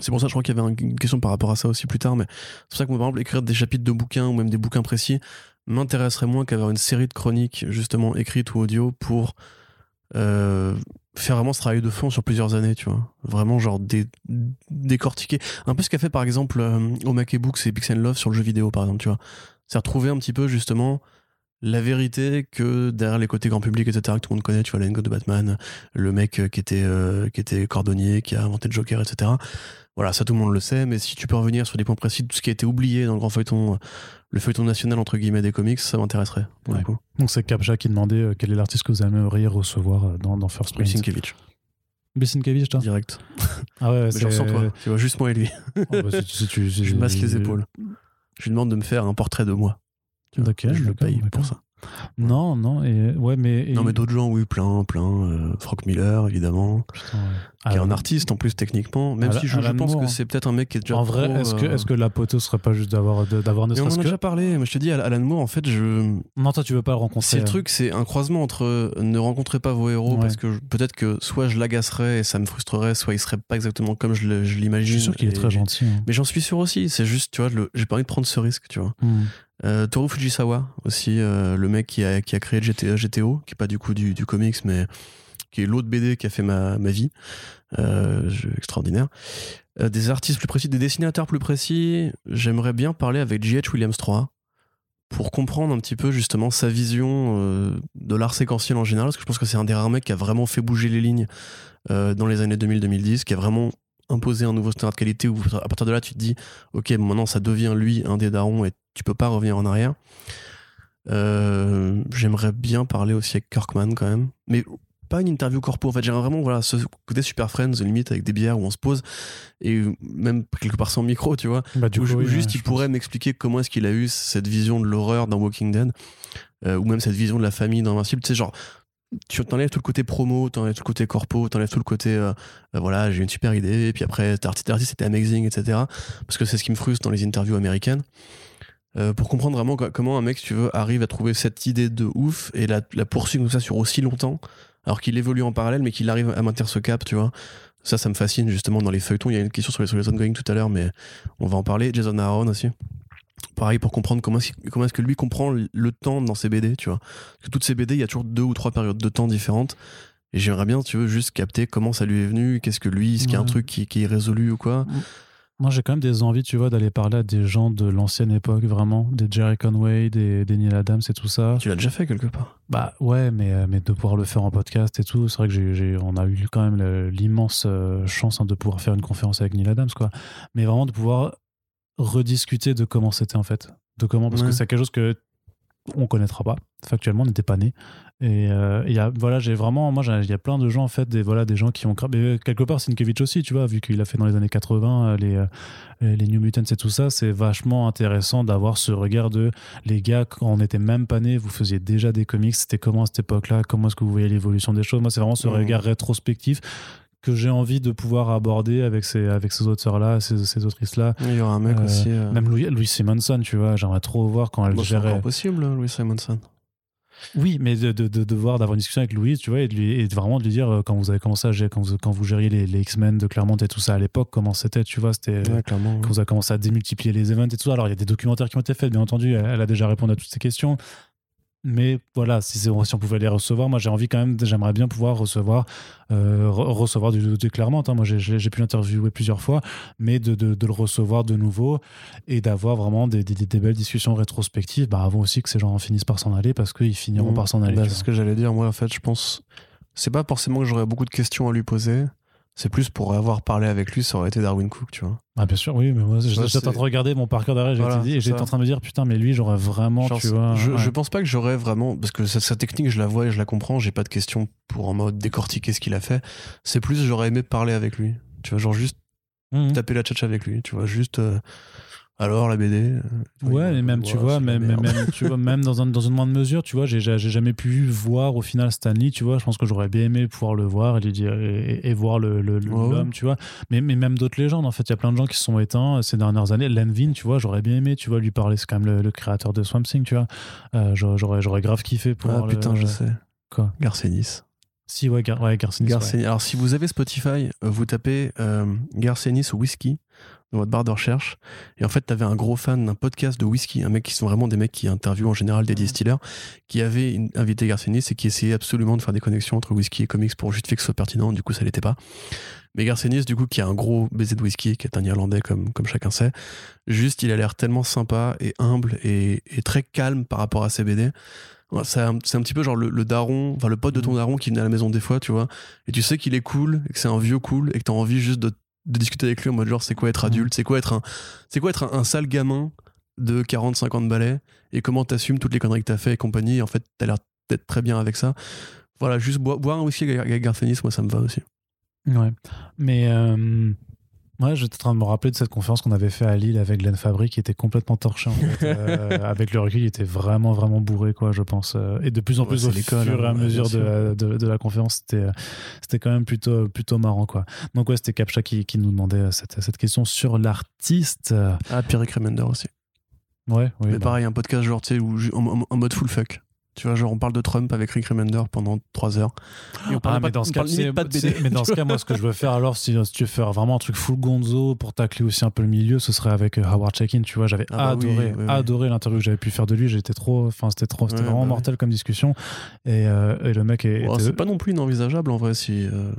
C'est pour ça, je crois qu'il y avait un- une question par rapport à ça aussi plus tard, mais c'est pour ça que, par exemple, écrire des chapitres de bouquins ou même des bouquins précis m'intéresserait moins qu'avoir une série de chroniques, justement, écrites ou audio pour euh, faire vraiment ce travail de fond sur plusieurs années, tu vois. Vraiment, genre, dé- décortiquer. Un peu ce qu'a fait, par exemple, euh, Mac Books et Pixel Love sur le jeu vidéo, par exemple, tu vois. C'est retrouver un petit peu, justement, la vérité que derrière les côtés grand public, etc., que tout le monde connaît, tu vois, l'anecdote de Batman, le mec euh, qui était, euh, qui était cordonnier, qui a inventé le Joker, etc. Voilà, ça tout le monde le sait, mais si tu peux revenir sur des points précis de tout ce qui a été oublié dans le grand feuilleton, euh, le feuilleton national, entre guillemets, des comics, ça m'intéresserait, pour Ouais. le coup. Donc c'est Captcha qui demandait euh, quel est l'artiste que vous aimeriez recevoir dans, dans First Print. Sienkiewicz, toi? Direct. Ah ouais, c'est. je ressens toi, tu vois, juste moi et lui. Oh, bah, si- si tu- si- [laughs] Je masse les épaules. Je lui demande de me faire un portrait de moi. Tu vois, Ok, je le paye pour ça. Non, non, et ouais, mais. et- Non, mais d'autres gens, oui, plein, plein. Euh, Frank Miller, évidemment, Putain, ouais. qui est un artiste en plus, techniquement. Même Alan- si je, pense Moore, que c'est peut-être un mec qui est déjà. En vrai, est-ce que, euh, est-ce que la poteau serait pas juste d'avoir d'avoir ne Mais on en a déjà parlé. Moi, je te dis, Alan Moore, en fait, je. Non, toi, tu veux pas le rencontrer. C'est le euh. truc, c'est un croisement entre euh, ne rencontrez pas vos héros Ouais. parce que peut-être que soit je l'agacerais et ça me frustrerait, soit il serait pas exactement comme je l'imagine. Je suis sûr qu'il est très gentil. hein. Mais j'en suis sûr aussi. C'est juste, tu vois, le- j'ai pas envie de prendre ce risque, tu vois. Hmm. Euh, Toru Fujisawa aussi, euh, le mec qui a, qui a créé GT, GTO, qui est pas du coup du, du comics, mais qui est l'autre BD qui a fait ma, ma vie. Euh, extraordinaire. Des artistes plus précis, des dessinateurs plus précis, j'aimerais bien parler avec J.H. Williams 3 pour comprendre un petit peu justement sa vision de l'art séquentiel en général, parce que je pense que c'est un des rares mecs qui a vraiment fait bouger les lignes dans les années 2000-2010, qui a vraiment imposé un nouveau standard de qualité où à partir de là tu te dis ok maintenant ça devient lui un des darons tu peux pas revenir en arrière. Euh, j'aimerais bien parler aussi avec Kirkman quand même. Mais pas une interview corpo en fait. J'aimerais vraiment voilà ce côté super friends limite avec des bières où on se pose et même quelque part sans micro tu vois. Bah, du où, coup, où oui, juste ouais, il pourrait m'expliquer comment est-ce qu'il a eu cette vision de l'horreur dans Walking Dead euh, ou même cette vision de la famille dans Invincible. Tu sais genre tu t'enlèves tout le côté promo t'enlèves tout le côté corpo t'enlèves tout le côté euh, voilà j'ai une super idée et puis après artiste c'était amazing etc parce que c'est ce qui me frustre dans les interviews américaines Euh, pour comprendre vraiment co- comment un mec si tu veux arrive à trouver cette idée de ouf et la, la poursuivre comme ça sur aussi longtemps alors qu'il évolue en parallèle mais qu'il arrive à maintenir ce cap tu vois. Ça ça me fascine justement dans les feuilletons. Il y a une question sur les, sur les ongoing tout à l'heure mais on va en parler. Jason Aaron aussi. Pareil pour comprendre comment est-ce, comment est-ce que lui comprend le- temps dans ses BD tu vois. Parce que toutes ces BD il y a toujours deux ou trois périodes de temps différentes. Et j'aimerais bien tu veux juste capter comment ça lui est venu qu'est-ce que lui est-ce qu'il y a un truc qui, qui est résolu ou quoi Moi, j'ai quand même des envies, tu vois, d'aller parler à des gens de l'ancienne époque, vraiment, des Jerry Conway, des, des Neil Adams et tout ça. tu l'as déjà fait quelque part? Bah ouais, mais, euh, mais de pouvoir le faire en podcast et tout, c'est vrai que j'ai, j'ai- on a eu quand même l'immense euh, chance hein, de pouvoir faire une conférence avec Neil Adams, quoi. Mais vraiment de pouvoir rediscuter de comment c'était en fait, de comment parce Ouais. que c'est quelque chose que on connaîtra pas. Factuellement, on n'était pas né. Et euh, y a voilà, j'ai vraiment, moi, il y a plein de gens en fait, des voilà, des gens qui ont cra- mais quelque part Sienkiewicz aussi, tu vois, vu qu'il a fait dans les années 80 euh, les euh, les New Mutants et tout ça, c'est vachement intéressant d'avoir ce regard de les gars quand on était même pas nés, vous faisiez déjà des comics, c'était comment à cette époque-là, comment est-ce que vous voyez l'évolution des choses? Moi, c'est vraiment ce Mhm. regard rétrospectif que j'ai envie de pouvoir aborder avec ces, avec ces auteurs-là, ces, ces autrices-là. Il y aura un mec Euh, aussi. euh, Même Louis, Louis Simonson, tu vois, j'aimerais trop voir quand elle bon, c'est gérait. encore possible, hein, Louis Simonson. Oui, mais de, de, de, de voir, d'avoir une discussion avec Louise, tu vois, et, de lui, et vraiment de lui dire, euh, quand vous avez commencé à gérer, quand vous, quand vous gériez les, les X-Men de Claremont et tout ça à l'époque, comment c'était, tu vois, c'était. Ouais, quand vous avez commencé à démultiplier les events et tout ça. Alors, il y a des documentaires qui ont été faits, bien entendu, elle, elle a déjà répondu à toutes ces questions. Mais voilà, si, on pouvait les recevoir, moi j'ai envie quand même, j'aimerais bien pouvoir recevoir, euh, re- recevoir du, du Claremont. hein. Moi j'ai- pu l'interviewer plusieurs fois, mais de, de, de le recevoir de nouveau et d'avoir vraiment des, des, des belles discussions rétrospectives, bah, avant aussi que ces gens finissent par s'en aller parce qu'ils finiront Mmh. par s'en aller. Bah, c'est ce que j'allais dire. Moi, en fait, je pense. C'est pas forcément que j'aurais beaucoup de questions à lui poser. C'est plus pour avoir parlé avec lui, ça aurait été Darwin Cook, tu vois. Ah, bien sûr, oui, mais moi j'étais en train de regarder mon parcours Voilà, j'étais et en train de me dire, putain, mais lui j'aurais vraiment, Genre, tu vois. je, ouais. je pense pas que j'aurais vraiment. Parce que sa, sa technique, je la vois et je la comprends. J'ai pas de questions pour en mode décortiquer ce qu'il a fait. C'est plus, j'aurais aimé parler avec lui. Tu vois, genre juste Mhm. taper la tchatcha avec lui. Tu vois, juste. euh, alors, la BD. euh, Ouais, il- mais même, tu vois, même, tu vois, même dans, un, dans une moindre mesure, tu vois, j'ai j'ai jamais pu voir au final Stanley, tu vois. Je pense que j'aurais bien aimé pouvoir le voir et, lui dire, et, et voir le- Ouais, l'homme, tu vois. Mais, mais même d'autres légendes, en fait, il y a plein de gens qui se sont éteints euh, ces dernières années. Lenvin, tu vois, j'aurais bien aimé, tu vois, lui parler. C'est quand même le, le créateur de Swamp Thing, tu vois. Euh, j'aurais- j'aurais grave kiffé pour. Ah putain, je sais. Quoi? Garcenis. Si, ouais, Gar ouais. Alors, si vous avez Spotify, euh, vous tapez euh, Garcenis whisky dans votre barre de recherche. Et en fait, tu avais un gros fan d'un podcast de whisky, un mec qui sont vraiment des mecs qui interviewent en général des distilleurs, qui avait invité Garcenis et qui essayait absolument de faire des connexions entre whisky et comics pour justifier que ce soit pertinent. Du coup, ça l'était pas. Mais Garcenis, du coup, qui a un gros baiser de whisky, qui est un Irlandais comme, comme chacun sait, juste, il a l'air tellement sympa et humble et, et très calme par rapport à ses BD. C'est un, un petit peu genre le, le daron, enfin le pote de ton Mhm. daron qui venait à la maison des fois, tu vois. Et tu sais qu'il est cool, et que c'est un vieux cool, et que t'as envie juste de, de discuter avec lui en mode genre c'est quoi être adulte, c'est quoi être un, c'est quoi être un, un sale gamin de 40-50 balais, et comment t'assumes toutes les conneries que t'as fait et compagnie? Et en fait, t'as l'air d'être très bien avec ça. Voilà, juste boire, boire un whisky avec Garcenis, moi ça me va aussi. Ouais. Mais euh, ouais, j'étais en train de me rappeler de cette conférence qu'on avait fait à Lille avec Glenn Fabry qui était complètement torché. En fait. [laughs] Euh, avec le recul, il était vraiment, vraiment bourré, quoi, je pense. Euh, Et de plus en plus au fur et à hein, ouais, mesure de, la- de, de la conférence, c'était, euh, c'était quand même plutôt, plutôt marrant, quoi. Donc ouais, c'était Captcha qui, qui nous demandait cette, cette question sur l'artiste. Ah, Pierre Remender aussi. Ouais, oui. Mais bah, pareil, un podcast genre, tu sais, où ju- en, en- en mode full fuck. Tu vois, genre, on parle de Trump avec Rick Remender pendant 3 heures. Et on parle Ah, pas- mais dans ce cas, pas de c'est- BD. mais dans ce cas, moi, ce que je veux faire alors, si, si tu veux faire vraiment un truc full gonzo pour tacler aussi un peu le milieu, ce serait avec euh, Howard Chaykin. Tu vois, j'avais Ah bah adoré, oui, oui. adoré l'interview que j'avais pu faire de lui. J'étais trop, enfin, c'était trop, c'était Ouais, vraiment bah oui. mortel comme discussion. Et, euh, et le mec est, Bon, était- c'est pas non plus inenvisageable en vrai si, euh,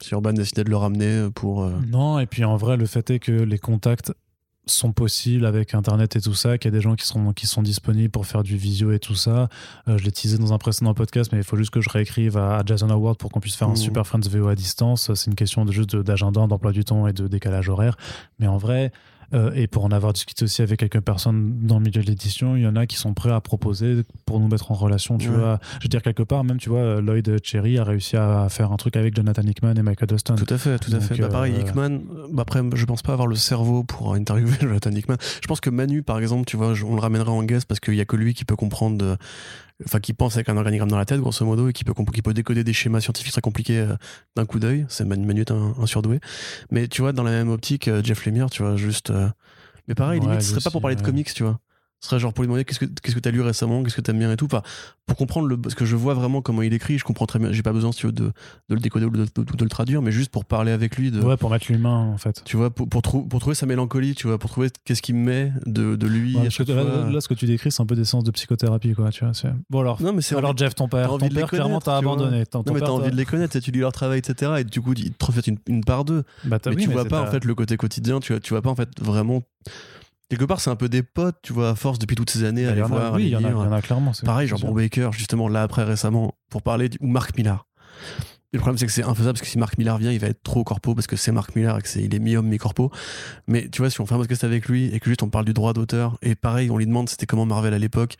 si Urban décidait de le ramener pour. euh, Non, et puis en vrai, le fait est que les contacts sont possibles avec Internet et tout ça, qu'il y a des gens qui sont, qui sont disponibles pour faire du visio et tout ça. Euh, je l'ai teasé dans un précédent podcast, mais il faut juste que je réécrive à, à Jason Award pour qu'on puisse faire un Mhm. Super Friends VO à distance. C'est une question de juste d'agenda, d'emploi du temps et de décalage horaire. Mais en vrai, euh, et pour en avoir discuté aussi avec quelques personnes dans le milieu de l'édition, il y en a qui sont prêts à proposer pour nous mettre en relation. Tu Ouais. vois, je veux dire, quelque part, même, tu vois, Lloyd Cherry a réussi à faire un truc avec Jonathan Hickman et Michael Dustin. Tout à fait, tout à Donc, fait. Bah, pareil, euh, Hickman, euh, bah, après, je pense pas avoir le cerveau pour interviewer [laughs] Jonathan Hickman. Je pense que Manu, par exemple, tu vois, on le ramènera en guest parce qu'il y a que lui qui peut comprendre, de- enfin, qui pense avec un organigramme dans la tête, grosso modo, et qui peut, comp- qui peut décoder des schémas scientifiques très compliqués euh, d'un coup d'œil. C'est Manu, Manu est un, un surdoué. Mais tu vois, dans la même optique, euh, Jeff Lemire, tu vois, juste. euh, Mais pareil, Ouais, limite, ce serait pas pour parler de comics, tu vois. Ce serait genre pour lui demander qu'est-ce que qu'est-ce que t'as lu récemment, qu'est-ce que t'aimes bien et tout. Enfin, pour comprendre le, parce que je vois vraiment comment il écrit, je comprends très bien. J'ai pas besoin si tu veux, de, de le décoder ou de, de- de le traduire, mais juste pour parler avec lui de, Ouais, pour mettre l'humain, en fait. tu vois, pour, pour, trou- pour trouver sa mélancolie, tu vois, pour trouver qu'est-ce qui me met de, de lui Ouais, à que là, là, ce que tu décris, c'est un peu des séances de psychothérapie, quoi. Tu vois, bon, alors, non, mais c'est alors Jeff, ton t'as père, envie ton père clairement connaître, t'a tu vois. abandonné. Ton, non, mais t'as envie de les connaître, et tu lis leur travail, etc. Et du coup, ils te reflètent une, une part d'eux. Bah, t'as- Mais oui, tu vois pas, en fait, le côté quotidien, tu vois, tu vois pas, en fait, vraiment. Quelque part, c'est un peu des potes, tu vois, à force depuis toutes ces années, à a- voir, Oui, il y, en a- clairement. Pareil, genre. Bob Baker, justement, là après récemment, pour parler, du- ou Marc Millar. Le problème, c'est que c'est infaisable parce que si Marc Millar vient, il va être trop corpo parce que c'est Marc Millar et que c'est, il est mi-homme, mi-corpo. Mais tu vois, si on fait un podcast avec lui et que juste on parle du droit d'auteur, et pareil, on lui demande c'était comment Marvel à l'époque,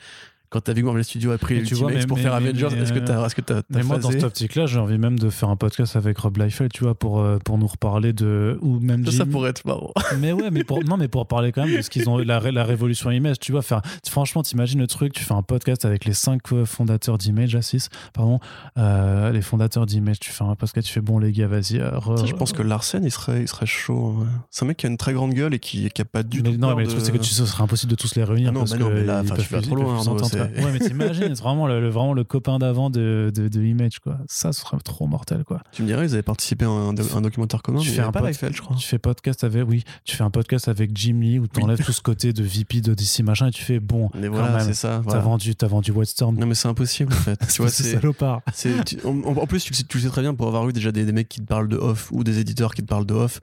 quand t'as vu que Marvel Studios a pris vois, Ultimates pour mais- faire mais- Avengers, est-ce que euh, t'as est-ce que t'as- Mais moi, dans cette optique-là, j'ai envie même de faire un podcast avec Rob Liefeld, tu vois, pour, euh, pour nous reparler de. Ou même Ça, ça Jim- pourrait être marrant. [laughs] Mais ouais, mais pour, non, mais pour parler quand même de ce qu'ils ont, la, la révolution Image, tu vois, faire, franchement, t'imagines le truc, tu fais un podcast avec les cinq euh, fondateurs d'Image, à 6, pardon, euh, les fondateurs d'Image, tu fais un podcast, tu fais bon, les gars, vas-y. re- Ça, je pense que Larsen, il serait, il serait chaud. ouais. C'est un mec qui a une très grande gueule et qui, qui a pas du mais, tout. non, mais le truc, c'est que tu, ce serait impossible de tous les réunir. Ah non, parce bah non, que mais là, tu vas trop loin, Ouais, mais t'imagines, c'est vraiment le, le- vraiment le copain d'avant de, de, de Image, quoi. Ça, ce serait trop mortel, quoi. Tu me dirais, ils avaient participé à un, un documentaire commun. tu mais fais un pas je crois. Tu fais podcast avec, oui, tu fais un podcast avec Jim Lee où t'enlèves tout ce côté de VP de DC machin et tu fais bon, Mais voilà, c'est ça. t'as voilà. vendu, t'as vendu Whitestorm. Non, mais c'est impossible en fait. [laughs] tu vois, c'est salopard. tu- en, en plus, tu, le sais- tu le sais très bien, pour avoir eu déjà des, des mecs qui te parlent de off ou des éditeurs qui te parlent de off,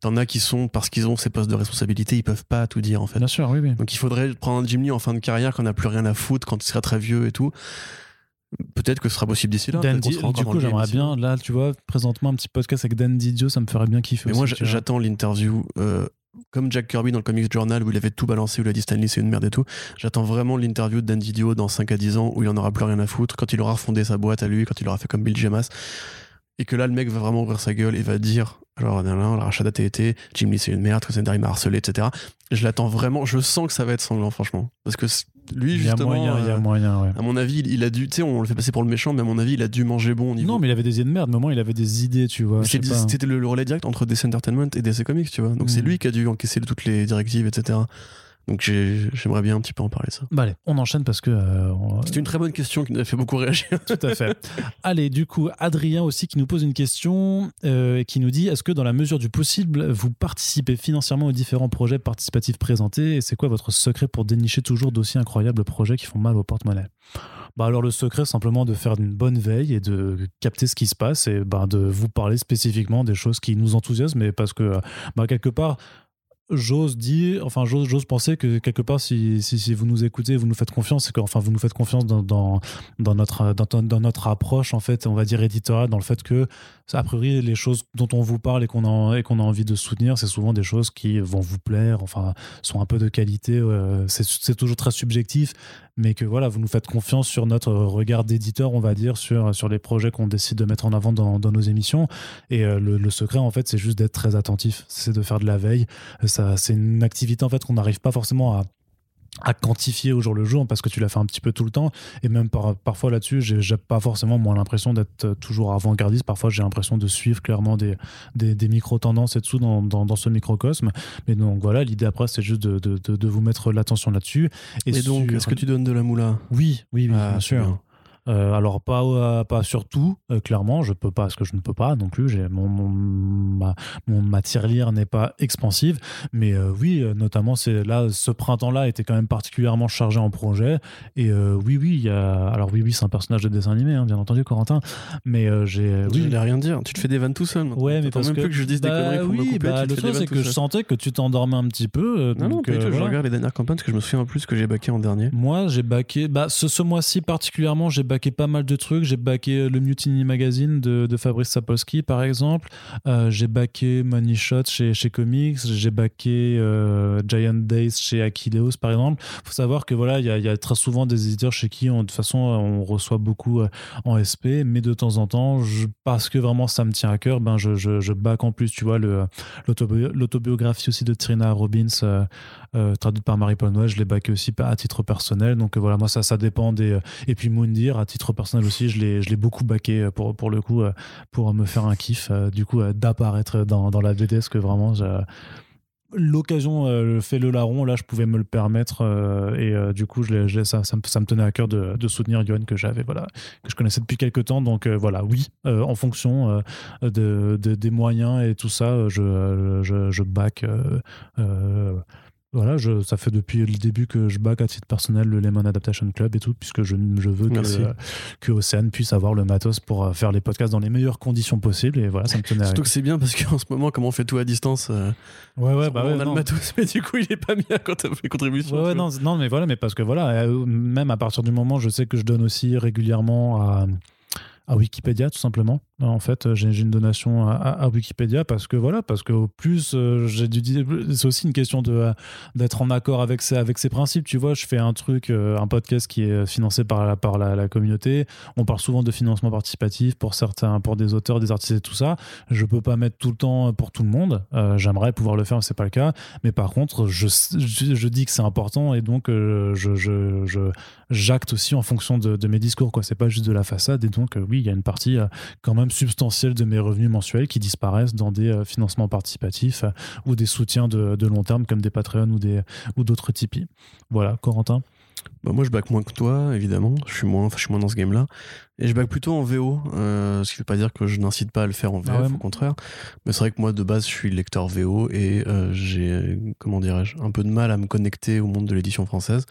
t'en as qui sont, parce qu'ils ont ces postes de responsabilité, ils peuvent pas tout dire en fait. Bien sûr, oui, oui. Donc il faudrait prendre un Jim Lee en fin de carrière quand on n'a plus rien à foutre, quand il sera très vieux et tout. Peut-être que ce sera possible d'ici là. Dan sera du coup, j'aimerais là. bien, là, tu vois, présentement un petit podcast avec Dan Didio, ça me ferait bien kiffer. Mais moi, aussi, j'attends l'interview. euh, comme Jack Kirby dans le Comics Journal où il avait tout balancé, où il a dit Stanley c'est une merde et tout. J'attends vraiment l'interview de Dan Didio dans 5 à 10 ans où il en aura plus rien à foutre, quand il aura refondé sa boîte à lui, quand il aura fait comme Bill Jamas. Et que là, le mec va vraiment ouvrir sa gueule et va dire alors, non, non, le rachat d'AT&T, Jim Lee c'est une merde, il m'a harcelé, etc. Je l'attends vraiment, je sens que ça va être sanglant, franchement. Parce que lui, Il y a justement. moyen, il y a euh, moyen, ouais. à mon avis, il, il a dû, tu sais, on le fait passer pour le méchant, mais à mon avis, il a dû manger bon au niveau. Non, mais il avait des idées de merde, moins il avait des idées, tu vois. C'était le, le relais direct entre DC Entertainment et DC Comics, tu vois. Donc c'est Mm. lui qui a dû encaisser toutes les directives, etc. Donc j'ai- j'aimerais bien un petit peu en parler, ça. Bah allez, on enchaîne parce que. euh, on- C'était une très bonne question qui nous a fait beaucoup réagir. [laughs] Tout à fait. Allez, du coup, Adrien aussi qui nous pose une question euh, qui nous dit est-ce que dans la mesure du possible, vous participez financièrement aux différents projets participatifs présentés et c'est quoi votre secret pour dénicher toujours d'aussi incroyables projets qui font mal au porte-monnaie? Bah alors le secret simplement de faire une bonne veille et de capter ce qui se passe et bah, de vous parler spécifiquement des choses qui nous enthousiasment mais parce que bah, quelque part j'ose dire, enfin j'ose, penser que quelque part si, si, si vous nous écoutez, vous nous faites confiance, c'est que enfin vous nous faites confiance dans, dans, dans notre dans, notre approche en fait, on va dire éditoriale, dans le fait que a priori les choses dont on vous parle et qu'on a qu'on a envie de soutenir, c'est souvent des choses qui vont vous plaire, enfin sont un peu de qualité, euh, c'est toujours très subjectif, mais que voilà vous nous faites confiance sur notre regard d'éditeur, on va dire sur sur les projets qu'on décide de mettre en avant dans, nos émissions. Et euh, le, le secret en fait c'est juste d'être très attentif, c'est de faire de la veille. Ça, c'est une activité en fait qu'on n'arrive pas forcément à à quantifier au jour le jour parce que tu l'as fait un petit peu tout le temps. Et même par, parfois là-dessus j'ai, pas forcément moi l'impression d'être toujours avant-gardiste. Parfois j'ai l'impression de suivre clairement des, des, des micro-tendances et tout dans, dans, dans ce microcosme. Mais donc voilà l'idée après c'est juste de, de, de, de vous mettre l'attention là-dessus. Et, donc, sur- est-ce que tu donnes de la moula? Oui oui, oui Ah, bien sûr. Euh, alors pas euh, pas sur tout, euh, clairement, je peux pas parce que je ne peux pas non plus. J'ai mon, mon ma, mon ma tirelire n'est pas expansive, mais oui, notamment c'est là ce printemps-là était quand même particulièrement chargé en projet. Et oui oui, il y a alors oui oui c'est un personnage de dessin animé, hein, bien entendu Corentin, mais j'ai Oui. oui. J'allais rien dire. Tu te fais des vannes tout seul. maintenant. Ouais, mais parce même que, plus que je dise des bah conneries pour oui, me couper. bah, tu le truc, c'est que je sentais que tu t'endormais un petit peu. Non, non, donc. Je regarde les dernières campagnes parce que je me souviens plus ce que j'ai baqué en dernier. Moi, j'ai baqué. Bah, ce, ce mois-ci particulièrement, j'ai baqué pas mal de trucs. J'ai baqué euh, le Mutiny Magazine de, Fabrice Sapolsky, par exemple. Euh, j'ai baqué Money Shot chez, chez Comics. J'ai baqué euh, Giant Days chez Aquileos, par exemple. faut savoir que voilà, il y a, très souvent des éditeurs chez qui, on, de toute façon, on reçoit beaucoup en SP, mais de temps en temps, je- parce que vraiment ça me tient à cœur, ben je, je, je back en plus, tu vois, l'autobiographie aussi de Trina Robbins, euh, traduite par Marie-Paul Noël, je l'ai backé aussi à titre personnel. Donc euh, voilà, moi ça, ça dépend des. euh, Et puis Moundir, à titre personnel aussi, je l'ai, beaucoup backé pour, pour le coup, pour me faire un kiff, du coup, d'apparaître dans, dans la BD, parce que vraiment, l'occasion fait le larron, là je pouvais me le permettre, et du coup, je ça, ça, me, tenait à cœur de, soutenir Yoann que j'avais, voilà, que je connaissais depuis quelques temps. Donc voilà, oui, en fonction de, de- des moyens et tout ça, je, je, je back. Voilà, je, ça fait depuis le début que je back à titre personnel le Lemon Adaptation Club et tout, puisque je, je veux que, Merci. que Océane puisse avoir le matos pour euh, faire les podcasts dans les meilleures conditions possibles. Et voilà, ça me tenait à Surtout que c'est bien parce qu'en ce moment, comme on fait tout à distance, euh, Ouais, ouais, bah on ouais, a non. le matos, mais du coup, il est pas bien quand t'as fait contribution. Ouais, non, mais voilà, mais parce que voilà, euh, même à partir du moment, je sais que je donne aussi régulièrement à, à Wikipédia tout simplement. En fait, j'ai une donation à, Wikipédia parce que voilà, parce que plus euh, c'est aussi une question euh, d'être en accord avec ses, principes. Tu vois, je fais un truc, euh, un podcast qui est financé par la par la, communauté. On parle souvent de financement participatif pour certains, pour des auteurs, des artistes et tout ça. Je peux pas mettre tout le temps pour tout le monde. J'aimerais pouvoir le faire, mais c'est pas le cas. Mais par contre, je, dis que c'est important et donc je- j'acte aussi en fonction de, de mes discours. quoi. C'est pas juste de la façade. Et donc, euh, oui, il y a une partie euh, quand même substantielle de mes revenus mensuels qui disparaissent dans des euh, financements participatifs ou des soutiens de, de long terme comme des Patreon ou des ou d'autres Tipeee. Voilà, Corentin. Bah, moi, je back moins que toi, évidemment. Je suis moins, je suis moins dans ce game-là. Et je back plutôt en VO, euh, ce qui veut pas dire que je n'incite pas à le faire en VF, Ah ouais. au contraire. Mais c'est vrai que moi, de base, je suis lecteur VO et euh, j'ai, comment dirais-je, un peu de mal à me connecter au monde de l'édition française.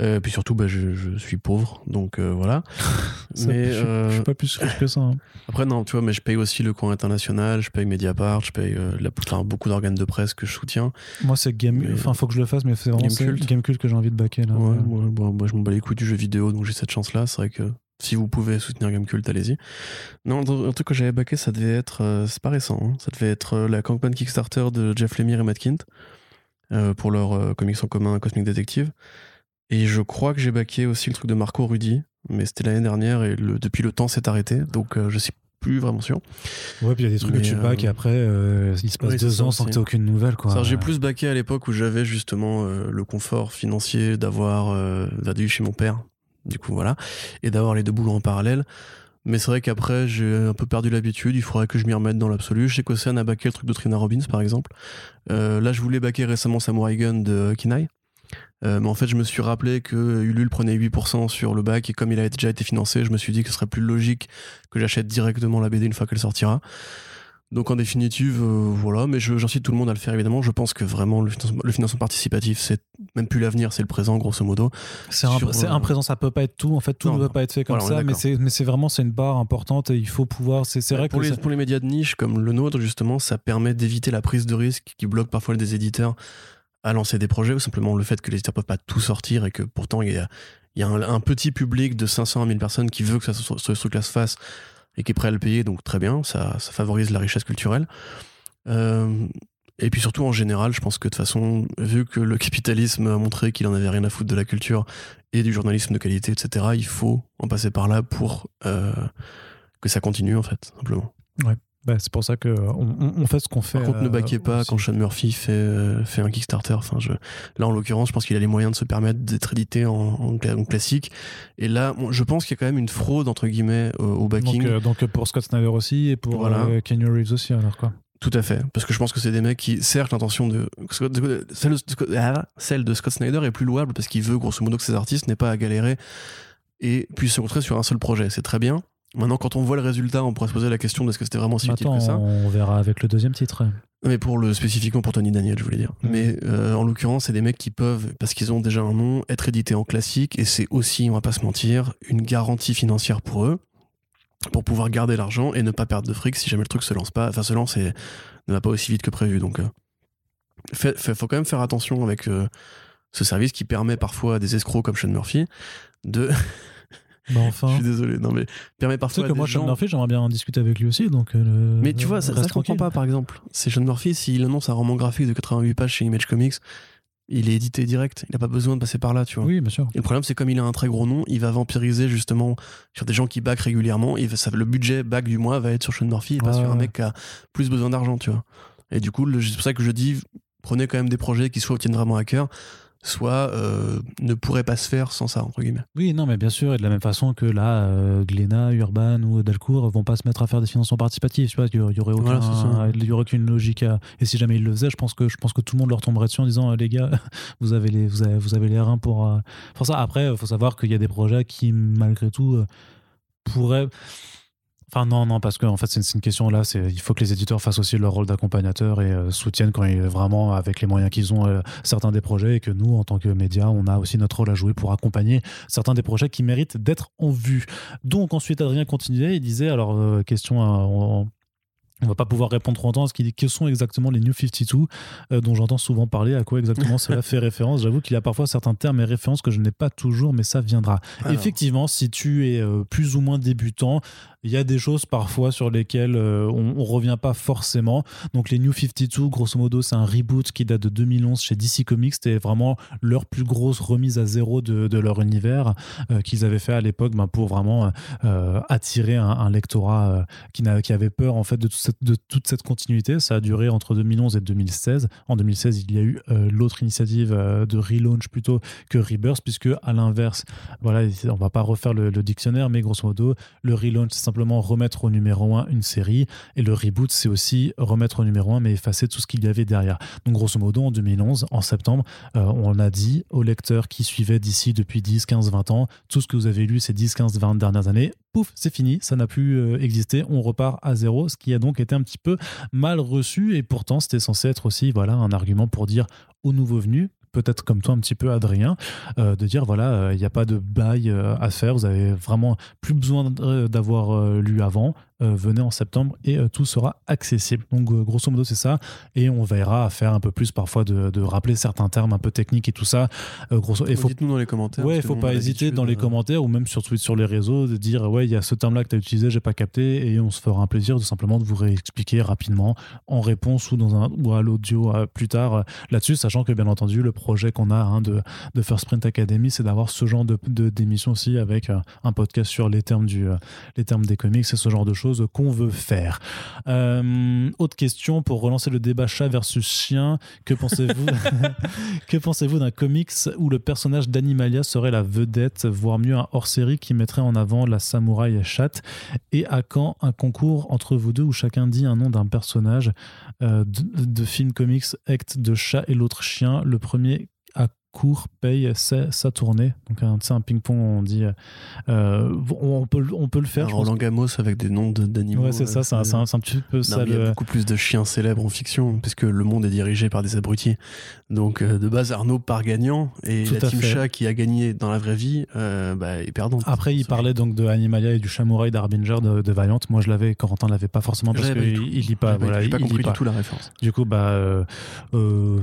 Euh, puis surtout, bah, je, je suis pauvre, donc euh, voilà. [laughs] Ça, mais je, euh, je suis pas plus riche que ça. hein. après, non, tu vois, mais je paye aussi le coin international, je paye Mediapart, je paye euh, la, enfin, beaucoup d'organes de presse que je soutiens. Moi, c'est Game. Enfin, faut que je le fasse, mais c'est vraiment Gamecult. que j'ai envie de backer là. Ouais, moi, moi, moi, je m'en bats les couilles du jeu vidéo, donc j'ai cette chance-là. C'est vrai que si vous pouvez soutenir Gamecult, allez-y. Non, un truc que j'avais backé, ça devait être. euh, c'est pas récent, hein, ça devait être la campagne Kickstarter de Jeff Lemire et Matt Kint pour leur comics en commun Cosmic Detective. Et je crois que j'ai backé aussi le truc de Marco Rudy, mais c'était l'année dernière et le, depuis le temps s'est arrêté, donc euh, je suis plus vraiment sûr. Ouais, puis il y a des trucs Mais, que tu back euh, et après, euh, il se passe deux ans sans que tu aucune nouvelle. Quoi. J'ai plus backé à l'époque où j'avais justement euh, le confort financier d'avoir d'aller chez mon père, du coup voilà, et d'avoir les deux boulots en parallèle. Mais c'est vrai qu'après, j'ai un peu perdu l'habitude. Il faudrait que je m'y remette dans l'absolu. Je sais qu'Océane a backé le truc de Trina Robbins, par exemple. Euh, là, je voulais backer récemment Samurai Gun de Kinai. Euh, mais en fait, je me suis rappelé que Ulule prenait 8% sur le bac et comme il a déjà été financé, je me suis dit que ce serait plus logique que j'achète directement la BD une fois qu'elle sortira. Donc en définitive, euh, voilà, mais j'incite tout le monde à le faire évidemment. Je pense que vraiment le financement, le financement participatif, c'est même plus l'avenir, c'est le présent grosso modo. C'est un, euh, un présent, ça peut pas être tout. En fait, tout Non, ne peut pas être fait comme Voilà, ça, mais c'est, vraiment c'est une barre importante et il faut pouvoir. C'est, c'est vrai pour, que les, pour les médias de niche comme le nôtre, justement, ça permet d'éviter la prise de risque qui bloque parfois des éditeurs à lancer des projets ou simplement le fait que les éditeurs peuvent pas tout sortir et que pourtant il y a, un, petit public de 500 à 1000 personnes qui veut que ça, ce, truc-là se fasse et qui est prêt à le payer, donc très bien, ça, ça favorise la richesse culturelle. Euh, et puis surtout en général, je pense que de toute façon, vu que le [laughs] capitalisme a montré qu'il en avait rien à foutre de la culture et du journalisme de qualité, etc., il faut en passer par là pour euh, que ça continue en fait, simplement. Bah, c'est pour ça que euh, on, fait ce qu'on fait. Par contre, ne euh, baquez pas aussi. quand Sean Murphy fait, euh, fait un Kickstarter. Enfin, je... Là, en l'occurrence, je pense qu'il a les moyens de se permettre d'être édité en, en cla- en classique. Et là, je pense qu'il y a quand même une fraude, entre guillemet, au, au backing. Donc, donc pour Scott Snyder aussi et pour Voilà. euh, Keanu Reeves aussi alors quoi. Tout à fait. Parce que je pense que c'est des mecs qui, certes, l'intention de. Scott- Celle de, Scott- ah, celle de Scott Snyder est plus louable parce qu'il veut, grosso modo, que ses artistes n'aient pas à galérer et puissent se concentrer sur un seul projet. C'est très bien. Maintenant, quand on voit le résultat, on pourrait se poser la question de est-ce que c'était vraiment si utile que ça on verra avec le deuxième titre. Mais pour le spécifiquement pour Tony Daniel, je voulais dire. Mhm. Mais euh, en l'occurrence, c'est des mecs qui peuvent, parce qu'ils ont déjà un nom, être édités en classique, et c'est aussi, on va pas se mentir, une garantie financière pour eux, pour pouvoir garder l'argent et ne pas perdre de fric si jamais le truc se lance pas, enfin se lance et ne va pas aussi vite que prévu. Donc, euh, fait, fait- faut quand même faire attention avec euh, ce service qui permet parfois à des escrocs comme Sean Murphy de. [laughs] Bah, je suis désolé, non mais permet parfois que moi, gens- Sean Murphy, j'aimerais bien en discuter avec lui aussi. Donc, euh, Mais tu vois, ça, ça je comprends pas, par exemple. C'est Sean Murphy, s'il annonce un roman graphique de 88 pages chez Image Comics, il est édité direct. Il n'a pas besoin de passer par là, tu vois. Oui, bien sûr. Et le problème, c'est comme il a un très gros nom, il va vampiriser justement sur des gens qui back régulièrement. Et ça, le budget back du mois va être sur Sean Murphy et pas Ouais, sur un ouais. mec qui a plus besoin d'argent, tu vois. Et du coup, c'est pour ça que je dis, prenez quand même des projets qui soit tiennent vraiment à cœur, soit euh, ne pourraient pas se faire sans ça, entre guillemets. Oui, non, mais bien sûr, et de la même façon que là, euh, Glénat, Urban ou Delcourt vont pas se mettre à faire des financements participatifs. Tu vois, il y aurait- il y aurait aucun, Voilà, il y aurait aucune logique. À... Et si jamais ils le faisaient, je pense que je pense que tout le monde leur tomberait dessus en disant euh, les gars, [laughs] vous avez les vous avez, vous avez les reins pour euh, pour ça. Après, il faut savoir qu'il y a des projets qui malgré tout euh, pourraient Enfin non, non, parce que en fait c'est une, question là, c'est il faut que les éditeurs fassent aussi leur rôle d'accompagnateur et euh, soutiennent quand ils vraiment avec les moyens qu'ils ont euh, certains des projets et que nous en tant que médias on a aussi notre rôle à jouer pour accompagner certains des projets qui méritent d'être en vue. Donc ensuite Adrien continuait, il disait alors euh, question en- On va pas pouvoir répondre trop longtemps à ce qu'il dit que sont exactement les New 52 euh, dont j'entends souvent parler, à quoi exactement cela [laughs] fait référence? J'avoue qu'il y a parfois certains termes et références que je n'ai pas toujours, mais ça viendra. Alors. Effectivement, si tu es euh, plus ou moins débutant, il y a des choses parfois sur lesquelles euh, on, on revient pas forcément. Donc les New 52, grosso modo, c'est un reboot qui date de 2011 chez DC Comics. C'était vraiment leur plus grosse remise à zéro de, de leur univers euh, qu'ils avaient fait à l'époque ben, pour vraiment attirer un, un lectorat qui, qui avait peur en fait de toute, cette, de toute cette continuité. Ça a duré entre 2011 et 2016. En 2016, il y a eu euh, l'autre initiative euh, de relaunch plutôt que Rebirth, puisque à l'inverse, voilà, on va pas refaire le, dictionnaire, mais grosso modo, le relaunch, c'est simplement remettre au numéro 1 une série, et le reboot, c'est aussi remettre au numéro 1, mais effacer tout ce qu'il y avait derrière. Donc, grosso modo, en 2011, en septembre, euh, on a dit aux lecteurs qui suivaient d'ici depuis 10, 15, 20 ans, tout ce que vous avez lu ces 10, 15, 20 dernières années, pouf, c'est fini, ça n'a plus existé, on repart à zéro, ce qui a donc été un petit peu mal reçu, et pourtant, c'était censé être aussi voilà, un argument pour dire aux nouveaux venus, peut-être comme toi un petit peu Adrien, euh, de dire voilà, euh, il n'y a pas de bail euh, à faire, vous avez vraiment plus besoin d'avoir lu avant, venez en septembre et euh, tout sera accessible. Donc euh, grosso modo c'est ça, et on verra à faire un peu plus parfois de, de rappeler certains termes un peu techniques et tout ça. Euh, grosso, et faut Dites-nous dans les commentaires. Ouais, il faut pas a hésiter dans les euh, commentaires ou même sur Twitter, sur les réseaux, de dire ouais, il y a ce terme-là que tu as utilisé, j'ai pas capté, et on se fera un plaisir de simplement de vous réexpliquer rapidement en réponse ou dans un ou à l'audio euh, plus tard euh, là-dessus, sachant que bien entendu le projet qu'on a hein, de, de First Print Academy, c'est d'avoir ce genre de de- d'émission aussi avec euh, un podcast sur les termes du euh, les termes des comics, c'est ce genre de choses qu'on veut faire. Euh, autre question pour relancer le débat chat versus chien, que pensez-vous [laughs] que pensez-vous d'un comics où le personnage d'Animalia serait la vedette, voire mieux un hors-série qui mettrait en avant la samouraï chatte? Et à quand un concours entre vous deux où chacun dit un nom d'un personnage euh, de, de film comics acte de chat et l'autre chien? Le premier court paye sa, sa tournée. Donc un, un ping-pong, on dit. euh, on, peut, le- on peut le faire. un. Roland Gamos avec des noms d'animaux. Ouais, c'est ça, c'est un, petit peu Non, ça. il y a beaucoup plus de chiens célèbres en fiction, puisque le monde est dirigé par des abrutis. Donc, euh, de base, Arnaud part gagnant, et Tout la team fait. chat qui a gagné dans la vraie vie euh, bah, est perdante. Après, il parlait donc de Animalia et du Samouraï d'Arbinger de, de Valiant. Moi, je l'avais, Corentin l'avait pas forcément parce qu'il lit pas. Voilà, pas il compris lit pas. du tout la référence. Du coup, bah, euh, euh,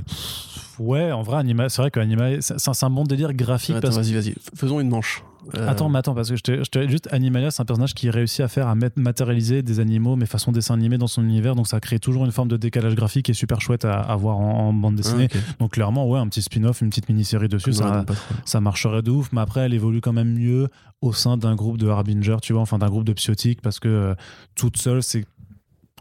ouais, en vrai, Anima, c'est vrai que Animalia, c'est un bon délire graphique. Attends, parce vas-y, vas-y. Faisons une manche. Euh, Attends, mais attends, parce que je te, je te- juste Animalia, c'est un personnage qui réussit à faire à matérialiser des animaux, mais façon dessin animé dans son univers, donc ça crée toujours une forme de décalage graphique qui est super chouette à, à voir en, en bande ah, dessinée. ok. Donc clairement, ouais, un petit spin-off, une petite mini-série dessus, ça, marcherait de ouf, mais après elle évolue quand même mieux au sein d'un groupe de Harbinger, tu vois, enfin d'un groupe de psychotiques, parce que euh, toute seule, c'est.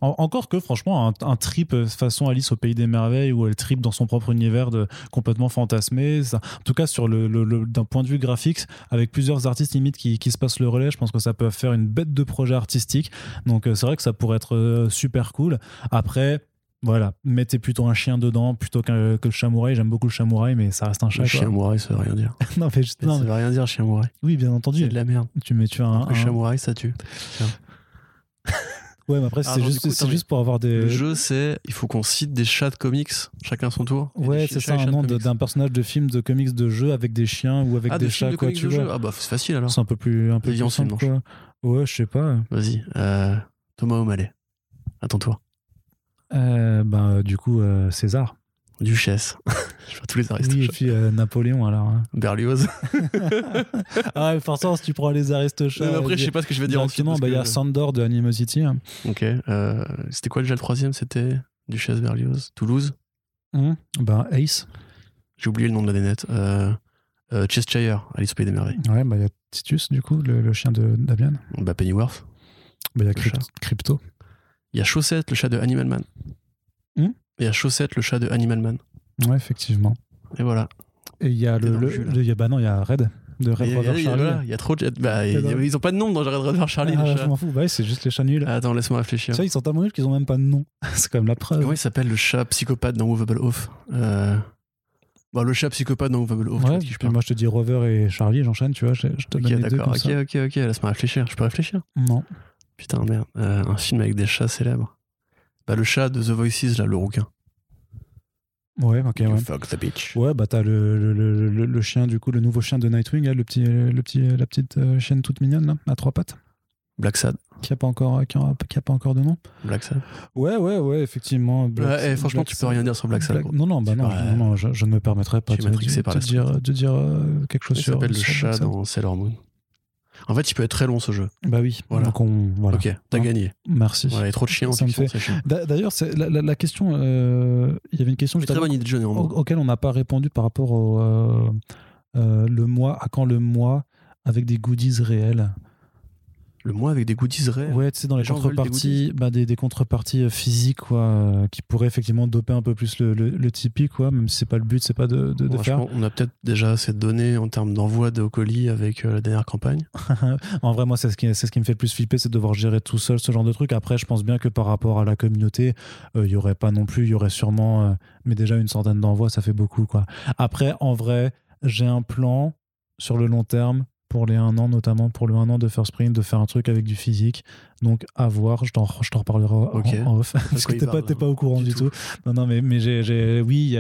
En- encore que, franchement, un, un trip façon Alice au Pays des Merveilles, où elle trip dans son propre univers de, complètement fantasmé. Ça, en tout cas, sur le, le- le- d'un point de vue graphique, avec plusieurs artistes limite qui, qui se passent le relais, je pense que ça peut faire une bête de projet artistique. Donc, euh, c'est vrai que ça pourrait être euh, super cool. Après. Voilà, mettez plutôt un chien dedans plutôt que, que le chamouraï. J'aime beaucoup le chamouraï, mais ça reste un chat. Le mouraille, ça veut rien dire. [laughs] non, mais juste- non, ça veut rien dire, chien mouraille. oui, bien entendu. C'est de la merde. Tu mets tu as un, Le un- mouraille, ça tue. [laughs] Ouais, mais après, c'est juste, coup, juste pour avoir des. Le jeu, c'est il faut qu'on cite des chats de comics, chacun son tour. Ouais, c'est ça, un nom d'un personnage de film, de comics, de jeu avec des chiens ou avec Ah, des chats, de quoi, tu de jeu. vois. Ah bah c'est facile alors. C'est un peu plus, un peu plus simple, quoi. Ouais, je sais pas. Vas-y. euh, Thomas O'Malley. À ton tour. Euh, euh, du coup, euh, César. Duchesse. [laughs] Je vois tous les Oui, et aristochats. puis euh, Napoléon, alors. hein. Berlioz. [laughs] ah, ouais, forcément, si tu prends les aristochats. Mais après, je sais pas ce que je vais dire ensuite. Bah, il y a Sandor de Animosity. hein. Ok. euh, C'était quoi déjà le troisième? C'était Duchesse Berlioz. Toulouse? Hum, Ben, Ace. J'ai oublié le nom de la nénette. Euh, euh, Cheshire, Alice au Pays des Merveilles. Ouais, bah, il y a Titus, du coup, le, le chien de Damian. Bah, Pennyworth. Bah, il y a. Crypto. Il y a Chaussette, le chat de Animal Man. Hmm? Il y a Chaussette, le chat de Animal Man. Ouais, effectivement. Et voilà. Et il y a le. le y a, bah non, il y a Red. De Red Rover Charlie. il y a trop de. Bah, ils ont pas de nom dans Red Red Charlie. Ah, je m'en fous. Bah, c'est juste les chats nuls. Attends, laisse-moi réfléchir. Ça, ils sont tellement nuls qu'ils ont même pas de nom. [laughs] c'est quand même la preuve. Comment il s'appelle le chat psychopathe dans Movable Off euh... bon, Le chat psychopathe dans Movable Off. Ouais, je puis moi je te dis Rover et Charlie, j'enchaîne, tu vois, je, je te Ok, donne les deux d'accord. comme Ok, ça. ok, ok. Laisse-moi réfléchir. Je peux réfléchir? Non. Putain, merde. Euh, un film avec des chats célèbres. Bah, le chat de The Voices, là, le rouquin. Ouais, ok, You ouais. fuck the bitch. Ouais, bah t'as le, le, le, le- le chien, du coup, le nouveau chien de Nightwing, là, le petit, le petit, la petite euh, chienne toute mignonne, là, à trois pattes. Black Sad. Qui a pas encore, qui a, qui a pas encore de nom Black Sabbath. Ouais, ouais, ouais, effectivement. Black- Ouais, eh, franchement, Black tu peux rien dire sur Black. Black- Non, non, bah non, Ouais. non, non, je, je ne me permettrai pas de, de- dire, de dire euh, quelque chose Il sur. s'appelle le chat dans Sailor Moon. En fait, il peut être très long ce jeu. Bah oui, Voilà. donc on. Voilà. Ok, t'as Hein. gagné. Merci. Voilà, il y a trop de chiens D'ailleurs, la, la- la question. euh, Il y avait une question très bonne idée de jeu au- néanmoins. auquel on n'a pas répondu par rapport au euh, euh, le mois. À quand le mois avec des goodies réels Le mois avec des goodies réels. Ouais, tu sais, dans les des contreparties, bah, des, des contreparties euh, physiques, quoi, euh, qui pourraient effectivement doper un peu plus le, le, le Tipeee, quoi, même si c'est pas le but, c'est pas de, Bon, faire. on a peut-être déjà assez de données en termes d'envoi de colis avec euh, la dernière campagne. [laughs] en vrai, moi, c'est ce, qui, c'est ce qui me fait le plus flipper, c'est de devoir gérer tout seul ce genre de truc. Après, je pense bien que par rapport à la communauté, euh, il y aurait pas non plus, il y aurait sûrement, euh, mais déjà une centaine d'envois, ça fait beaucoup, quoi. Après, en vrai, j'ai un plan sur le long terme pour les un an, notamment pour le un an de First Sprint, de faire un truc avec du physique. Donc, à voir, je t'en, je t'en reparlerai en- off. Parce que t'es pas, t'es pas au courant du tout. tout. Non, non, mais, mais j'ai, j'ai- oui,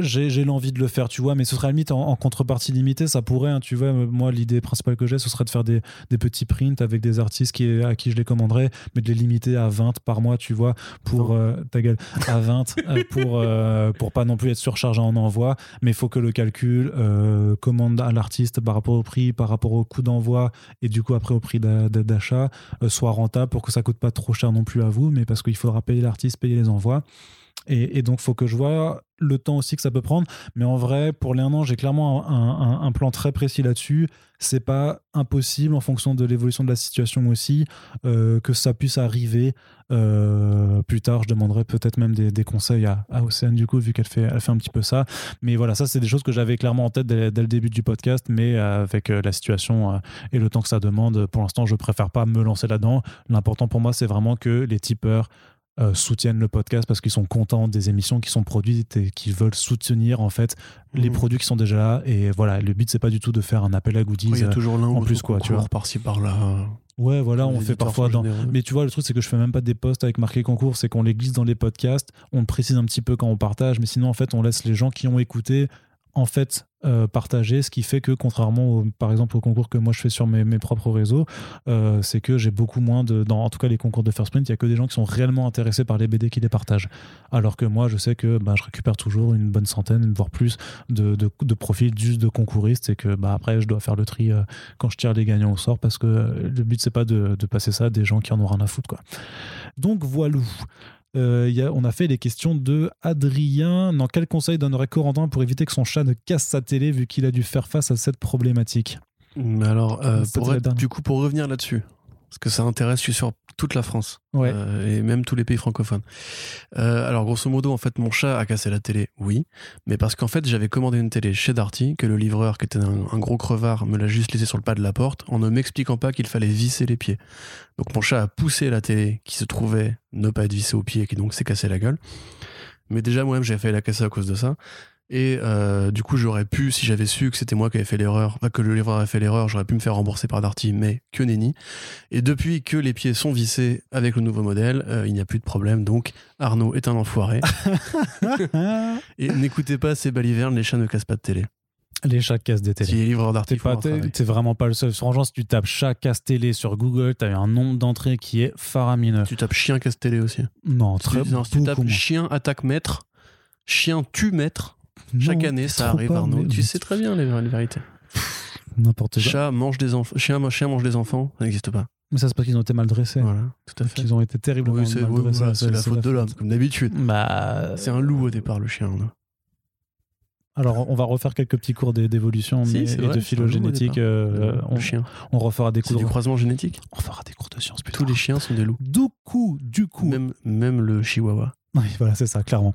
j'ai, l'envie de le faire, tu vois, mais ce serait à la limite en, en contrepartie limitée, ça pourrait, hein, tu vois. Moi, l'idée principale que j'ai, ce serait de faire des, des petits prints avec des artistes qui, à qui je les commanderais, mais de les limiter à 20 par mois, tu vois, pour euh, ta gueule, à 20 euh, pour, euh, pour pas non plus être surchargé en envoi, mais il faut que le calcul euh, commande à l'artiste par rapport au prix, par rapport au coût d'envoi et du coup après au prix d'a- d'a- d'achat soit rentable pour que ça coûte pas trop cher non plus à vous, mais parce qu'il faudra payer l'artiste, payer les envois. Et, et donc, faut que je vois le temps aussi que ça peut prendre. Mais en vrai, pour les un an, j'ai clairement un, plan très précis là-dessus. C'est pas impossible en fonction de l'évolution de la situation aussi euh, que ça puisse arriver. Euh, plus tard, je demanderai peut-être même des, conseils à, à Océane, du coup, vu qu'elle fait, elle fait un petit peu ça. Mais voilà, ça, c'est des choses que j'avais clairement en tête dès, dès le début du podcast. Mais avec euh, la situation et le temps que ça demande, pour l'instant, je préfère pas me lancer là-dedans. L'important pour moi, c'est vraiment que les tipeurs euh, soutiennent le podcast parce qu'ils sont contents des émissions qui sont produites et qu'ils veulent soutenir en fait les Mhm. produits qui sont déjà là. Et voilà, le but c'est pas du tout de faire un appel à goodies. Il y a euh, toujours l'un en plus, quoi, tu vois. par-ci par-là. Ouais, voilà, on fait parfois sont dans. généreux. Mais tu vois, le truc, c'est que je fais même pas des posts avec marqué concours, c'est qu'on les glisse dans les podcasts, on le précise un petit peu quand on partage, mais sinon, en fait, on laisse les gens qui ont écouté, en fait, euh, partager, ce qui fait que, contrairement, au- par exemple, au concours que moi je fais sur mes, propres réseaux, euh, c'est que j'ai beaucoup moins de. Dans, en tout cas, les concours de First Print, il y a que des gens qui sont réellement intéressés par les BD qui les partagent. Alors que moi, je sais que bah, je récupère toujours une bonne centaine, voire plus, de, de, de profils juste de concouristes et que bah, après, je dois faire le tri euh, quand je tire les gagnants au sort parce que le but, c'est pas de, de passer ça à des gens qui en ont rien à foutre. Quoi. Donc, voilà. Euh, il y a- on a fait les questions de Adrien. Dans quel conseil donnerait Corentin pour éviter que son chat ne casse sa télé vu qu'il a dû faire face à cette problématique? Mais alors, euh, pour être- dernière. du coup, pour revenir là-dessus, parce que ça intéresse, je suis sur toute la France Ouais. euh, et même tous les pays francophones. Euh, alors, grosso modo, en fait, mon chat a cassé la télé, oui, mais parce qu'en fait, j'avais commandé une télé chez Darty, que le livreur, qui était un, un gros crevard, me l'a juste laissé sur le pas de la porte, en ne m'expliquant pas qu'il fallait visser les pieds. Donc, mon chat a poussé la télé qui se trouvait ne pas être vissée aux pieds, et qui donc s'est cassé la gueule. Mais déjà, moi-même, j'avais failli la casser à cause de ça. Et euh, du coup, j'aurais pu, si j'avais su que c'était moi qui avais fait l'erreur, enfin, que le livreur avait fait l'erreur, j'aurais pu me faire rembourser par Darty, mais que nenni. Et depuis que les pieds sont vissés avec le nouveau modèle, euh, il n'y a plus de problème. Donc, Arnaud est un enfoiré. [laughs] Et n'écoutez pas ces balivernes, les chats ne cassent pas de télé. Les chats cassent des télés. Si les livreurs Darty T'es vraiment pas le seul. Franchement, si tu tapes chat casse télé sur Google, t'as un nombre d'entrées qui est faramineux. Tu tapes chien casse télé aussi. Non, Si très tu, non, si tu tapes moins. chien attaque maître, chien tue maître, chaque Non, année ça arrive pas, Arnaud. mais- Tu sais très bien les, les vérités. N'importe quoi. Chat mange des enfants, chien, chien mange des enfants, ça n'existe pas. Mais ça, c'est parce qu'ils ont été mal dressés. Voilà, tout à fait. Qu'ils ont été terriblement Oui, c'est mal oui, dressés. voilà, c'est la faute de l'homme, comme d'habitude. Bah, C'est un loup au départ, le chien. Alors, on va refaire quelques petits cours d'é- d'évolution Si, mais- c'est et vrai, de c'est phylogénétique. euh, Le on, chien. on refera des C'est cours. du de- croisement génétique. On fera des cours de sciences plus Tous tard. les chiens sont des loups. Du coup, du coup. Même, même le chihuahua. Oui, voilà, c'est ça, clairement.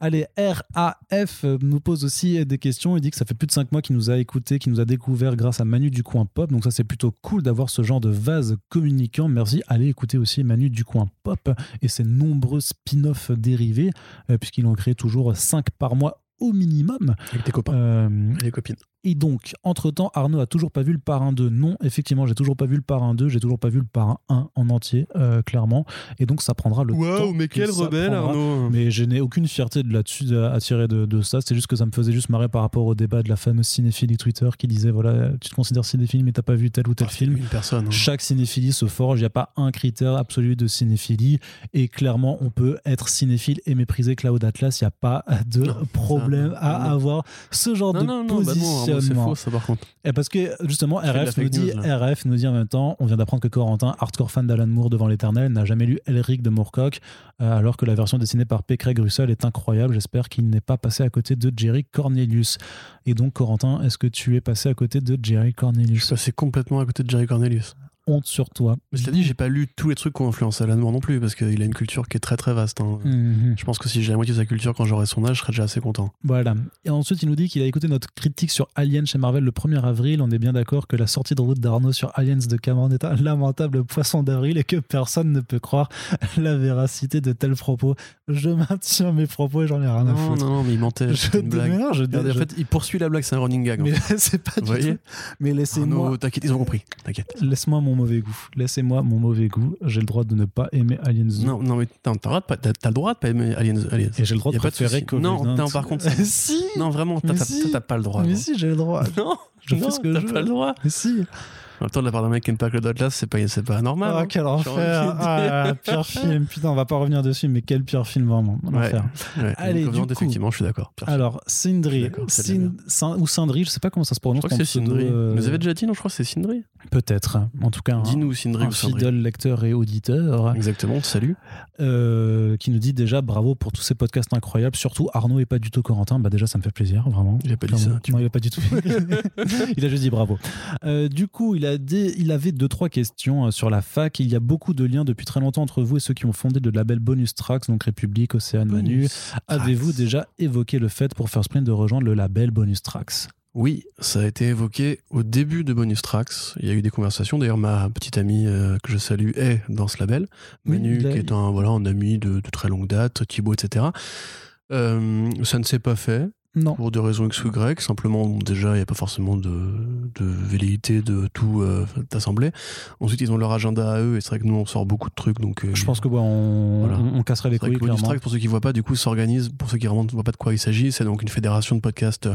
Allez, RAF nous pose aussi des questions. Il dit que ça fait plus de 5 mois qu'il nous a écouté, qu'il nous a découvert grâce à Manu du Coin Pop. Donc, ça, c'est plutôt cool d'avoir ce genre de vase communicant. Merci. Allez écouter aussi Manu du Coin Pop et ses nombreux spin-offs dérivés, euh, puisqu'il en crée toujours 5 par mois au minimum. Avec tes copains. Euh, Et les copines. Et donc, entre-temps, Arnaud a toujours pas vu le Parrain 2. Non, effectivement, j'ai toujours pas vu le Parrain 2, j'ai toujours pas vu le Parrain 1 en entier, euh, clairement. Et donc, ça prendra le temps. Waouh, mais que quel rebelle, prendra. Arnaud Mais je n'ai aucune fierté de là-dessus à tirer de, de ça. C'est juste que ça me faisait juste marrer par rapport au débat de la fameuse cinéphilie Twitter qui disait voilà, tu te considères cinéphile, mais t'as pas vu tel ou tel Ah, film. Une personne. hein. Chaque cinéphilie se forge, il n'y a pas un critère absolu de cinéphilie. Et clairement, on peut être cinéphile et mépriser Cloud Atlas. Il n'y a pas de Non, problème ça, à non. avoir ce genre Non, de non, non, bah non, Arnaud, c'est faux, ça par contre. Et parce que justement, RF nous, dit, news. RF nous dit en même temps, on vient d'apprendre que Corentin, hardcore fan d'Alan Moore devant l'éternel, n'a jamais lu Elric de Moorcock, euh, alors que la version dessinée par P. Craig Russell est incroyable. J'espère qu'il n'est pas passé à côté de Jerry Cornelius. Et donc, Corentin, est-ce que tu es passé à côté de Jerry Je Cornelius suis passé complètement à côté de Jerry Cornelius. Honte sur toi. Mais cela dit, j'ai pas lu tous les trucs qui ont influencé Alan Moore non plus, parce qu'il a une culture qui est très très vaste. hein. Mhm. Je pense que si j'ai la moitié de sa culture quand j'aurai son âge, je serais déjà assez content. Voilà. Et ensuite, il nous dit qu'il a écouté notre critique sur Alien chez Marvel le 1er avril. On est bien d'accord que la sortie de route d'Arnaud sur Aliens de Cameron est un lamentable poisson d'avril et que personne ne peut croire la véracité de tels propos. Je maintiens mes propos et j'en ai rien à foutre. non, non, mais il mentait. Je une blague. non, je- en fait, il poursuit la blague, c'est un running gag. en mais [laughs] c'est pas du voyez tout. Mais laissez-moi. T'inquiète, ils ont compris. T'inquiète. Laisse-moi mon mauvais goût. Laissez-moi mon mauvais goût. J'ai le droit de ne pas aimer Aliens 2. Non, non, mais t'as le droit de pas- droit de pas aimer Aliens. Aliens. Et j'ai le droit de pas de préférer. Covenant. Non, non, par contre, [laughs] si Non, vraiment, t'as si. pas le droit. Mais si, j'ai le droit. Non, Je fais ce que t'as je pas veux. le droit. Mais si. En même temps, de la part d'un mec qui aime pas Claude Atlas, c'est pas, c'est pas normal. Ah, hein. quel enfer Ah. Pire film, [laughs] putain, on va pas revenir dessus, mais quel pire film vraiment Ouais. Ouais, Allez, du coup. effectivement, je suis d'accord. Alors, Sindri, ou Sindri, je sais pas comment ça se je prononce. crois que c'est Sindri. euh, Vous avez déjà dit, non Je crois que c'est Sindri. Peut-être, en tout cas, un, Dis-nous Sindri un ou Sindri. fidèle lecteur et auditeur Exactement, salut. euh, qui nous dit déjà bravo pour tous ces podcasts incroyables, surtout Arnaud et pas du tout Corentin. Bah déjà, ça me fait plaisir, vraiment. Il a pas dit ça, Non, il a pas du tout. [laughs] [laughs] il a juste dit bravo. Euh, du coup, il, a des, il avait deux, trois questions euh, sur la fac. Il y a beaucoup de liens depuis très longtemps entre vous et ceux qui ont fondé le label Bonus Tracks, donc République, Océane, Manu. Avez-vous déjà évoqué le fait pour First Print de rejoindre le label Bonus Tracks? Oui, ça a été évoqué au début de Bonus Tracks. Il y a eu des conversations. D'ailleurs, ma petite amie euh, que je salue est dans ce label. Manu, a- qui est un, voilà, un ami de, de très longue date, Thibaut, etc. Euh, ça ne s'est pas fait Non. pour des raisons X ou Y. Simplement, déjà, il n'y a pas forcément de, de velléité de tout euh, d'assembler. Ensuite, ils ont leur agenda à eux. Et c'est vrai que nous, on sort beaucoup de trucs. Donc, euh, Je pense que ouais, on, Voilà. on, on casserait les couilles, Bonus clairement. Tracks, pour ceux qui ne voient pas, du coup, s'organise, pour ceux qui vraiment ne voient pas de quoi il s'agit, c'est donc une fédération de podcasts,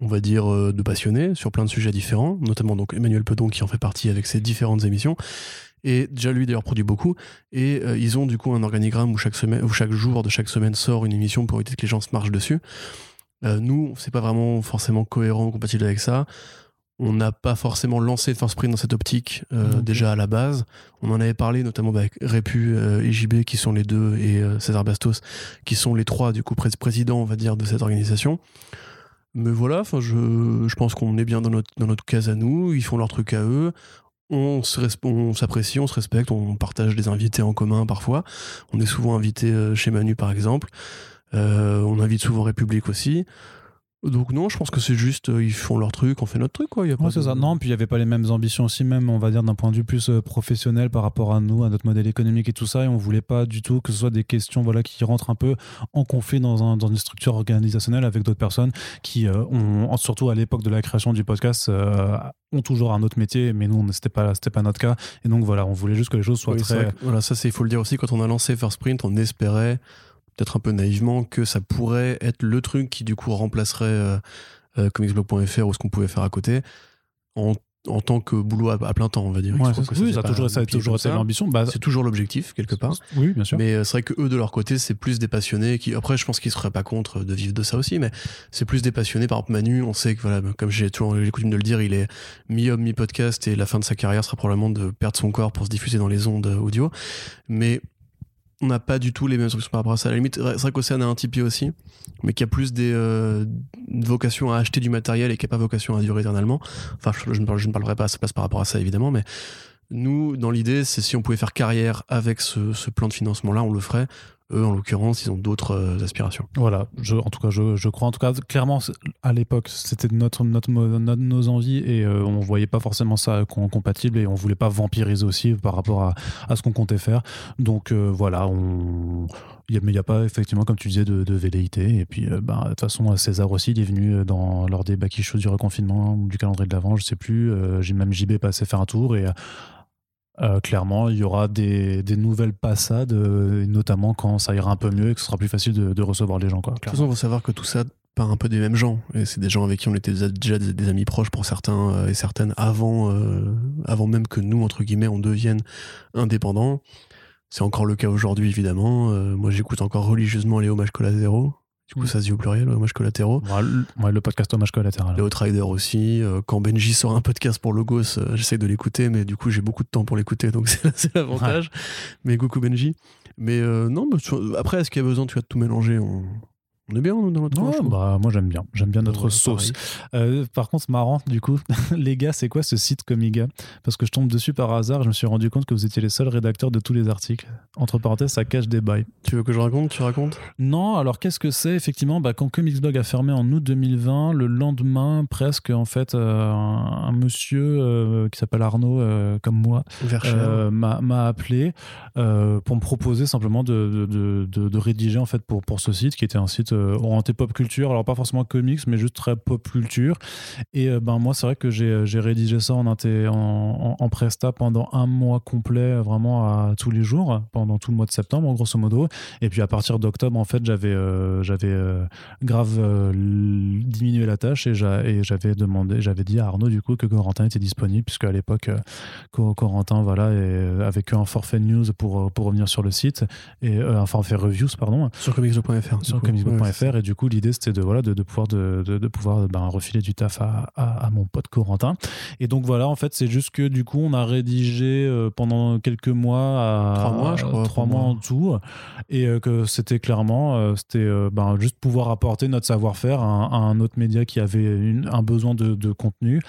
on va dire, euh, de passionnés sur plein de sujets différents, notamment donc Emmanuel Pedon qui en fait partie avec ses différentes émissions. Et déjà lui d'ailleurs produit beaucoup. Et euh, ils ont du coup un organigramme où chaque, semaine, où chaque jour de chaque semaine sort une émission pour éviter que les gens se marchent dessus. Euh, nous, c'est pas vraiment forcément cohérent ou compatible avec ça. On n'a pas forcément lancé First Print dans cette optique euh, Ok. déjà à la base. On en avait parlé notamment avec Répu euh, et JB qui sont les deux et euh, César Bastos qui sont les trois du coup pré- présidents on va dire de cette organisation. Mais voilà, je, je pense qu'on est bien dans notre, dans notre case à nous, ils font leur truc à eux. On se on s'apprécie, on se respecte, on partage des invités en commun parfois. On est souvent invité chez Manu par exemple. Euh, on invite souvent République aussi. Donc non, je pense que c'est juste, euh, ils font leur truc, on fait notre truc quoi. Y a Ouais, pas de- ça. Non, puis il n'y avait pas les mêmes ambitions aussi, même, on va dire, d'un point de vue plus euh, professionnel par rapport à nous, à notre modèle économique et tout ça. Et on voulait pas du tout que ce soit des questions voilà, qui rentrent un peu en conflit dans, un, dans une structure organisationnelle avec d'autres personnes qui, euh, ont, surtout à l'époque de la création du podcast, ont toujours un autre métier, mais nous, c'était pas, c'était pas notre cas. Et donc voilà, on voulait juste que les choses soient Oui, très. que- voilà, ça c'est il faut le dire aussi quand on a lancé First Print, on espérait peut-être un peu naïvement que ça pourrait être le truc qui du coup remplacerait euh, euh, comicsblog.fr ou ce qu'on pouvait faire à côté en, en tant que boulot à, à plein temps, on va dire. Ouais, ça, que oui, ça toujours, ça a toujours été l'ambition. Bah, C'est toujours l'objectif quelque part. oui, bien sûr. Mais euh, c'est vrai que eux de leur côté, c'est plus des passionnés qui après je pense qu'ils seraient pas contre de vivre de ça aussi, mais c'est plus des passionnés. Par exemple Manu, on sait que voilà, comme j'ai toujours j'ai coutume de le dire, il est mi-homme mi-podcast et la fin de sa carrière sera probablement de perdre son corps pour se diffuser dans les ondes euh, audio. Mais on n'a pas du tout les mêmes instructions par rapport à ça. La limite, c'est vrai qu'Océane a un Tipeee aussi, mais qui a plus des euh, une vocation à acheter du matériel et qui n'a pas vocation à durer éternellement. Enfin, je, ne, parlerai pas à sa place par rapport à ça évidemment, mais nous, dans l'idée, c'est si on pouvait faire carrière avec ce, ce plan de financement-là, on le ferait. Eux, en l'occurrence, ils ont d'autres aspirations. Voilà, en tout cas, je, crois. En tout cas, clairement, à l'époque, c'était notre, notre, nos envies et on voyait pas forcément ça compatible et on voulait pas vampiriser aussi par rapport à, à ce qu'on comptait faire. Donc voilà, on mais il n'y a pas, effectivement, comme tu disais, de, velléité. Et puis, euh, bah, de toute façon, César aussi, il est venu euh, dans, lors des bacs du reconfinement ou du calendrier de l'avant, je sais plus. Euh, j'ai même JB passé faire un tour et. Clairement, il y aura des, des nouvelles passades, notamment quand ça ira un peu mieux et que ce sera plus facile de, de recevoir les gens. Quoi, de toute façon, il faut savoir que tout ça part un peu des mêmes gens. Et c'est des gens avec qui on était déjà des, amis proches pour certains et certaines avant, avant même que nous, entre guillemets, on devienne indépendants. C'est encore le cas aujourd'hui, évidemment. Euh, moi, j'écoute encore religieusement les hommages collatéraux. Du coup, ça se dit au pluriel, hommages collatéraux. Ouais, le, podcast hommage collatéral. Les Outrider aussi. Euh, quand Benji sort un podcast pour Logos, euh, j'essaie de l'écouter, mais du coup, j'ai beaucoup de temps pour l'écouter, donc [laughs] c'est l'avantage. Mais coucou Benji. Mais non, après, est-ce qu'il y a besoin tu vois, de tout mélanger on est bien dans notre ouais, bah, Moi j'aime bien, j'aime bien notre sauce. Euh, par contre, marrant, du coup, [laughs] les gars, c'est quoi ce site Comiga? Parce que je tombe dessus par hasard, je me suis rendu compte que vous étiez les seuls rédacteurs de tous les articles. Entre parenthèses, ça cache des bails. Tu veux que je raconte? Tu racontes? Non, alors qu'est-ce que c'est Effectivement, bah, quand Comicsblog a fermé en août 2020, le lendemain, presque, en fait, euh, un, monsieur euh, qui s'appelle Arnaud, comme moi, m'a appelé pour me proposer simplement de, de, de, de, rédiger en fait pour, pour ce site qui était un site orienté pop culture, alors pas forcément comics, mais juste très pop culture. Et euh, ben moi, c'est vrai que j'ai rédigé ça en, en, en, presta pendant un mois complet, vraiment à tous les jours, pendant tout le mois de septembre, grosso modo. Et puis à partir d'octobre, en fait, j'avais euh, j'avais grave diminué la tâche et j'avais demandé, j'avais dit à Arnaud du coup que Corentin était disponible, puisque à l'époque, Corentin, voilà, et, avec un forfait news pour, pour revenir sur le site, et un forfait reviews, pardon. Sur comicsblog.fr. Sur comicsblog.fr et du coup l'idée c'était de voilà de, de pouvoir de, de, pouvoir ben, refiler du taf à, à, mon pote Corentin. Et donc voilà en fait c'est juste que du coup on a rédigé euh, pendant quelques mois à trois mois je crois trois mois en tout. Et euh, que c'était clairement euh, c'était ben, juste pouvoir apporter notre savoir-faire à, un autre média qui avait une, un besoin de, de contenu.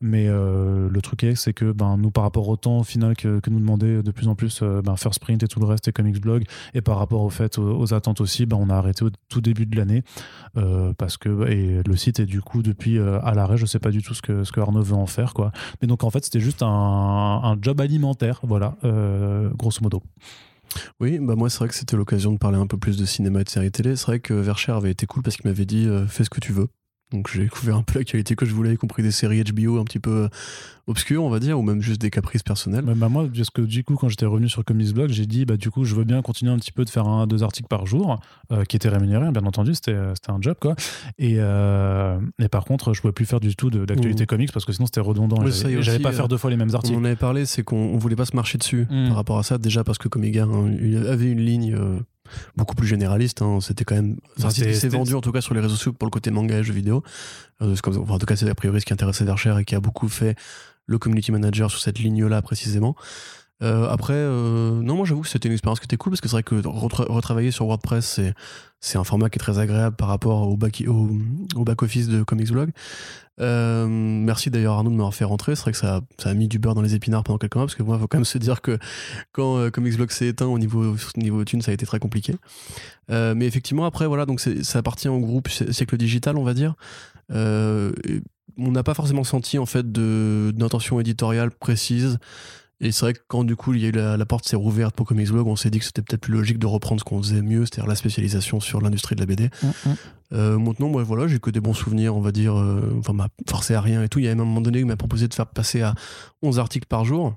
Mais le truc est c'est que ben nous par rapport au temps au final que, que nous demandait de plus en plus ben, First Print et tout le reste et Comics Blog et par rapport au fait aux, attentes aussi ben, on a arrêté au tout début de l'année euh, parce que et le site est du coup depuis euh, à l'arrêt je sais pas du tout ce que ce que Arnaud veut en faire quoi mais donc en fait c'était juste un, job alimentaire voilà euh, grosso modo oui, bah moi c'est vrai que c'était l'occasion de parler un peu plus de cinéma et de séries télé. C'est vrai que Vercher avait été cool parce qu'il m'avait dit fais ce que tu veux. Donc j'ai découvert un peu la qualité que je voulais, y compris des séries HBO un petit peu obscures, on va dire, ou même juste des caprices personnels. bah moi, parce que du coup, quand j'étais revenu sur Comics Blog, j'ai dit, bah du coup, je veux bien continuer un petit peu de faire un, deux articles par jour, euh, qui étaient rémunérés, hein, bien entendu, c'était un job, quoi. Et, euh, et par contre, je pouvais plus faire du tout d'actualité comics parce que sinon c'était redondant. Oui, J'allais pas faire deux fois les mêmes articles. On en avait parlé, c'est qu'on voulait pas se marcher dessus mm. par rapport à ça, déjà parce que Comiga hein, avait une ligne euh, beaucoup plus généraliste. Hein. C'était quand même. c'est vendu en tout cas sur les réseaux sociaux pour le côté manga et jeux vidéo. Euh, comme, en tout cas, c'est a priori ce qui intéressait Vercher et qui a beaucoup fait le community manager sur cette ligne-là précisément. Euh, après, euh, non, moi j'avoue que c'était une expérience qui était cool parce que c'est vrai que retravailler sur WordPress, c'est, un format qui est très agréable par rapport au back, au, au back office de Comics Blog. Euh, merci d'ailleurs Arnaud de m'avoir fait rentrer. C'est vrai que ça, ça, a mis du beurre dans les épinards pendant quelques mois parce que moi, il faut quand même se dire que quand euh, Comics Blog s'est éteint au niveau, au niveau thune, ça a été très compliqué. Mais effectivement, après, voilà, donc ça appartient au groupe siècle digital, on va dire. On n'a pas forcément senti en fait d'intention éditoriale précise. Et c'est vrai que quand du coup il y a eu la, porte s'est rouverte pour Comics Blog, on s'est dit que c'était peut-être plus logique de reprendre ce qu'on faisait mieux, c'est-à-dire la spécialisation sur l'industrie de la BD. Mm, mm. euh, maintenant, moi voilà, j'ai que des bons souvenirs, on va dire. Euh, enfin, m'a forcé à rien et tout. Il y a même un moment donné il m'a proposé de faire passer à 11 articles par jour.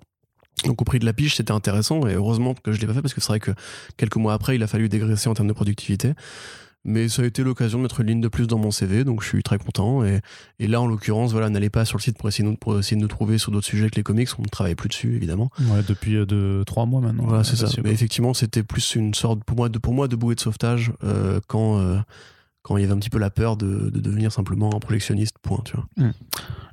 Donc au prix de la pige, c'était intéressant et heureusement que je l'ai pas fait parce que c'est vrai que quelques mois après, il a fallu dégraisser en termes de productivité. Mais ça a été l'occasion de mettre une ligne de plus dans mon CV, donc je suis très content. Et, et là, en l'occurrence, voilà, n'allez pas sur le site pour essayer, de, pour essayer de nous trouver sur d'autres sujets que les comics. On ne travaille plus dessus, évidemment. Ouais, depuis euh, de, trois mois maintenant. Voilà, c'est ça. Mais effectivement, c'était plus une sorte, pour moi, de, pour moi, de bouée de sauvetage euh, quand, euh, quand il y avait un petit peu la peur de, de, devenir simplement un projectionniste, point, tu vois. Hmm.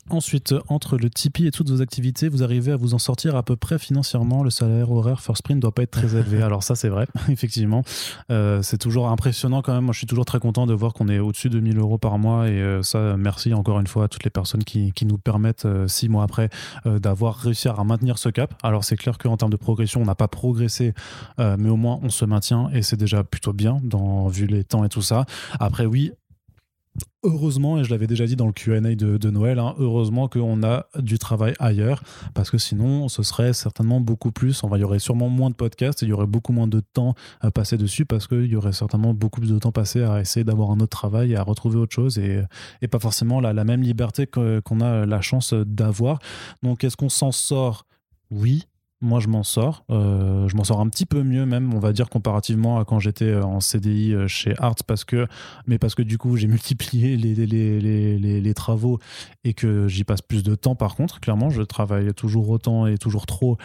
Ensuite, entre le Tipeee et toutes vos activités, vous arrivez à vous en sortir à peu près financièrement. Le salaire horaire First Print ne doit pas être très élevé. [laughs] Alors ça, c'est vrai, [laughs] effectivement. Euh, c'est toujours impressionnant quand même. Moi, je suis toujours très content de voir qu'on est au-dessus de 1000 euros par mois. Et euh, ça, merci encore une fois à toutes les personnes qui, qui nous permettent, euh, six mois après, d'avoir réussi à maintenir ce cap. Alors c'est clair qu'en termes de progression, on n'a pas progressé, mais au moins on se maintient et c'est déjà plutôt bien dans, vu les temps et tout ça. Après, oui, Heureusement, et je l'avais déjà dit dans le QA de, Noël, hein, heureusement qu'on a du travail ailleurs, parce que sinon, ce serait certainement beaucoup plus. il y aurait sûrement moins de podcasts et il y aurait beaucoup moins de temps à passer dessus, parce qu'il y aurait certainement beaucoup plus de temps passé à essayer d'avoir un autre travail et à retrouver autre chose, et, pas forcément la, la même liberté qu'on a la chance d'avoir. Donc, est-ce qu'on s'en sort? Oui, moi, je m'en sors. Euh, je m'en sors un petit peu mieux, même, on va dire, comparativement à quand j'étais euh, en CDI euh, chez Arts, parce que, mais parce que du coup, j'ai [laughs] multiplié les, les, les, les, travaux et que j'y passe plus de temps. Par contre, clairement, je travaille toujours autant et toujours trop,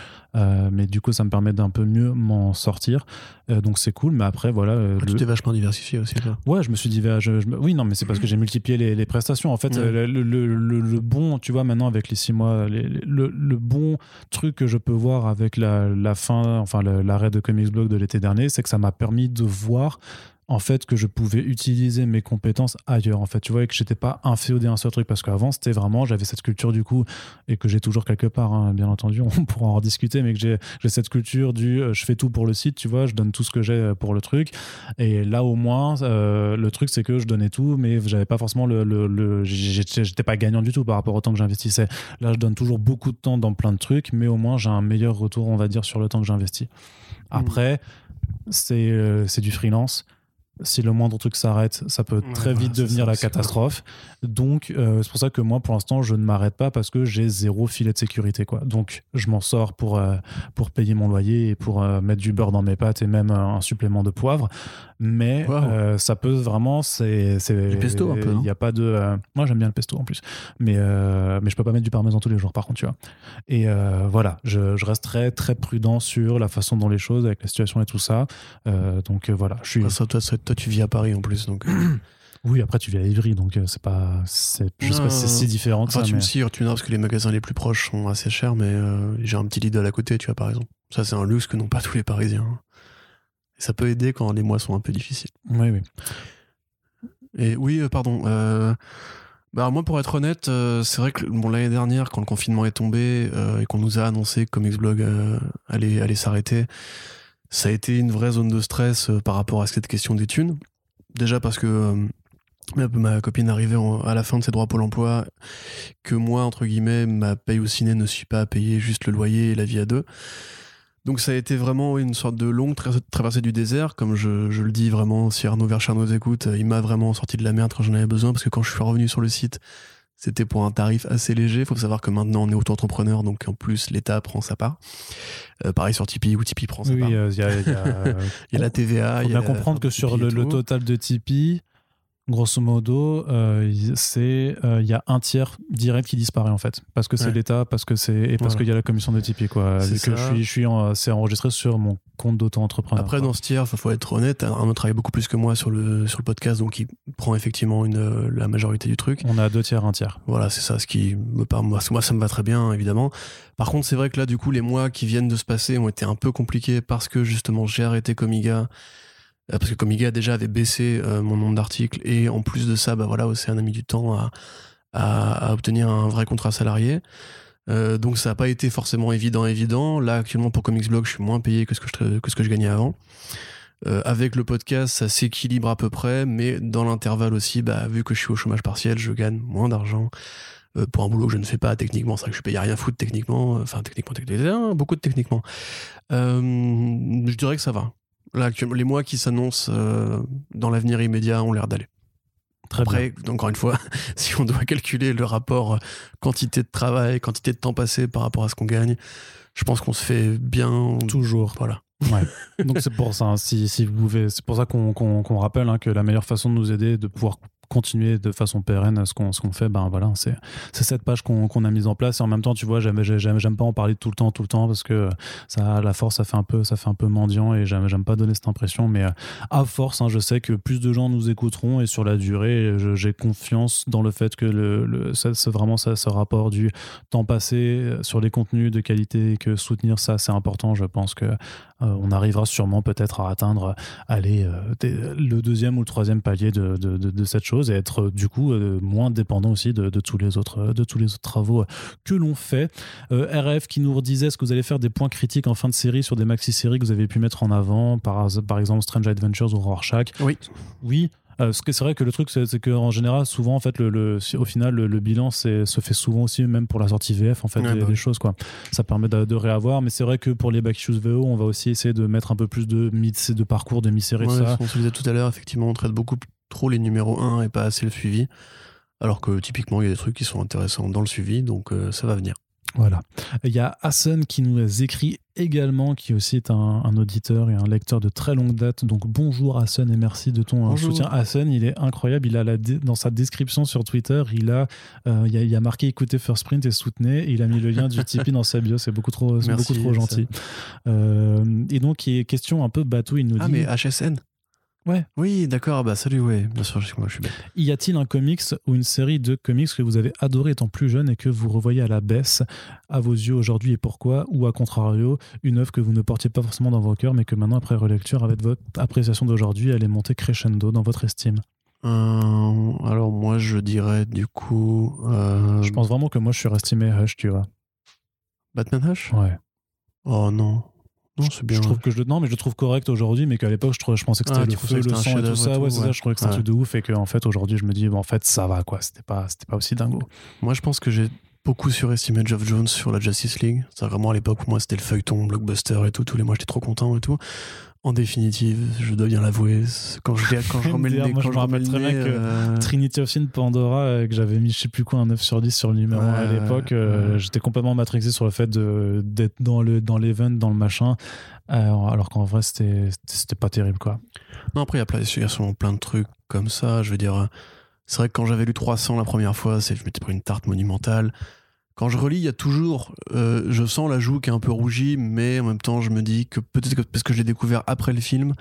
mais du coup, ça me permet d'un peu mieux m'en sortir. donc, c'est cool. Mais après, voilà. Ah, tu t'es vachement diversifié aussi, là. Ouais, je me suis diversifié. Oui, non, mais c'est parce que j'ai multiplié les, prestations. En fait, le, le, le, bon, tu vois, maintenant, avec les six mois, le bon truc que je peux voir avec la, fin, enfin l'arrêt de Comics Blog de l'été dernier, c'est que ça m'a permis de voir en fait que je pouvais utiliser mes compétences ailleurs en fait. Tu vois et que j'étais pas inféodé à un seul truc parce qu'avant c'était vraiment j'avais cette culture du coup et que j'ai toujours quelque part hein, bien entendu [laughs] on pourra en rediscuter mais que j'ai cette culture du euh, je fais tout pour le site tu vois je donne tout ce que j'ai euh, pour le truc. Et là au moins euh, le truc c'est que je donnais tout mais j'avais pas forcément le, le, j'étais pas gagnant du tout par rapport au temps que j'investissais. Là je donne toujours beaucoup de temps dans plein de trucs mais au moins j'ai un meilleur retour on va dire sur le temps que j'investis. Mmh. après c'est c'est du freelance si le moindre truc s'arrête, ça peut très vite devenir la catastrophe. Donc, euh, c'est pour ça que moi, pour l'instant, je ne m'arrête pas parce que j'ai zéro filet de sécurité. Quoi. Donc, je m'en sors pour, euh, pour payer mon loyer et pour euh, mettre du beurre dans mes pâtes et même un supplément de poivre. Mais ça peut vraiment. C'est, du pesto un peu. Il n'y a pas de. moi, j'aime bien le pesto en plus. Mais, mais je peux pas mettre du parmesan tous les jours, par contre, tu vois. Et voilà, je, je reste très, prudent sur la façon dont les choses, avec la situation et tout ça. donc, voilà. Je suis. ça, toi, toi, tu vis à Paris en plus, donc. Euh. [clears throat] Oui, après tu vis à Ivry, donc euh, c'est pas, c'est, je sais pas si c'est si différent. Enfin, tu me dis, tu me parce que les magasins les plus proches sont assez chers, mais euh, j'ai un petit Lidl à côté, tu vois, par exemple. Ça, c'est un luxe que n'ont pas tous les Parisiens. Et ça peut aider quand les mois sont un peu difficiles. Oui, oui. Et oui, pardon. Bah, moi, pour être honnête, c'est vrai que bon, l'année dernière, quand le confinement est tombé et qu'on nous a annoncé que Comics Blog allait, allait s'arrêter, ça a été une vraie zone de stress euh, par rapport à cette question des thunes. Déjà parce que euh, ma copine arrivait à la fin de ses droits Pôle emploi, que moi, entre guillemets, ma paye au ciné ne suis pas à payer juste le loyer et la vie à deux. Donc ça a été vraiment une sorte de longue traversée du désert, comme je, le dis vraiment, si Arnaud Vercher nous écoute, il m'a vraiment sorti de la merde quand j'en avais besoin, parce que quand je suis revenu sur le site, c'était pour un tarif assez léger. Il faut savoir que maintenant, on est auto-entrepreneur, donc en plus, l'État prend sa part. Euh, pareil sur Tipeee, où Tipeee prend sa part. Oui, [laughs] il y, a la TVA. Il faut bien comprendre que sur le, le, total de Tipeee, grosso modo, euh, c'est euh, il y a un tiers direct qui disparaît en fait, parce que c'est l'État, parce que c'est et parce qu'il y a la commission de Tipeee quoi. que je suis, je suis c'est enregistré sur mon compte d'auto-entrepreneur. Après dans ce tiers, il faut être honnête, on travaille beaucoup plus que moi sur le sur le podcast, donc il prend effectivement une la majorité du truc. On a deux tiers, un tiers. Voilà, c'est ça, ce qui me parle moi, moi ça me va très bien évidemment. Par contre, c'est vrai que là du coup les mois qui viennent de se passer ont été un peu compliqués parce que justement j'ai arrêté Comiga euh, parce que Comiga déjà avait baissé euh, mon nombre d'articles et en plus de ça, bah voilà, Océane a mis du temps à, obtenir un vrai contrat salarié. Euh, donc ça n'a pas été forcément évident, évident. Là actuellement pour Comics Blog, je suis moins payé que ce que je, que ce que je gagnais avant. avec le podcast, ça s'équilibre à peu près, mais dans l'intervalle aussi, bah, vu que je suis au chômage partiel, je gagne moins d'argent pour un boulot que je ne fais pas techniquement. C'est vrai que je paye rien foutre techniquement, enfin techniquement, techniquement beaucoup de techniquement. je dirais que ça va les mois qui s'annoncent euh, dans l'avenir immédiat ont l'air d'aller. Très Après, encore une fois, [laughs] si on doit calculer le rapport euh, quantité de travail, quantité de temps passé par rapport à ce qu'on gagne, je pense qu'on se fait bien. Toujours. Voilà. Ouais. [laughs] Donc c'est pour ça, hein, si, si, vous pouvez, c'est pour ça qu'on rappelle hein, que la meilleure façon de nous aider, de pouvoir continuer de façon pérenne ce qu'on ce qu'on fait, ben voilà, c'est cette page qu'on a mise en place. Et en même temps, tu vois, j'aime pas en parler tout le temps, tout le temps, parce que ça, la force, ça fait un peu ça fait un peu mendiant et j'aime pas donner cette impression. Mais à force, hein, je sais que plus de gens nous écouteront et sur la durée, j'ai confiance dans le fait que le, c'est vraiment ça, ce rapport du temps passé sur les contenus de qualité et que soutenir ça, c'est important. Je pense que on arrivera sûrement peut-être à atteindre aller euh, le deuxième ou le troisième palier de, de, de- de cette chose et être euh, du coup euh, moins dépendant aussi de, tous les autres de tous les autres travaux euh, que l'on fait. Euh, RF qui nous redisait est-ce que vous allez faire des points critiques en fin de série sur des maxi-séries que vous avez pu mettre en avant, par, par exemple Strange Adventures ou Rorschach Oui. Oui. Euh, c'est vrai que le truc, c'est qu'en général, souvent, en fait, le, au final, le, le bilan se fait souvent aussi, même pour la sortie VF, en fait, Ouais, des, bah des choses, quoi. Ça permet de, de réavoir, mais c'est vrai que pour les back issues VO, on va aussi essayer de mettre un peu plus de, de parcours, de mi-série, Ouais, ça. On se disait tout à l'heure, effectivement, on traite beaucoup trop les numéros 1 et pas assez le suivi. Alors que typiquement, il y a des trucs qui sont intéressants dans le suivi, donc euh, ça va venir. Voilà. Il y a Hassan qui nous écrit également, qui aussi est un, un auditeur et un lecteur de très longue date. Donc bonjour Hassan et merci de ton euh, Bonjour. soutien. Hassan, il est incroyable. Il a la dans sa description sur Twitter, il a, euh, il a, il y a marqué écoutez First Print et soutenez. Et il a mis le lien du [laughs] Tipeee dans sa bio. C'est beaucoup trop, Merci, beaucoup trop gentil. Euh, et donc, il est question un peu bateau. Il nous Ah, dit mais HSN Ouais. Oui, d'accord, bah salut, ouais, bien sûr, moi je suis bête. Y a-t-il un comics ou une série de comics que vous avez adoré étant plus jeune et que vous revoyez à la baisse à vos yeux aujourd'hui et pourquoi? Ou à contrario, une œuvre que vous ne portiez pas forcément dans vos cœurs mais que maintenant, après relecture, avec votre appréciation d'aujourd'hui, elle est montée crescendo dans votre estime? Euh, alors moi je dirais du coup euh, Je pense vraiment que moi, je suis restimé Hush, tu vois. Batman Hush? Ouais. Oh non. Non, c'est bien. Je trouve que je le non mais je le trouve correct aujourd'hui mais qu'à l'époque je, trouvais- je pensais que c'était Ah, le feu le et tout ça ouais c'est ça je trouvais que c'était un truc de ouf et que en fait aujourd'hui je me dis bon, en fait ça va quoi c'était pas c'était pas aussi dingo Moi je pense que j'ai beaucoup surestimé Geoff Jones sur la Justice League. C'est vraiment à l'époque où moi c'était le feuilleton, blockbuster et tout. Tous les mois j'étais trop content et tout. En définitive, je dois bien l'avouer, quand je, quand je [laughs] remets le nez, moi, quand je je me rappelle très bien que euh, Trinity of Sin Pandora euh, que j'avais mis je sais plus quoi un 9 sur 10 sur le numéro Ouais, 1 à l'époque euh, j'étais complètement matrixé sur le fait d'être dans le dans l'event dans le machin alors qu'en vrai c'était c'était pas terrible quoi Non, après, il y a plein- il y a sûrement plein de trucs comme ça. Je veux dire, c'est vrai que quand j'avais lu 300 la première fois, c'est, je m'étais pris une tarte monumentale. Quand je relis, il y a toujours, euh, je sens la joue qui est un peu rougie, mais en même temps, je me dis que peut-être que parce que je l'ai découvert après le film,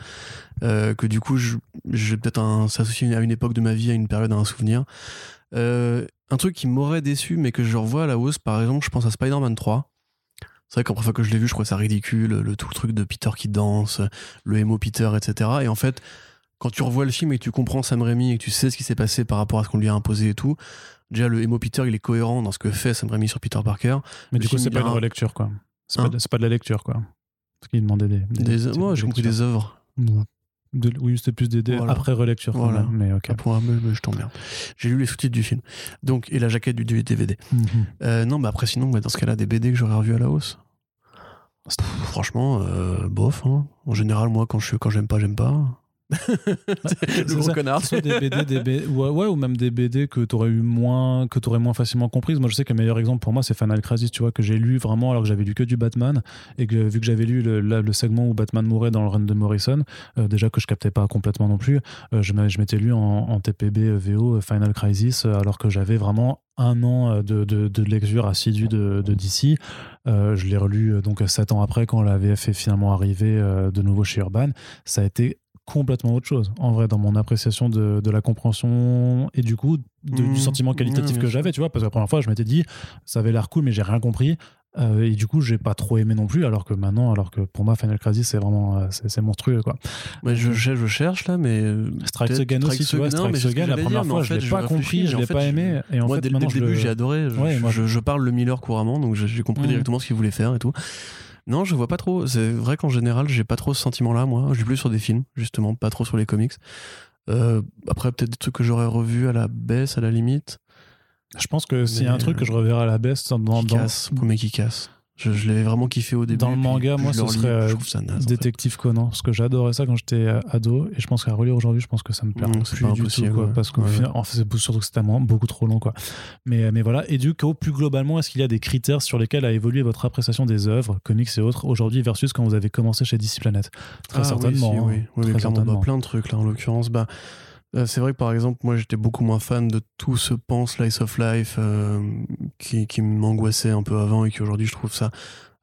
euh, que du coup, je, j'ai peut-être un, s'associe à une époque de ma vie, à une période, à un souvenir. Euh, un truc qui m'aurait déçu, mais que je revois à la hausse, par exemple, je pense à Spider-Man 3. C'est vrai qu'en première fois que je l'ai vu, je trouvais ça ridicule, le tout le truc de Peter qui danse, le emo Peter, etc. Et en fait, quand tu revois le film et que tu comprends Sam Raimi et que tu sais ce qui s'est passé par rapport à ce qu'on lui a imposé et tout, déjà le emo Peter, il est cohérent dans ce que fait Sam Raimi sur Peter Parker. mais Le du coup c'est pas une un- relecture quoi c'est Hein pas, de- c'est pas de la lecture quoi parce qu'il demandait des, Des, moi, j'ai compris des œuvres. De- oui c'était plus des, des- Voilà. après relecture Voilà. même, mais ok Ah, pour un- mais- mais je t'emmerde. J'ai lu les sous-titres du film. Donc, et la jaquette du, DVD. Mhm. Euh, non, mais après, sinon, bah, dans ce cas-là, des BD que j'aurais revus à la hausse. Pff, Franchement, euh, bof. hein. En général, moi, quand je quand j'aime pas, j'aime pas. [laughs] Le gros connard. Soit des BD, des [laughs] ouais, ouais, ou même des BD que t'aurais eu moins, que t'aurais moins facilement comprises. Moi, je sais que le meilleur exemple pour moi, c'est Final Crisis, tu vois, que j'ai lu vraiment alors que j'avais lu que du Batman et que vu que j'avais lu le, segment où Batman mourait dans le run de Morrison, euh, déjà que je captais pas complètement non plus, euh, je m'étais lu en, en TPB VO euh, Final Crisis alors que j'avais vraiment un an euh, de, de, de lecture assidue de, de DC. Euh, je l'ai relu euh, donc sept ans après quand la VF est finalement arrivée euh, de nouveau chez Urban. Ça a été complètement autre chose, en vrai, dans mon appréciation de, de la compréhension et du coup de- Mmh. du sentiment qualitatif que j'avais, tu vois, parce que la première fois, je m'étais dit, ça avait l'air cool, mais j'ai rien compris. Euh, et du coup, j'ai pas trop aimé non plus, alors que maintenant, alors que pour moi, Final Crisis, c'est vraiment euh, c'est c'est monstrueux, quoi. Ouais, je, cherche- je cherche là, mais. euh, Strike Again aussi, tu vois, Strike Again, la première dire, fois, en je fait, l'ai pas compris, je l'ai pas aimé. Et en Moi, fait, dès, le début, j'ai adoré. Je, Ouais, moi, je, je parle le Miller couramment, donc j'ai compris Mm. directement ce qu'il voulait faire et tout. Non, je vois pas trop. C'est vrai qu'en général, j'ai pas trop ce sentiment-là, moi. Je suis plus sur des films, justement, pas trop sur les comics. Euh, après, peut-être des trucs que j'aurais revus à la baisse, à la limite. Je pense que s'il y a un Mais, truc que je reverrai à la baisse dans, dans, qui casse, premier qui casse. Je, je l'avais vraiment kiffé au début. Dans le manga, moi, ce serait, euh, je en fait. Détective Conan, parce que j'adorais ça quand j'étais euh, ado, et je pense qu'à relire aujourd'hui, je pense que ça me perd Mmh, plus du tout, quoi, ouais. parce qu'au Ouais. final, en fait, c'est surtout que c'est tellement beaucoup trop long, quoi. Mais, mais voilà, et du coup, plus globalement, est-ce qu'il y a des critères sur lesquels a évolué votre appréciation des œuvres, comics et autres, aujourd'hui versus quand vous avez commencé chez DC Planet Très Ah, certainement. Oui, si, hein. oui, oui, Très clairement. Bah, certainement. plein de trucs là, en l'occurrence. Bah, Euh, c'est vrai que par exemple, moi j'étais beaucoup moins fan de tout ce pan slice of life euh, qui, qui m'angoissait un peu avant et qui aujourd'hui je trouve ça,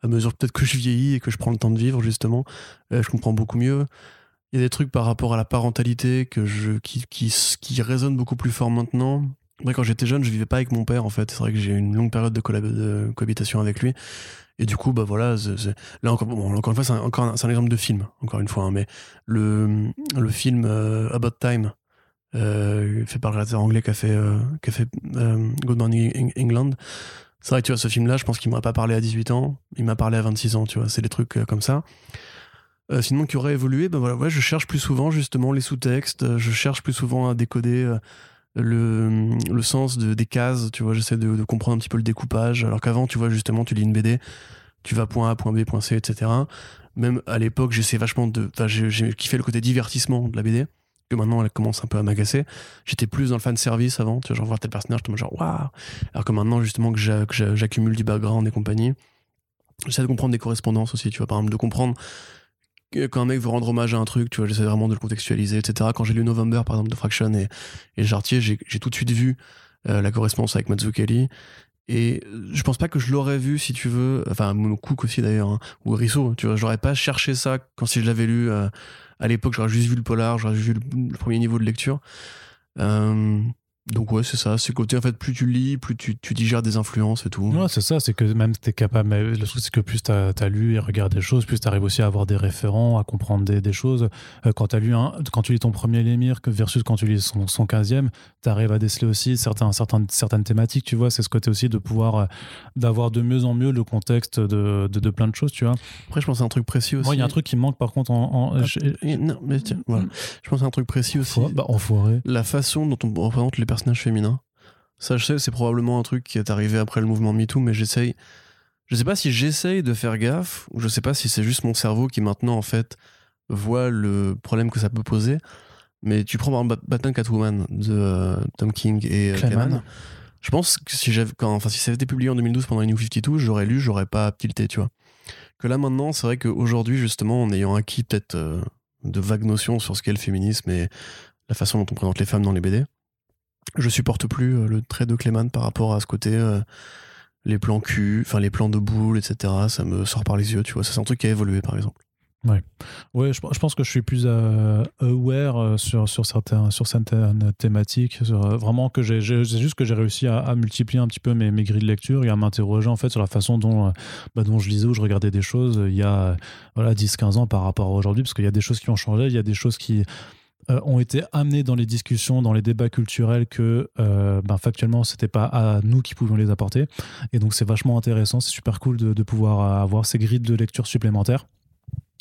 à mesure peut-être que je vieillis et que je prends le temps de vivre justement, euh, je comprends beaucoup mieux. Il y a des trucs par rapport à la parentalité que je, qui, qui, qui résonnent beaucoup plus fort maintenant. Moi, quand j'étais jeune, je vivais pas avec mon père en fait. C'est vrai que j'ai eu une longue période de, cohabitation avec lui. Et du coup, bah voilà, là encore, bon, encore une fois, c'est un, exemple de film, encore une fois. Hein, mais le, le film About Time, euh, fait par le réalisateur anglais qui a fait, euh, qui a fait euh, Good Morning England. C'est vrai que tu vois, ce film-là, je pense qu'il m'aurait pas parlé à 18 ans, il m'a parlé à 26 ans, tu vois, c'est des trucs euh, comme ça. Euh, sinon, qui aurait évolué, ben voilà, ouais, je cherche plus souvent justement les sous-textes, je cherche plus souvent à décoder le, le sens de, des cases, tu vois, j'essaie de, de, comprendre un petit peu le découpage, alors qu'avant, tu vois, justement, tu lis une BD, tu vas point A, point B, point C, etc. Même à l'époque, j'essaie vachement de. Enfin, j'ai kiffé le côté divertissement de la BD maintenant elle commence un peu à m'agacer. J'étais plus dans le fan service avant, tu vois, genre voir tel personnage, je genre waouh. Alors que maintenant, justement, que j'accumule du background et compagnie, j'essaie de comprendre des correspondances aussi, tu vois, par exemple, de comprendre quand un mec veut rendre hommage à un truc, tu vois, j'essaie vraiment de le contextualiser, etc. Quand j'ai lu November, par exemple, de Fraction et, et Jartier, j'ai tout de suite vu euh, la correspondance avec Mazzucchelli. Et je pense pas que je l'aurais vu, si tu veux, enfin, Cook aussi d'ailleurs, hein, ou Risso, tu vois, j'aurais pas cherché ça quand si je l'avais lu euh, à l'époque, j'aurais juste vu le polar, j'aurais juste vu le, premier niveau de lecture. Euh, donc ouais, c'est ça. C'est côté en fait, plus tu lis, plus tu, tu digères des influences et tout. Ouais, c'est ça. C'est que même tu es capable. Le truc, c'est que plus tu as, lu et regardé des choses, plus tu arrives aussi à avoir des référents, à comprendre des, des choses. Euh, quand, as lu un, quand tu lis ton premier Lémir versus quand tu lis son, son 15e, tu arrives à déceler aussi certains, certains, certaines thématiques. Tu vois, c'est ce côté aussi de pouvoir, euh, d'avoir de mieux en mieux le contexte de, de, de, plein de choses. Tu vois. Après, je pense à un truc précis aussi. Moi, il y a un truc qui manque par contre. En, ah, non, mais tiens, voilà. Je pense à un truc précis aussi. Bah, enfoiré. La façon dont on représente les personnages féminins. Ça, je sais, c'est probablement un truc qui est arrivé après le mouvement MeToo, mais j'essaye. Je sais pas si j'essaye de faire gaffe, ou je sais pas si c'est juste mon cerveau qui maintenant, en fait, voit le problème que ça peut poser. Mais tu prends par exemple Batman Catwoman de euh, Tom King et euh, Je pense que si j'avais, quand, enfin, si ça avait été publié en 2012 pendant les New 52, j'aurais lu, j'aurais pas tilté, tu vois. Que là maintenant, c'est vrai qu'aujourd'hui, justement, en ayant acquis peut-être euh, de vagues notions sur ce qu'est le féminisme et la façon dont on présente les femmes dans les BD, je supporte plus euh, le trait de Clément par rapport à ce côté euh, les plans cul, enfin les plans de boule, etc. Ça me sort par les yeux, tu vois. Ça, c'est un truc qui a évolué, par exemple. Ouais, ouais je, pense que je suis plus euh, aware sur, sur, sur certaines thématiques. vraiment que j'ai, c'est juste que j'ai réussi à, multiplier un petit peu mes, mes, grilles de lecture et à m'interroger en fait sur la façon dont, bah, dont je lisais ou je regardais des choses il y a voilà, 10-15 ans par rapport à aujourd'hui, parce qu'il y a des choses qui ont changé, il y a des choses qui ont été amenés dans les discussions, dans les débats culturels que euh, ben, factuellement c'était pas à nous qui pouvions les apporter. Et donc c'est vachement intéressant, c'est super cool de, de pouvoir avoir ces grilles de lecture supplémentaires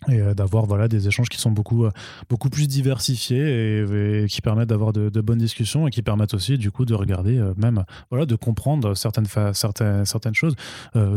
et euh, d'avoir voilà des échanges qui sont beaucoup euh, beaucoup plus diversifiés et, qui permettent d'avoir de, bonnes discussions et qui permettent aussi du coup de regarder euh, même voilà de comprendre certaines certaines certaines choses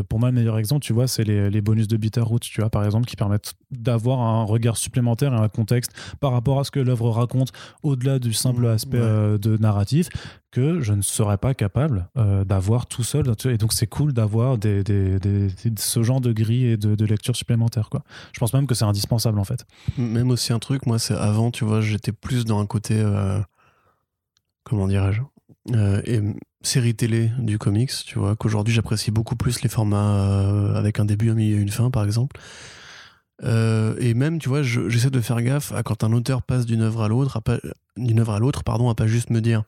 pour moi le meilleur exemple tu vois c'est les, les, bonus de Bitterroot tu vois par exemple qui permettent d'avoir un regard supplémentaire et un contexte par rapport à ce que l'œuvre raconte au-delà du simple mmh, aspect de narratif que je ne serais pas capable euh, d'avoir tout seul. Et donc, c'est cool d'avoir des, des, des, ce genre de grille et de, de, lecture supplémentaire. Quoi. Je pense même que c'est indispensable, en fait. Même aussi un truc, moi, c'est avant, tu vois, j'étais plus dans un côté, euh, comment dirais-je, euh, et série télé du comics, tu vois, qu'aujourd'hui, j'apprécie beaucoup plus les formats avec un début, un milieu et une fin, par exemple. et même, tu vois, j'essaie de faire gaffe à quand un auteur passe d'une œuvre à l'autre, d'une œuvre à l'autre, pardon, à pas juste me dire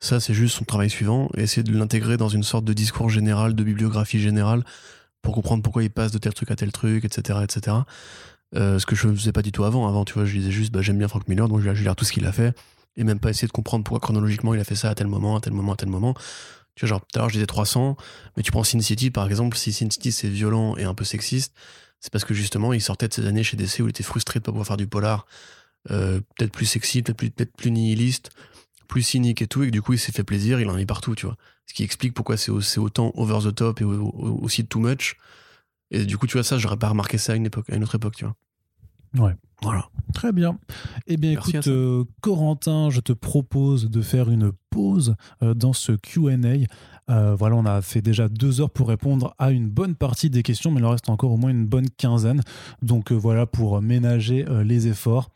ça, c'est juste son travail suivant, et essayer de l'intégrer dans une sorte de discours général, de bibliographie générale, pour comprendre pourquoi il passe de tel truc à tel truc, etc. etc. Euh, ce que je ne faisais pas du tout avant. Avant, tu vois, je disais juste, bah, j'aime bien Frank Miller, donc je vais lire tout ce qu'il a fait, et même pas essayer de comprendre pourquoi chronologiquement il a fait ça à tel moment, à tel moment, à tel moment. Tu vois, genre, tout à l'heure, je disais 300, mais tu prends Sin City, par exemple, si Sin City c'est violent et un peu sexiste, c'est parce que justement, il sortait de ces années chez DC où il était frustré de pas pouvoir faire du polar, euh, peut-être plus sexy, peut-être plus, peut plus nihiliste, plus cynique et tout, et que du coup il s'est fait plaisir, il en est partout, tu vois. Ce qui explique pourquoi c'est autant over the top et aussi too much. Et du coup, tu vois, ça, j'aurais pas remarqué ça à une, époque, à une autre époque, tu vois. Ouais. Voilà. Très bien. Eh bien, écoute, euh, Corentin, je te propose de faire une pause euh, dans ce QA. Euh, voilà, on a fait déjà deux heures pour répondre à une bonne partie des questions, mais il en reste encore au moins une bonne quinzaine. Donc voilà, pour ménager les efforts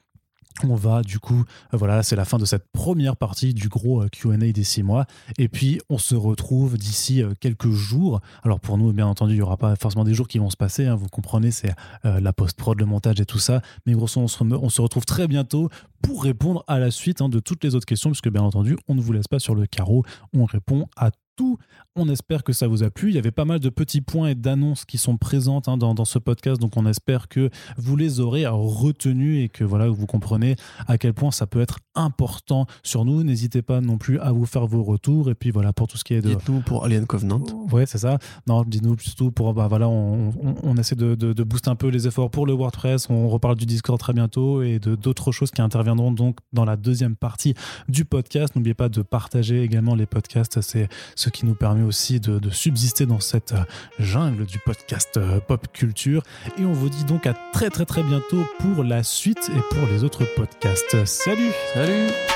on va du coup, euh, voilà, c'est la fin de cette première partie du gros euh, QA des six mois. Et puis on se retrouve d'ici euh, quelques jours. Alors pour nous, bien entendu, il n'y aura pas forcément des jours qui vont se passer. hein, vous comprenez, c'est la post-prod, le montage et tout ça. Mais grosso modo, on se, on se retrouve très bientôt pour répondre à la suite hein, de toutes les autres questions, puisque bien entendu, on ne vous laisse pas sur le carreau. On répond à tout. On espère que ça vous a plu. Il y avait pas mal de petits points et d'annonces qui sont présentes hein, dans, dans ce podcast, donc on espère que vous les aurez retenus et que voilà, vous comprenez à quel point ça peut être important sur nous. N'hésitez pas non plus à vous faire vos retours. Et puis voilà, pour tout ce qui est de. Dites-nous pour Alien Covenant. Ouais, c'est ça. Non, dites-nous surtout pour. Bah voilà, on, on- on essaie de, de- de booster un peu les efforts pour le WordPress. On reparle du Discord très bientôt et de d'autres choses qui interviendront donc dans la deuxième partie du podcast. N'oubliez pas de partager également les podcasts. C'est ce qui nous permet aussi de, subsister dans cette euh, jungle du podcast euh, pop culture. Et on vous dit donc à très très très bientôt pour la suite et pour les autres podcasts. Salut Salut